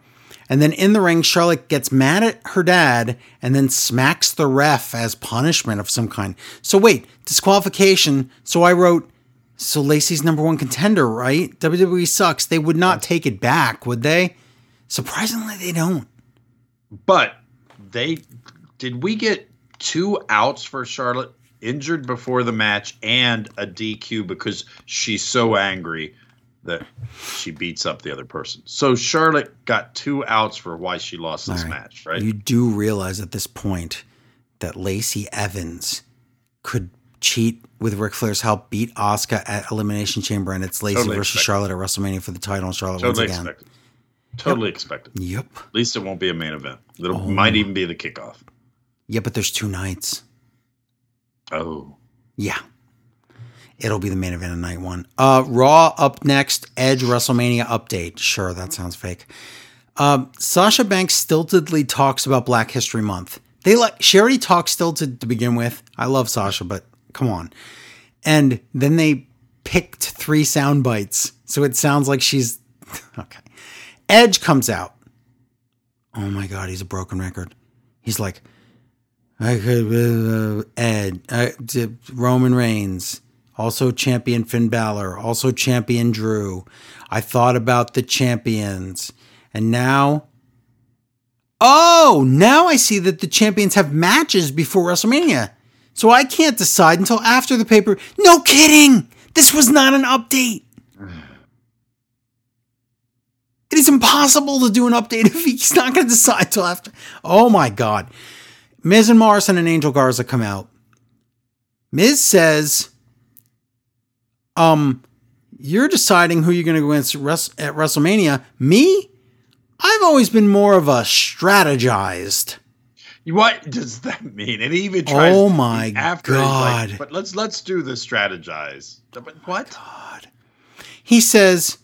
And then in the ring, Charlotte gets mad at her dad and then smacks the ref as punishment of some kind. So, wait, disqualification. So I wrote, so Lacey's number one contender, right? WWE sucks. They would not take it back, would they? Surprisingly, they don't. But they did we get two outs for Charlotte injured before the match and a DQ because she's so angry that she beats up the other person. So Charlotte got two outs for why she lost this right. match, right? You do realize at this point that Lacey Evans could cheat with Ric Flair's help, beat Asuka at Elimination Chamber, and it's Lacey Totally versus expected. Charlotte at WrestleMania for the title, and Charlotte totally wins again. expected. Totally expected. Yep. At least it won't be a main event. It Oh. might even be the kickoff. Yeah, but there's two nights. Oh. Yeah. It'll be the main event of night one. Uh, Raw up next. Edge WrestleMania update. Sure, that sounds fake. Um, Sasha Banks stiltedly talks about Black History Month. They like she already talks stilted to begin with. I love Sasha, but come on. And then they picked three sound bites, so it sounds like she's *laughs* okay. Edge comes out. Oh my god, he's a broken record. He's like, I could uh, Ed, uh, Roman Reigns, also champion Finn Balor, also champion Drew. I thought about the champions, and now, oh, now I see that the champions have matches before WrestleMania, so I can't decide until after the paper. No kidding, this was not an update. It is impossible to do an update *laughs* if he's not going to decide till after. Oh my god. Miz and Morrison and Angel Garza come out. Miz says, um, you're deciding who you're going to go against at WrestleMania. Me? I've always been more of a strategized. What does that mean? And he even tries Oh my after he's like, God. but let's let's do the strategize. But what? God. He says,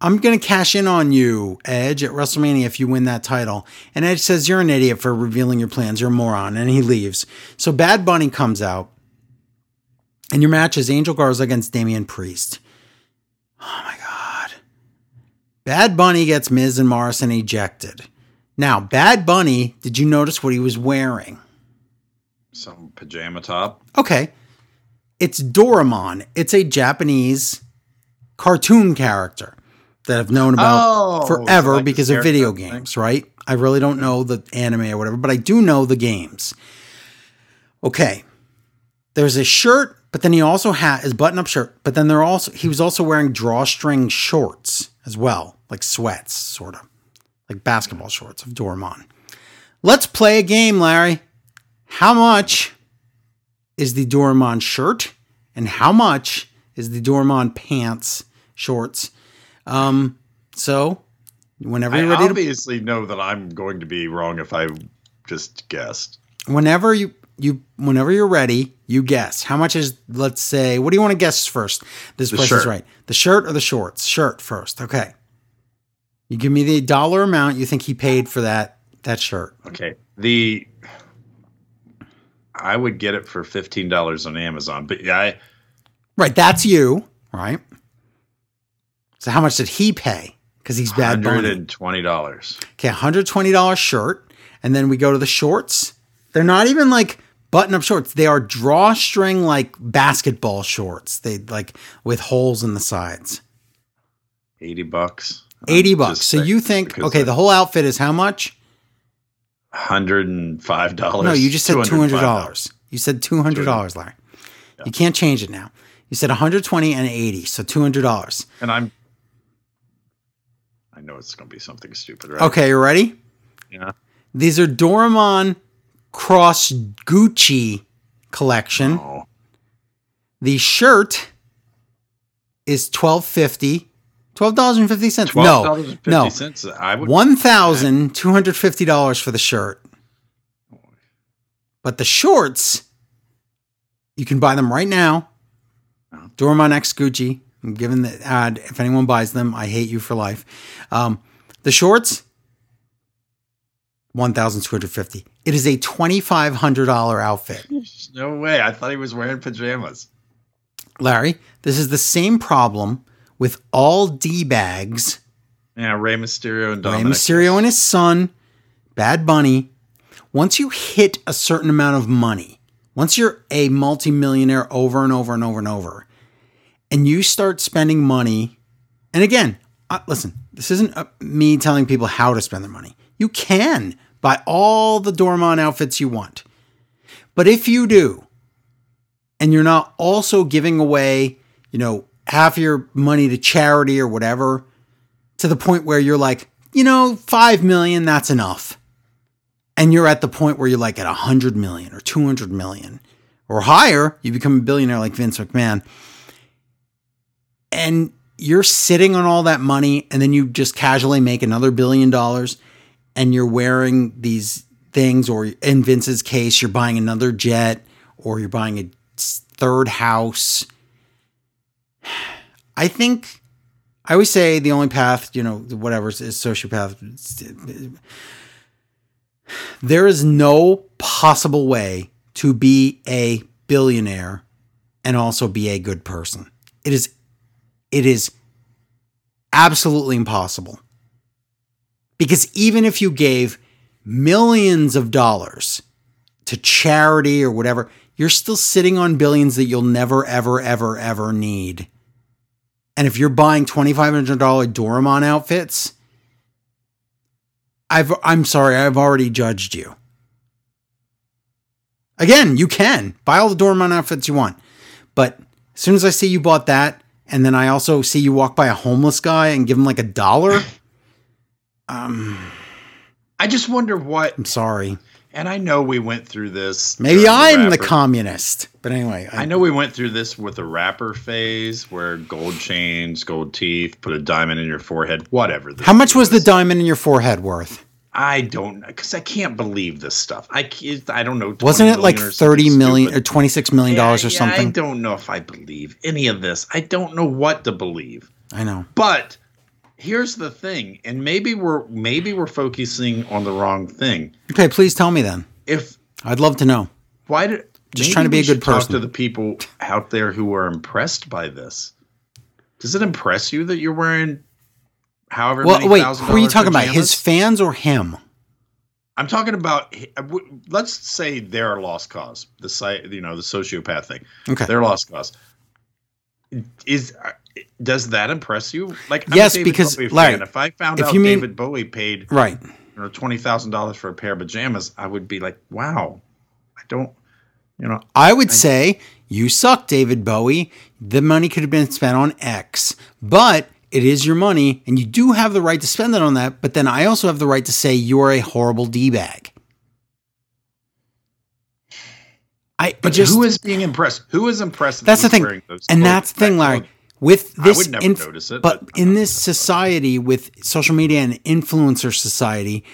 I'm going to cash in on you, Edge, at WrestleMania if you win that title. And Edge says, You're an idiot for revealing your plans. You're a moron. And he leaves. So Bad Bunny comes out. And your match is Angel Garza against Damian Priest. Oh my God. Bad Bunny gets Miz and Morrison ejected. Now, Bad Bunny, did you notice what he was wearing? Some pajama top. Okay. It's Doraemon. It's a Japanese cartoon character that I've known about Oh, forever like because of video Scarecrow thing? games, right? I really don't know the anime or whatever, but I do know the games. Okay. There's a shirt, but then he also had his button-up shirt, but then they're also he was also wearing drawstring shorts as well, like sweats, sort of. Like basketball shorts of Doraemon. Let's play a game, Larry. How much is the Doraemon shirt and how much is the Doraemon pants, shorts? Um, so whenever I you're ready to obviously know that I'm going to be wrong if I just guessed. whenever you you whenever you're ready, you guess. How much is let's say what do you want to guess first? This The place is right. The shirt or the shorts? Shirt first. Okay. You give me the dollar amount you think he paid for that that shirt? Okay. The I would get it for fifteen dollars on Amazon, but yeah, I, Right, that's you, right? So how much did he pay? Because he's bad hundred and twenty dollars. Okay, hundred twenty dollars shirt, and then we go to the shorts. They're not even like button-up shorts. They are drawstring like basketball shorts. They like with holes in the sides. Eighty bucks. Eighty bucks. So you think okay? The whole outfit is how much? hundred and five dollars. No, you just said two hundred dollars. You said two hundred dollars, Larry. You can't change it now. You said one hundred twenty and eighty, so two hundred dollars. And I'm. I know it's going to be something stupid, right? Okay, you ready? Yeah. These are Doraemon Cross Gucci collection. Oh, The shirt is twelve fifty. Twelve dollars and fifty cents. No, dollars no, cents. I would. one thousand two hundred fifty dollars for the shirt. But the shorts, you can buy them right now. Oh. Doraemon X Gucci. I'm giving the ad. If anyone buys them, I hate you for life. Um, the shorts, one thousand two hundred fifty. It is a twenty five hundred dollar outfit. *laughs* No way! I thought he was wearing pajamas. Larry, this is the same problem with all D bags. Yeah, Rey Mysterio and Rey Dominic. Mysterio and his son, Bad Bunny. Once you hit a certain amount of money, once you're a multimillionaire over and over and over and over, and you start spending money, and again, uh, listen, this isn't uh, me telling people how to spend their money. You can buy all the Doraemon outfits you want. But if you do, and you're not also giving away, you know, half your money to charity or whatever, to the point where you're like, you know, 5 million, that's enough. And you're at the point where you're like at 100 million or 200 million or higher, you become a billionaire like Vince McMahon. And you're sitting on all that money and then you just casually make another billion dollars and you're wearing these things or in Vince's case you're buying another jet or you're buying a third house. I think I always say the only path, you know, whatever is sociopath. There is no possible way to be a billionaire and also be a good person. It is it is absolutely impossible. Because even if you gave millions of dollars to charity or whatever, you're still sitting on billions that you'll never, ever, ever, ever need. And if you're buying $2,500 Doraemon outfits, I've, I'm sorry, I've already judged you. Again, you can buy all the Doraemon outfits you want. But as soon as I see you bought that, and then I also see you walk by a homeless guy and give him like a dollar, *laughs* um, I just wonder what. I'm sorry. And I know we went through this. Maybe I'm the rapper- communist. But anyway, I know we went through this with the rapper phase where gold chains, gold teeth, put a diamond in your forehead, whatever. How much was the diamond in your forehead worth? I don't because I can't believe this stuff. I I don't know. Wasn't it like million or 30 million or 26 million dollars or Yeah, yeah, something? I don't know if I believe any of this. I don't know what to believe. I know. But here's the thing, and maybe we're maybe we're focusing on the wrong thing. Okay, please tell me then. If I'd love to know. why did Just trying to be a good should talk person. to the people out there who are impressed by this. Does it impress you that you're wearing however Well, many wait, who are you talking about? His fans or him? I'm talking about. Let's say they're a lost cause. The site, you know, the sociopath thing. Okay. They're lost cause. Is does that impress you? Like, Yes, because, Bowie Larry, fan. if I found if out you mean- David Bowie paid Right. you know twenty thousand dollars for a pair of pajamas, I would be like, wow. I don't, you know, I would say you suck, David Bowie. The money could have been spent on X, but it is your money and you do have the right to spend it on that. But then I also have the right to say you're a horrible D bag. I but just, who is being impressed? Who is impressed? That's the thing. those And clothes- that's the thing, Larry. With I this, would never inf- notice it, but but- in this society, with social media and influencer society,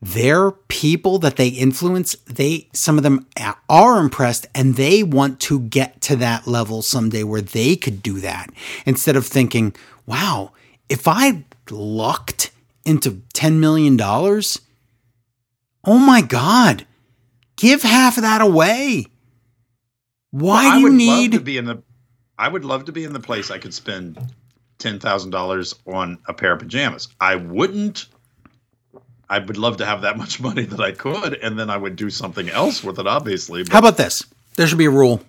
their people that they influence, they some of them are impressed, and they want to get to that level someday where they could do that instead of thinking, "Wow, if I lucked into ten million dollars." Oh my God. Give half of that away. Why Well, do you would need. love to be in the I would love to be in the place I could spend ten thousand dollars on a pair of pajamas. I wouldn't I would love to have that *laughs* much money that I could, and then I would do something else with it, obviously. But How about this? There should be a rule.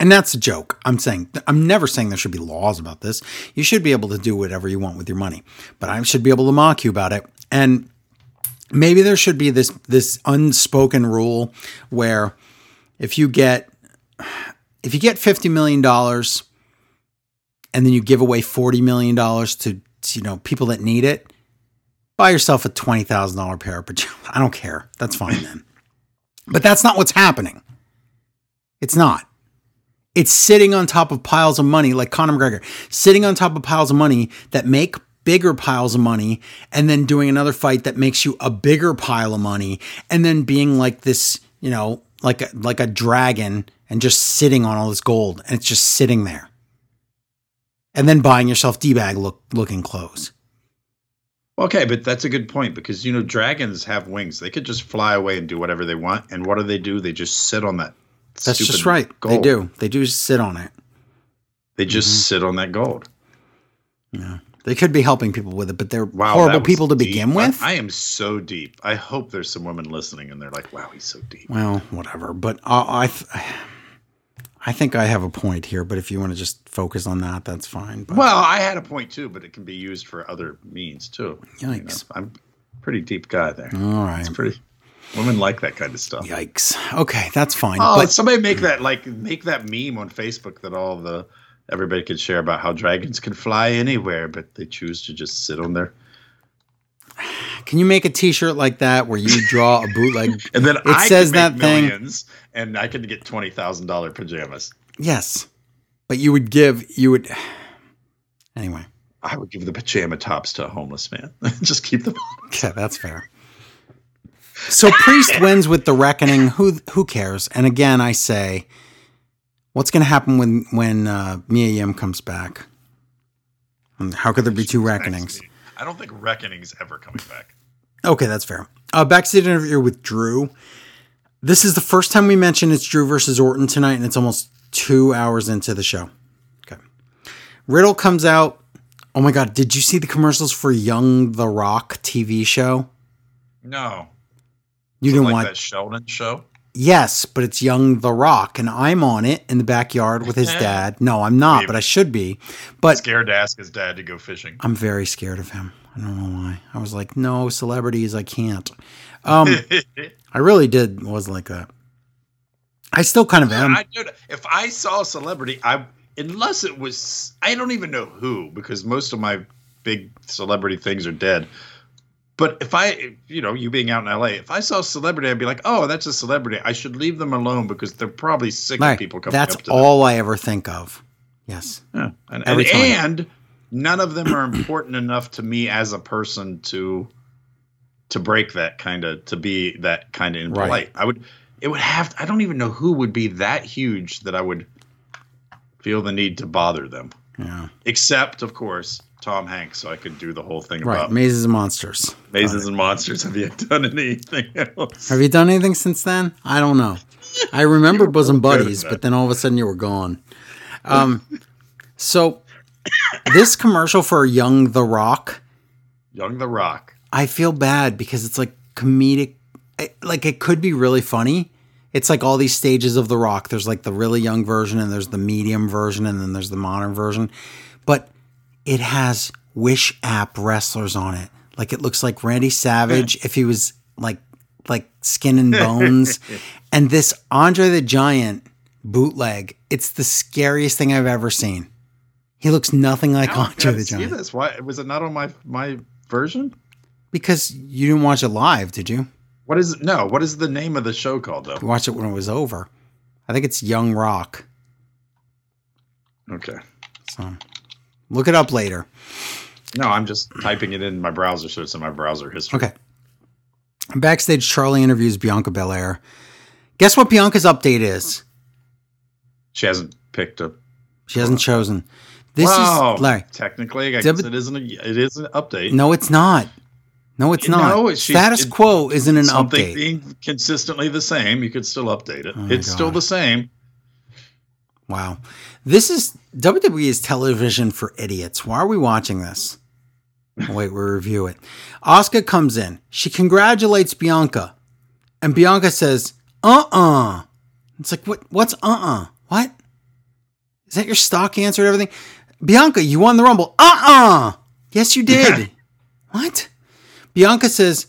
And that's a joke. I'm saying, I'm never saying there should be laws about this. You should be able to do whatever you want with your money, but I should be able to mock you about it. And maybe there should be this, this unspoken rule where if you get, if you get $50 million and then you give away $40 million to, to, you know, people that need it, buy yourself a $20,000 pair of pajamas. I don't care. That's fine then. But that's not what's happening. It's not. It's sitting on top of piles of money, like Conor McGregor, sitting on top of piles of money that make bigger piles of money, and then doing another fight that makes you a bigger pile of money, and then being like this, you know, like a, like a dragon, and just sitting on all this gold, and it's just sitting there, and then buying yourself d bag look looking clothes. Okay, but that's a good point because you know dragons have wings. They could just fly away and do whatever they want. And what do they do? They just sit on that. That's just stupid right. They do. They do sit on it. They just Mhm. sit on that gold. Yeah. They could be helping people with it, but they're Wow, horrible people to deep. begin with. I, am so deep. I hope there's some women listening and they're like, "Wow, he's so deep." Well, whatever. But I, I, th- I think I have a point here. But if you want to just focus on that, that's fine. But, Well, I had a point too, but it can be used for other means too. You know, yikes! I'm a pretty deep guy there. All right, It's pretty. Women like that kind of stuff. yikes. Okay, that's fine. Oh, but somebody make that like make that meme on Facebook that all the everybody could share about how dragons can fly anywhere, but they choose to just sit on there. can you make a T-shirt like that where you draw a bootleg? *laughs* And then I says that thing- millions, and I could get twenty thousand dollar pajamas. yes, but you would give you would. *sighs* Anyway, I would give the pajama tops to a homeless man. *laughs* just keep them. yeah, that's fair. So priest wins with the reckoning. Who who cares? And again, I say, what's going to happen when when uh, Mia Yim comes back? And How could there be two reckonings? I don't think reckoning's ever coming back. Okay, that's fair. Uh, backstage interview with Drew. This is the first time we mention it's Drew versus Orton tonight, and it's almost two hours into the show. Okay. Riddle comes out. Oh my God, did you see the commercials for Young the Rock TV show? No, You didn't like watch that Sheldon show. Yes, but it's Young the Rock, and I'm on it in the backyard with his *laughs* dad. No, I'm not, but I should be. But Scared to ask his dad to go fishing. I'm very scared of him. I don't know why. I was like, no, celebrities, I can't. Um, *laughs* I really did was like that. I still kind of am. I, dude, if I saw a celebrity, I unless it was I don't even know who because most of my big celebrity things are dead. But if I, you know, you being out in LA, if I saw a celebrity, I'd be like, "Oh, that's a celebrity. I should leave them alone because they're probably sick Right. of people coming That's up to them." all I ever think of. Yes. Yeah. And, Every and, time. and none of them are important enough to me as a person to to break that kind of to be that kind of impolite. Right. I would it would have I don't even know who would be that huge that I would feel the need to bother them. Yeah. Except of course Tom Hanks, so I could do the whole thing Right. about Mazes and Monsters. mazes and monsters. Have you done anything else? Have you done anything since then? I don't know. I remember bosom buddies, but then all of a sudden you were gone. Um, so this commercial for Young the Rock, Young the Rock. I feel bad because it's like comedic. Like it could be really funny. It's like all these stages of the Rock. There's like the really young version, and there's the medium version, and then there's the modern version. But it has Wish app wrestlers on it. Like it looks like Randy Savage if he was like like skin and bones. *laughs* and this Andre the Giant bootleg, it's the scariest thing I've ever seen. He looks nothing like How Andre the see Giant. this? Why was it not on my my version? Because you didn't watch it live, did you? What is it? No, what is the name of the show called though? You watched it when it was over. I think it's Young Rock. Okay. So look it up later. No, I'm just typing it in my browser, so it's in my browser history. Okay. Backstage, Charlie interviews Bianca Belair. Guess what Bianca's update is? She hasn't picked up. She hasn't chosen. This wow. is Larry. Technically, I guess it isn't. A, it is an update. No, it's not. No, it's No, not. it's- she- Status it- quo isn't an Something update. being consistently the same, you could still update it. Oh it's still the same. Wow. This is WWE is television for idiots. Why are we watching this? Wait, we'll review it. Asuka comes in. She congratulates Bianca. And Bianca says, uh-uh. It's like, what what's uh-uh? What? Is that your stock answer to everything? Bianca, you won the Rumble. Uh-uh. Yes, you did. *laughs* what? Bianca says,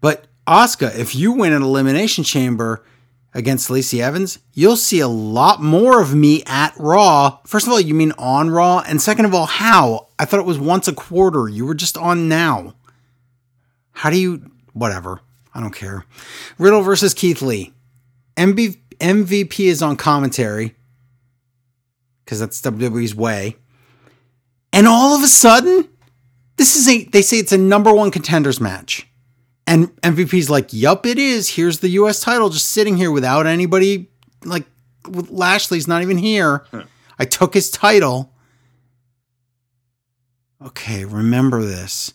but Asuka, if you win an elimination chamber against Lacey Evans, you'll see a lot more of me at Raw. First of all, you mean on Raw? And second of all, how? I thought it was once a quarter. You were just on now. How do you. Whatever. I don't care. Riddle versus Keith Lee. MB, MVP is on commentary because that's WWE's way. And all of a sudden, this is a, they say it's a number one contenders match. And MVP's like, yup, it is. Here's the US title just sitting here without anybody. Like, Lashley's not even here. I took his title. Okay, remember this.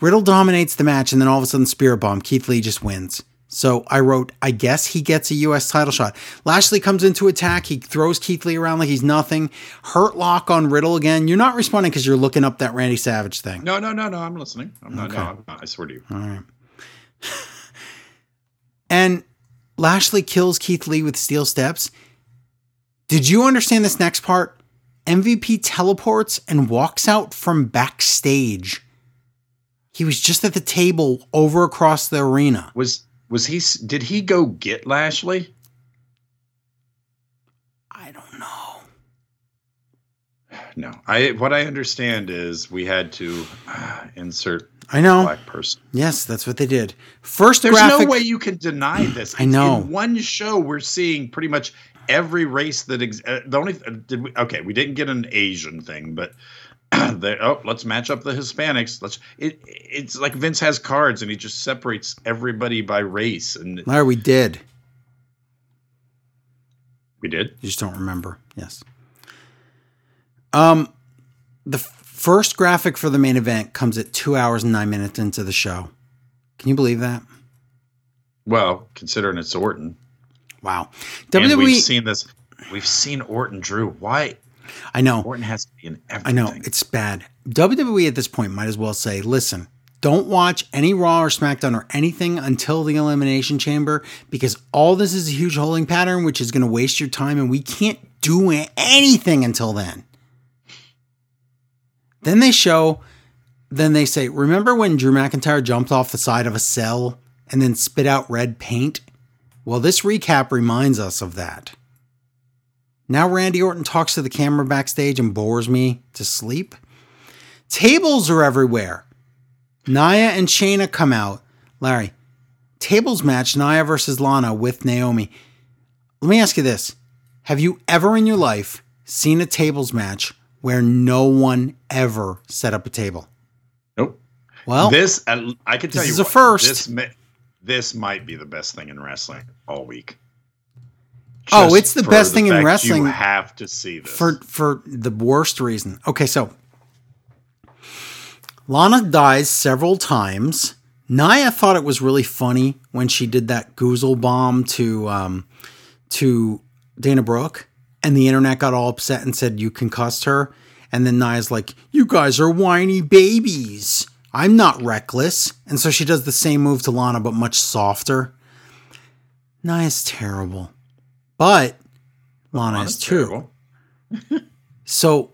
Riddle dominates the match, and then all of a sudden, Spirit Bomb. Keith Lee just wins. So I wrote, I guess he gets a US title shot. Lashley comes into attack. He throws Keith Lee around like he's nothing. Hurt lock on Riddle again. You're not responding because you're looking up that Randy Savage thing. No, no, no, no. I'm listening. I'm not. No, I'm not. I swear to you. All right. And Lashley kills Keith Lee with steel steps. Did you understand this next part? MVP teleports and walks out from backstage. He was just at the table over across the arena. Was was he? Did he go get Lashley? I don't know. No. I what I understand is we had to uh, insert I know. black person. Yes, that's what they did. First There's graphic. no way you can deny *clears throat* this. I know. In one show, we're seeing pretty much every race that ex- uh, the only uh, did we okay we didn't get an Asian thing, but *clears throat* they oh let's match up the Hispanics. Let's it it's like Vince has cards and he just separates everybody by race, and Larry, we did. we did. You just don't remember. Yes. Um, the f- first graphic for the main event comes at two hours and nine minutes into the show. Can you believe that? Well, considering it's Orton, Wow. and WWE. we've seen this. We've seen Orton Drew. Why I know. Orton has to be in everything. I know. It's bad. WWE at this point might as well say, listen, don't watch any Raw or SmackDown or anything until the Elimination Chamber because all this is a huge holding pattern, which is going to waste your time, and we can't do anything until then. Then they show, then they say, remember when Drew McIntyre jumped off the side of a cell and then spit out red paint? Well, this recap reminds us of that. Now Randy Orton talks to the camera backstage and bores me to sleep. Tables are everywhere. Nia and Shayna come out. Larry, tables match Nia versus Lana with Naomi. Let me ask you this. Have you ever in your life seen a tables match where no one ever set up a table? Nope. Well, this uh, I can tell this you is a first. This, this might be the best thing in wrestling all week. Oh, it's the best thing in wrestling You have to see this. for for the worst reason. Okay, so Lana dies several times. Nia thought it was really funny when she did that goozle bomb to um, to Dana Brooke, and the internet got all upset and said you concussed her. And then Nia's like, "You guys are whiny babies. I'm not reckless." And so she does the same move to Lana, but much softer. Nia's terrible, but Lana Lana's is too. *laughs* So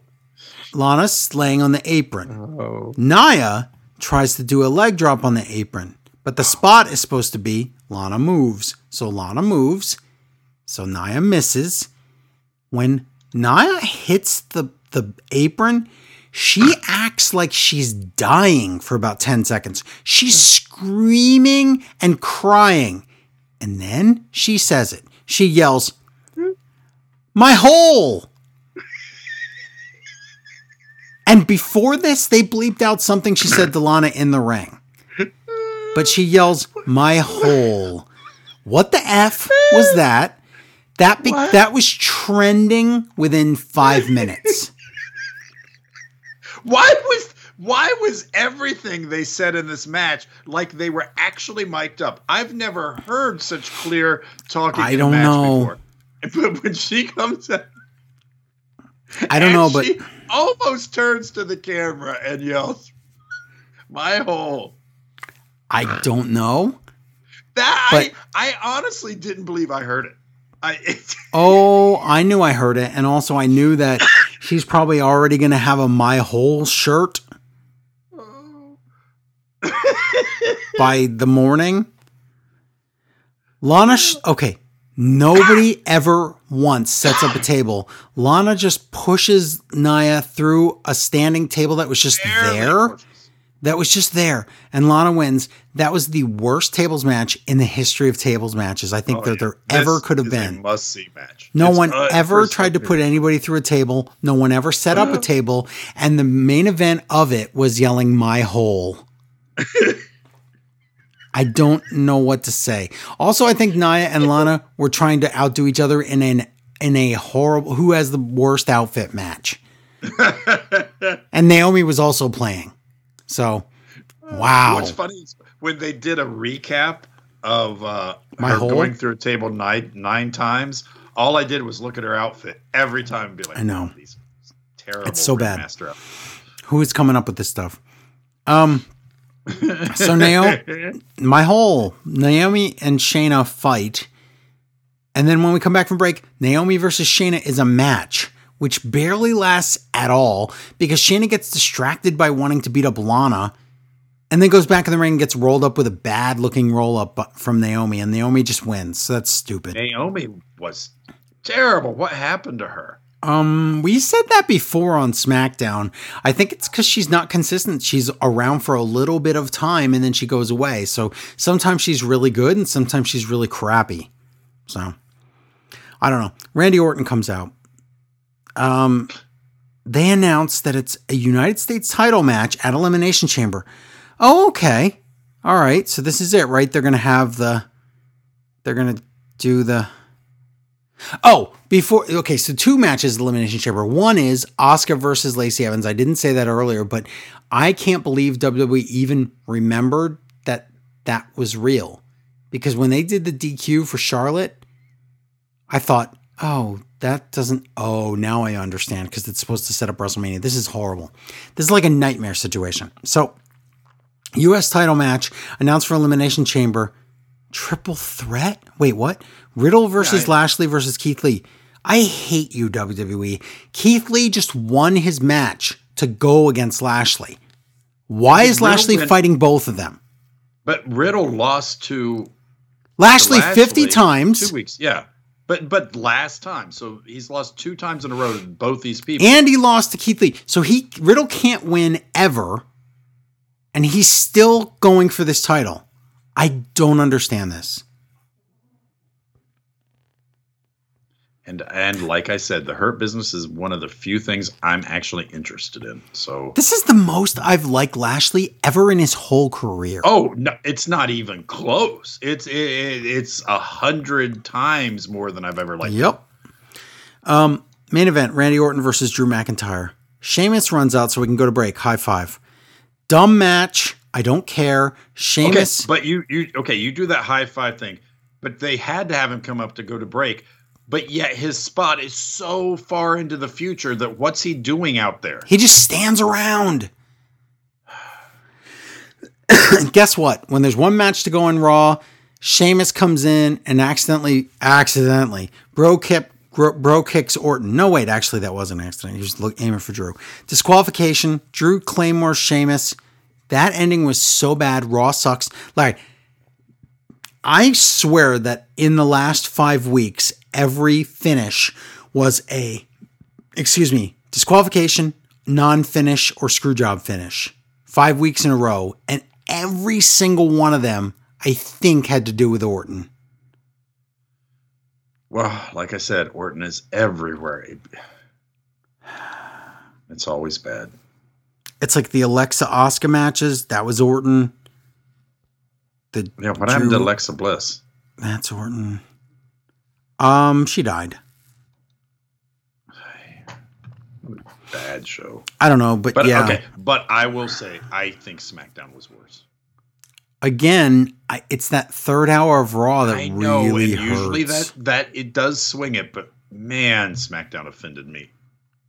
Lana's laying on the apron. Oh. Nia tries to do a leg drop on the apron, but the spot is supposed to be Lana moves. So Lana moves. So Nia misses. When Nia hits the, the apron, she acts like she's dying for about 10 seconds. She's mm. screaming and crying. And then she says it. She yells, My hole! And before this, they bleeped out something she said to Lana in the ring. But she yells, "My hole." What the f was that? That be- that was trending within five minutes. *laughs* Why was Why was everything they said in this match like they were actually mic'd up? I've never heard such clear talking. I don't know. Before. *laughs* But when she comes out, I don't know, but she almost turns to the camera and yells, "My hole." I don't know. That but, I, I honestly didn't believe I heard it. I, it, *laughs* oh, I knew I heard it, and also I knew that *laughs* she's probably already going to have a my whole shirt *laughs* by the morning. Lana, sh- okay, nobody ever once sets up a table. Lana just pushes Nia through a standing table that was just there that was just there, and Lana wins. That was the worst tables match in the history of tables matches. I think oh, that yeah. there this ever could have been. must see match. No it's one ever tried to put anybody through a table. No one ever set up a table, and the main event of it was yelling "My hole." *laughs* I don't know what to say. Also, I think Nia and Lana were trying to outdo each other in an in a horrible who has the worst outfit match. *laughs* and Naomi was also playing. So, wow. What's funny is when they did a recap of uh, My her whole? going through a table nine nine times. All I did was look at her outfit every time and be like, I know oh, these terrible. It's so bad. Who is coming up with this stuff? Um. so Naomi, *laughs* my whole Naomi and Shayna fight, and then when we come back from break, Naomi versus Shayna is a match which barely lasts at all because Shayna gets distracted by wanting to beat up Lana and then goes back in the ring and gets rolled up with a bad looking roll up from Naomi, and Naomi just wins. So that's stupid. Naomi was terrible. What happened to her? Um, we said that before on SmackDown. I think it's because she's not consistent. She's around for a little bit of time and then she goes away. So sometimes she's really good and sometimes she's really crappy. So I don't know. Randy Orton comes out um, they announced that it's a United States title match at Elimination Chamber. Oh, okay. All right. So this is it, right? They're going to have the. They're going to do the. Oh, before. Okay. So two matches, Elimination Chamber. One is Asuka versus Lacey Evans. I didn't say that earlier, but I can't believe WWE even remembered that that was real. Because when they did the DQ for Charlotte, I thought, oh, that doesn't. Oh, now I understand because it's supposed to set up WrestleMania. This is horrible. This is like a nightmare situation. So, U.S. title match announced for Elimination Chamber. Triple threat? Wait, what? Riddle versus yeah, I, Lashley versus Keith Lee. I hate you, WWE. Keith Lee just won his match to go against Lashley. Why is Riddle Lashley went, fighting both of them? But Riddle lost to Lashley, Lashley 50 times. Two weeks, yeah. But but last time, so he's lost two times in a row to both these people, and he lost to Keith Lee. So he Riddle can't win ever, and he's still going for this title. I don't understand this. And and like I said, the hurt business is one of the few things I'm actually interested in. So this is the most I've liked Lashley ever in his whole career. Oh no, it's not even close. It's it, it's a hundred times more than I've ever liked. Yep. Um, main event: Randy Orton versus Drew McIntyre. Sheamus runs out so we can go to break. High five. Dumb match. I don't care. Sheamus. Okay, but you you okay? You do that high five thing, but they had to have him come up to go to break but yet his spot is so far into the future that what's he doing out there? He just stands around. *clears throat* Guess what? When there's one match to go in Raw, Sheamus comes in and accidentally, accidentally, Brogue kick, Brogue kicks Orton. No, wait, actually, that was an accident. He was look, aiming for Drew. Disqualification. Drew Claymore Sheamus. That ending was so bad. Raw sucks. Like, I swear that in the last five weeks, every finish was a, excuse me, disqualification, non finish, or screw job finish. Five weeks in a row. And every single one of them, I think, had to do with Orton. Well, like I said, Orton is everywhere. It's always bad. It's like the Alexa Asuka matches. That was Orton. The yeah, what Drew, happened to Alexa Bliss? That's Orton. Um, she died. bad show. I don't know, but, But yeah. okay, but I will say I think SmackDown was worse. Again, I, it's that third hour of Raw that I know, really and usually that that it does swing it, but man, SmackDown offended me.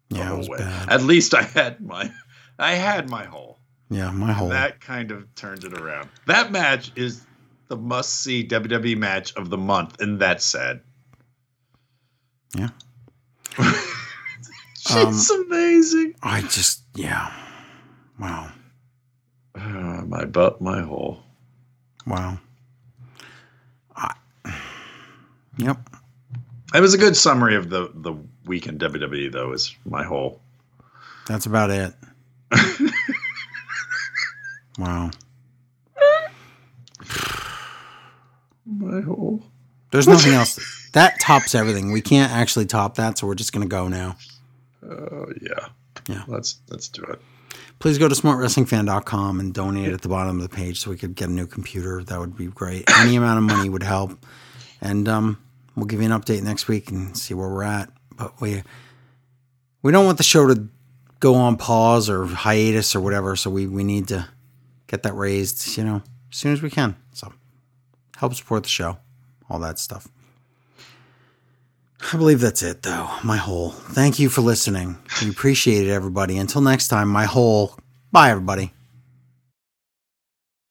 yeah, it was bad. At least I had my I had my hole. yeah, my whole. That kind of turned it around. That match is the must see WWE match of the month, and that's sad. Yeah. *laughs* She's amazing. I just, yeah. Wow. Ah, my butt, my hole. Wow. I, yep. It was a good summary of the the week in WWE, though. Is my hole. That's about it. *laughs* wow. My hole. There's nothing else. That tops everything. We can't actually top that, so we're just going to go now. Oh yeah. Yeah. Let's let's do it. Please go to smartwrestlingfan.com and donate at the bottom of the page so we could get a new computer. That would be great. Any amount of money would help. And um, we'll give you an update next week and see where we're at. But we we don't want the show to go on pause or hiatus or whatever, so we, we need to get that raised, you know, as soon as we can. So help support the show, all that stuff. I believe that's it, though. My whole. Thank you for listening. We appreciate it, everybody. Until next time, my whole. Bye, everybody.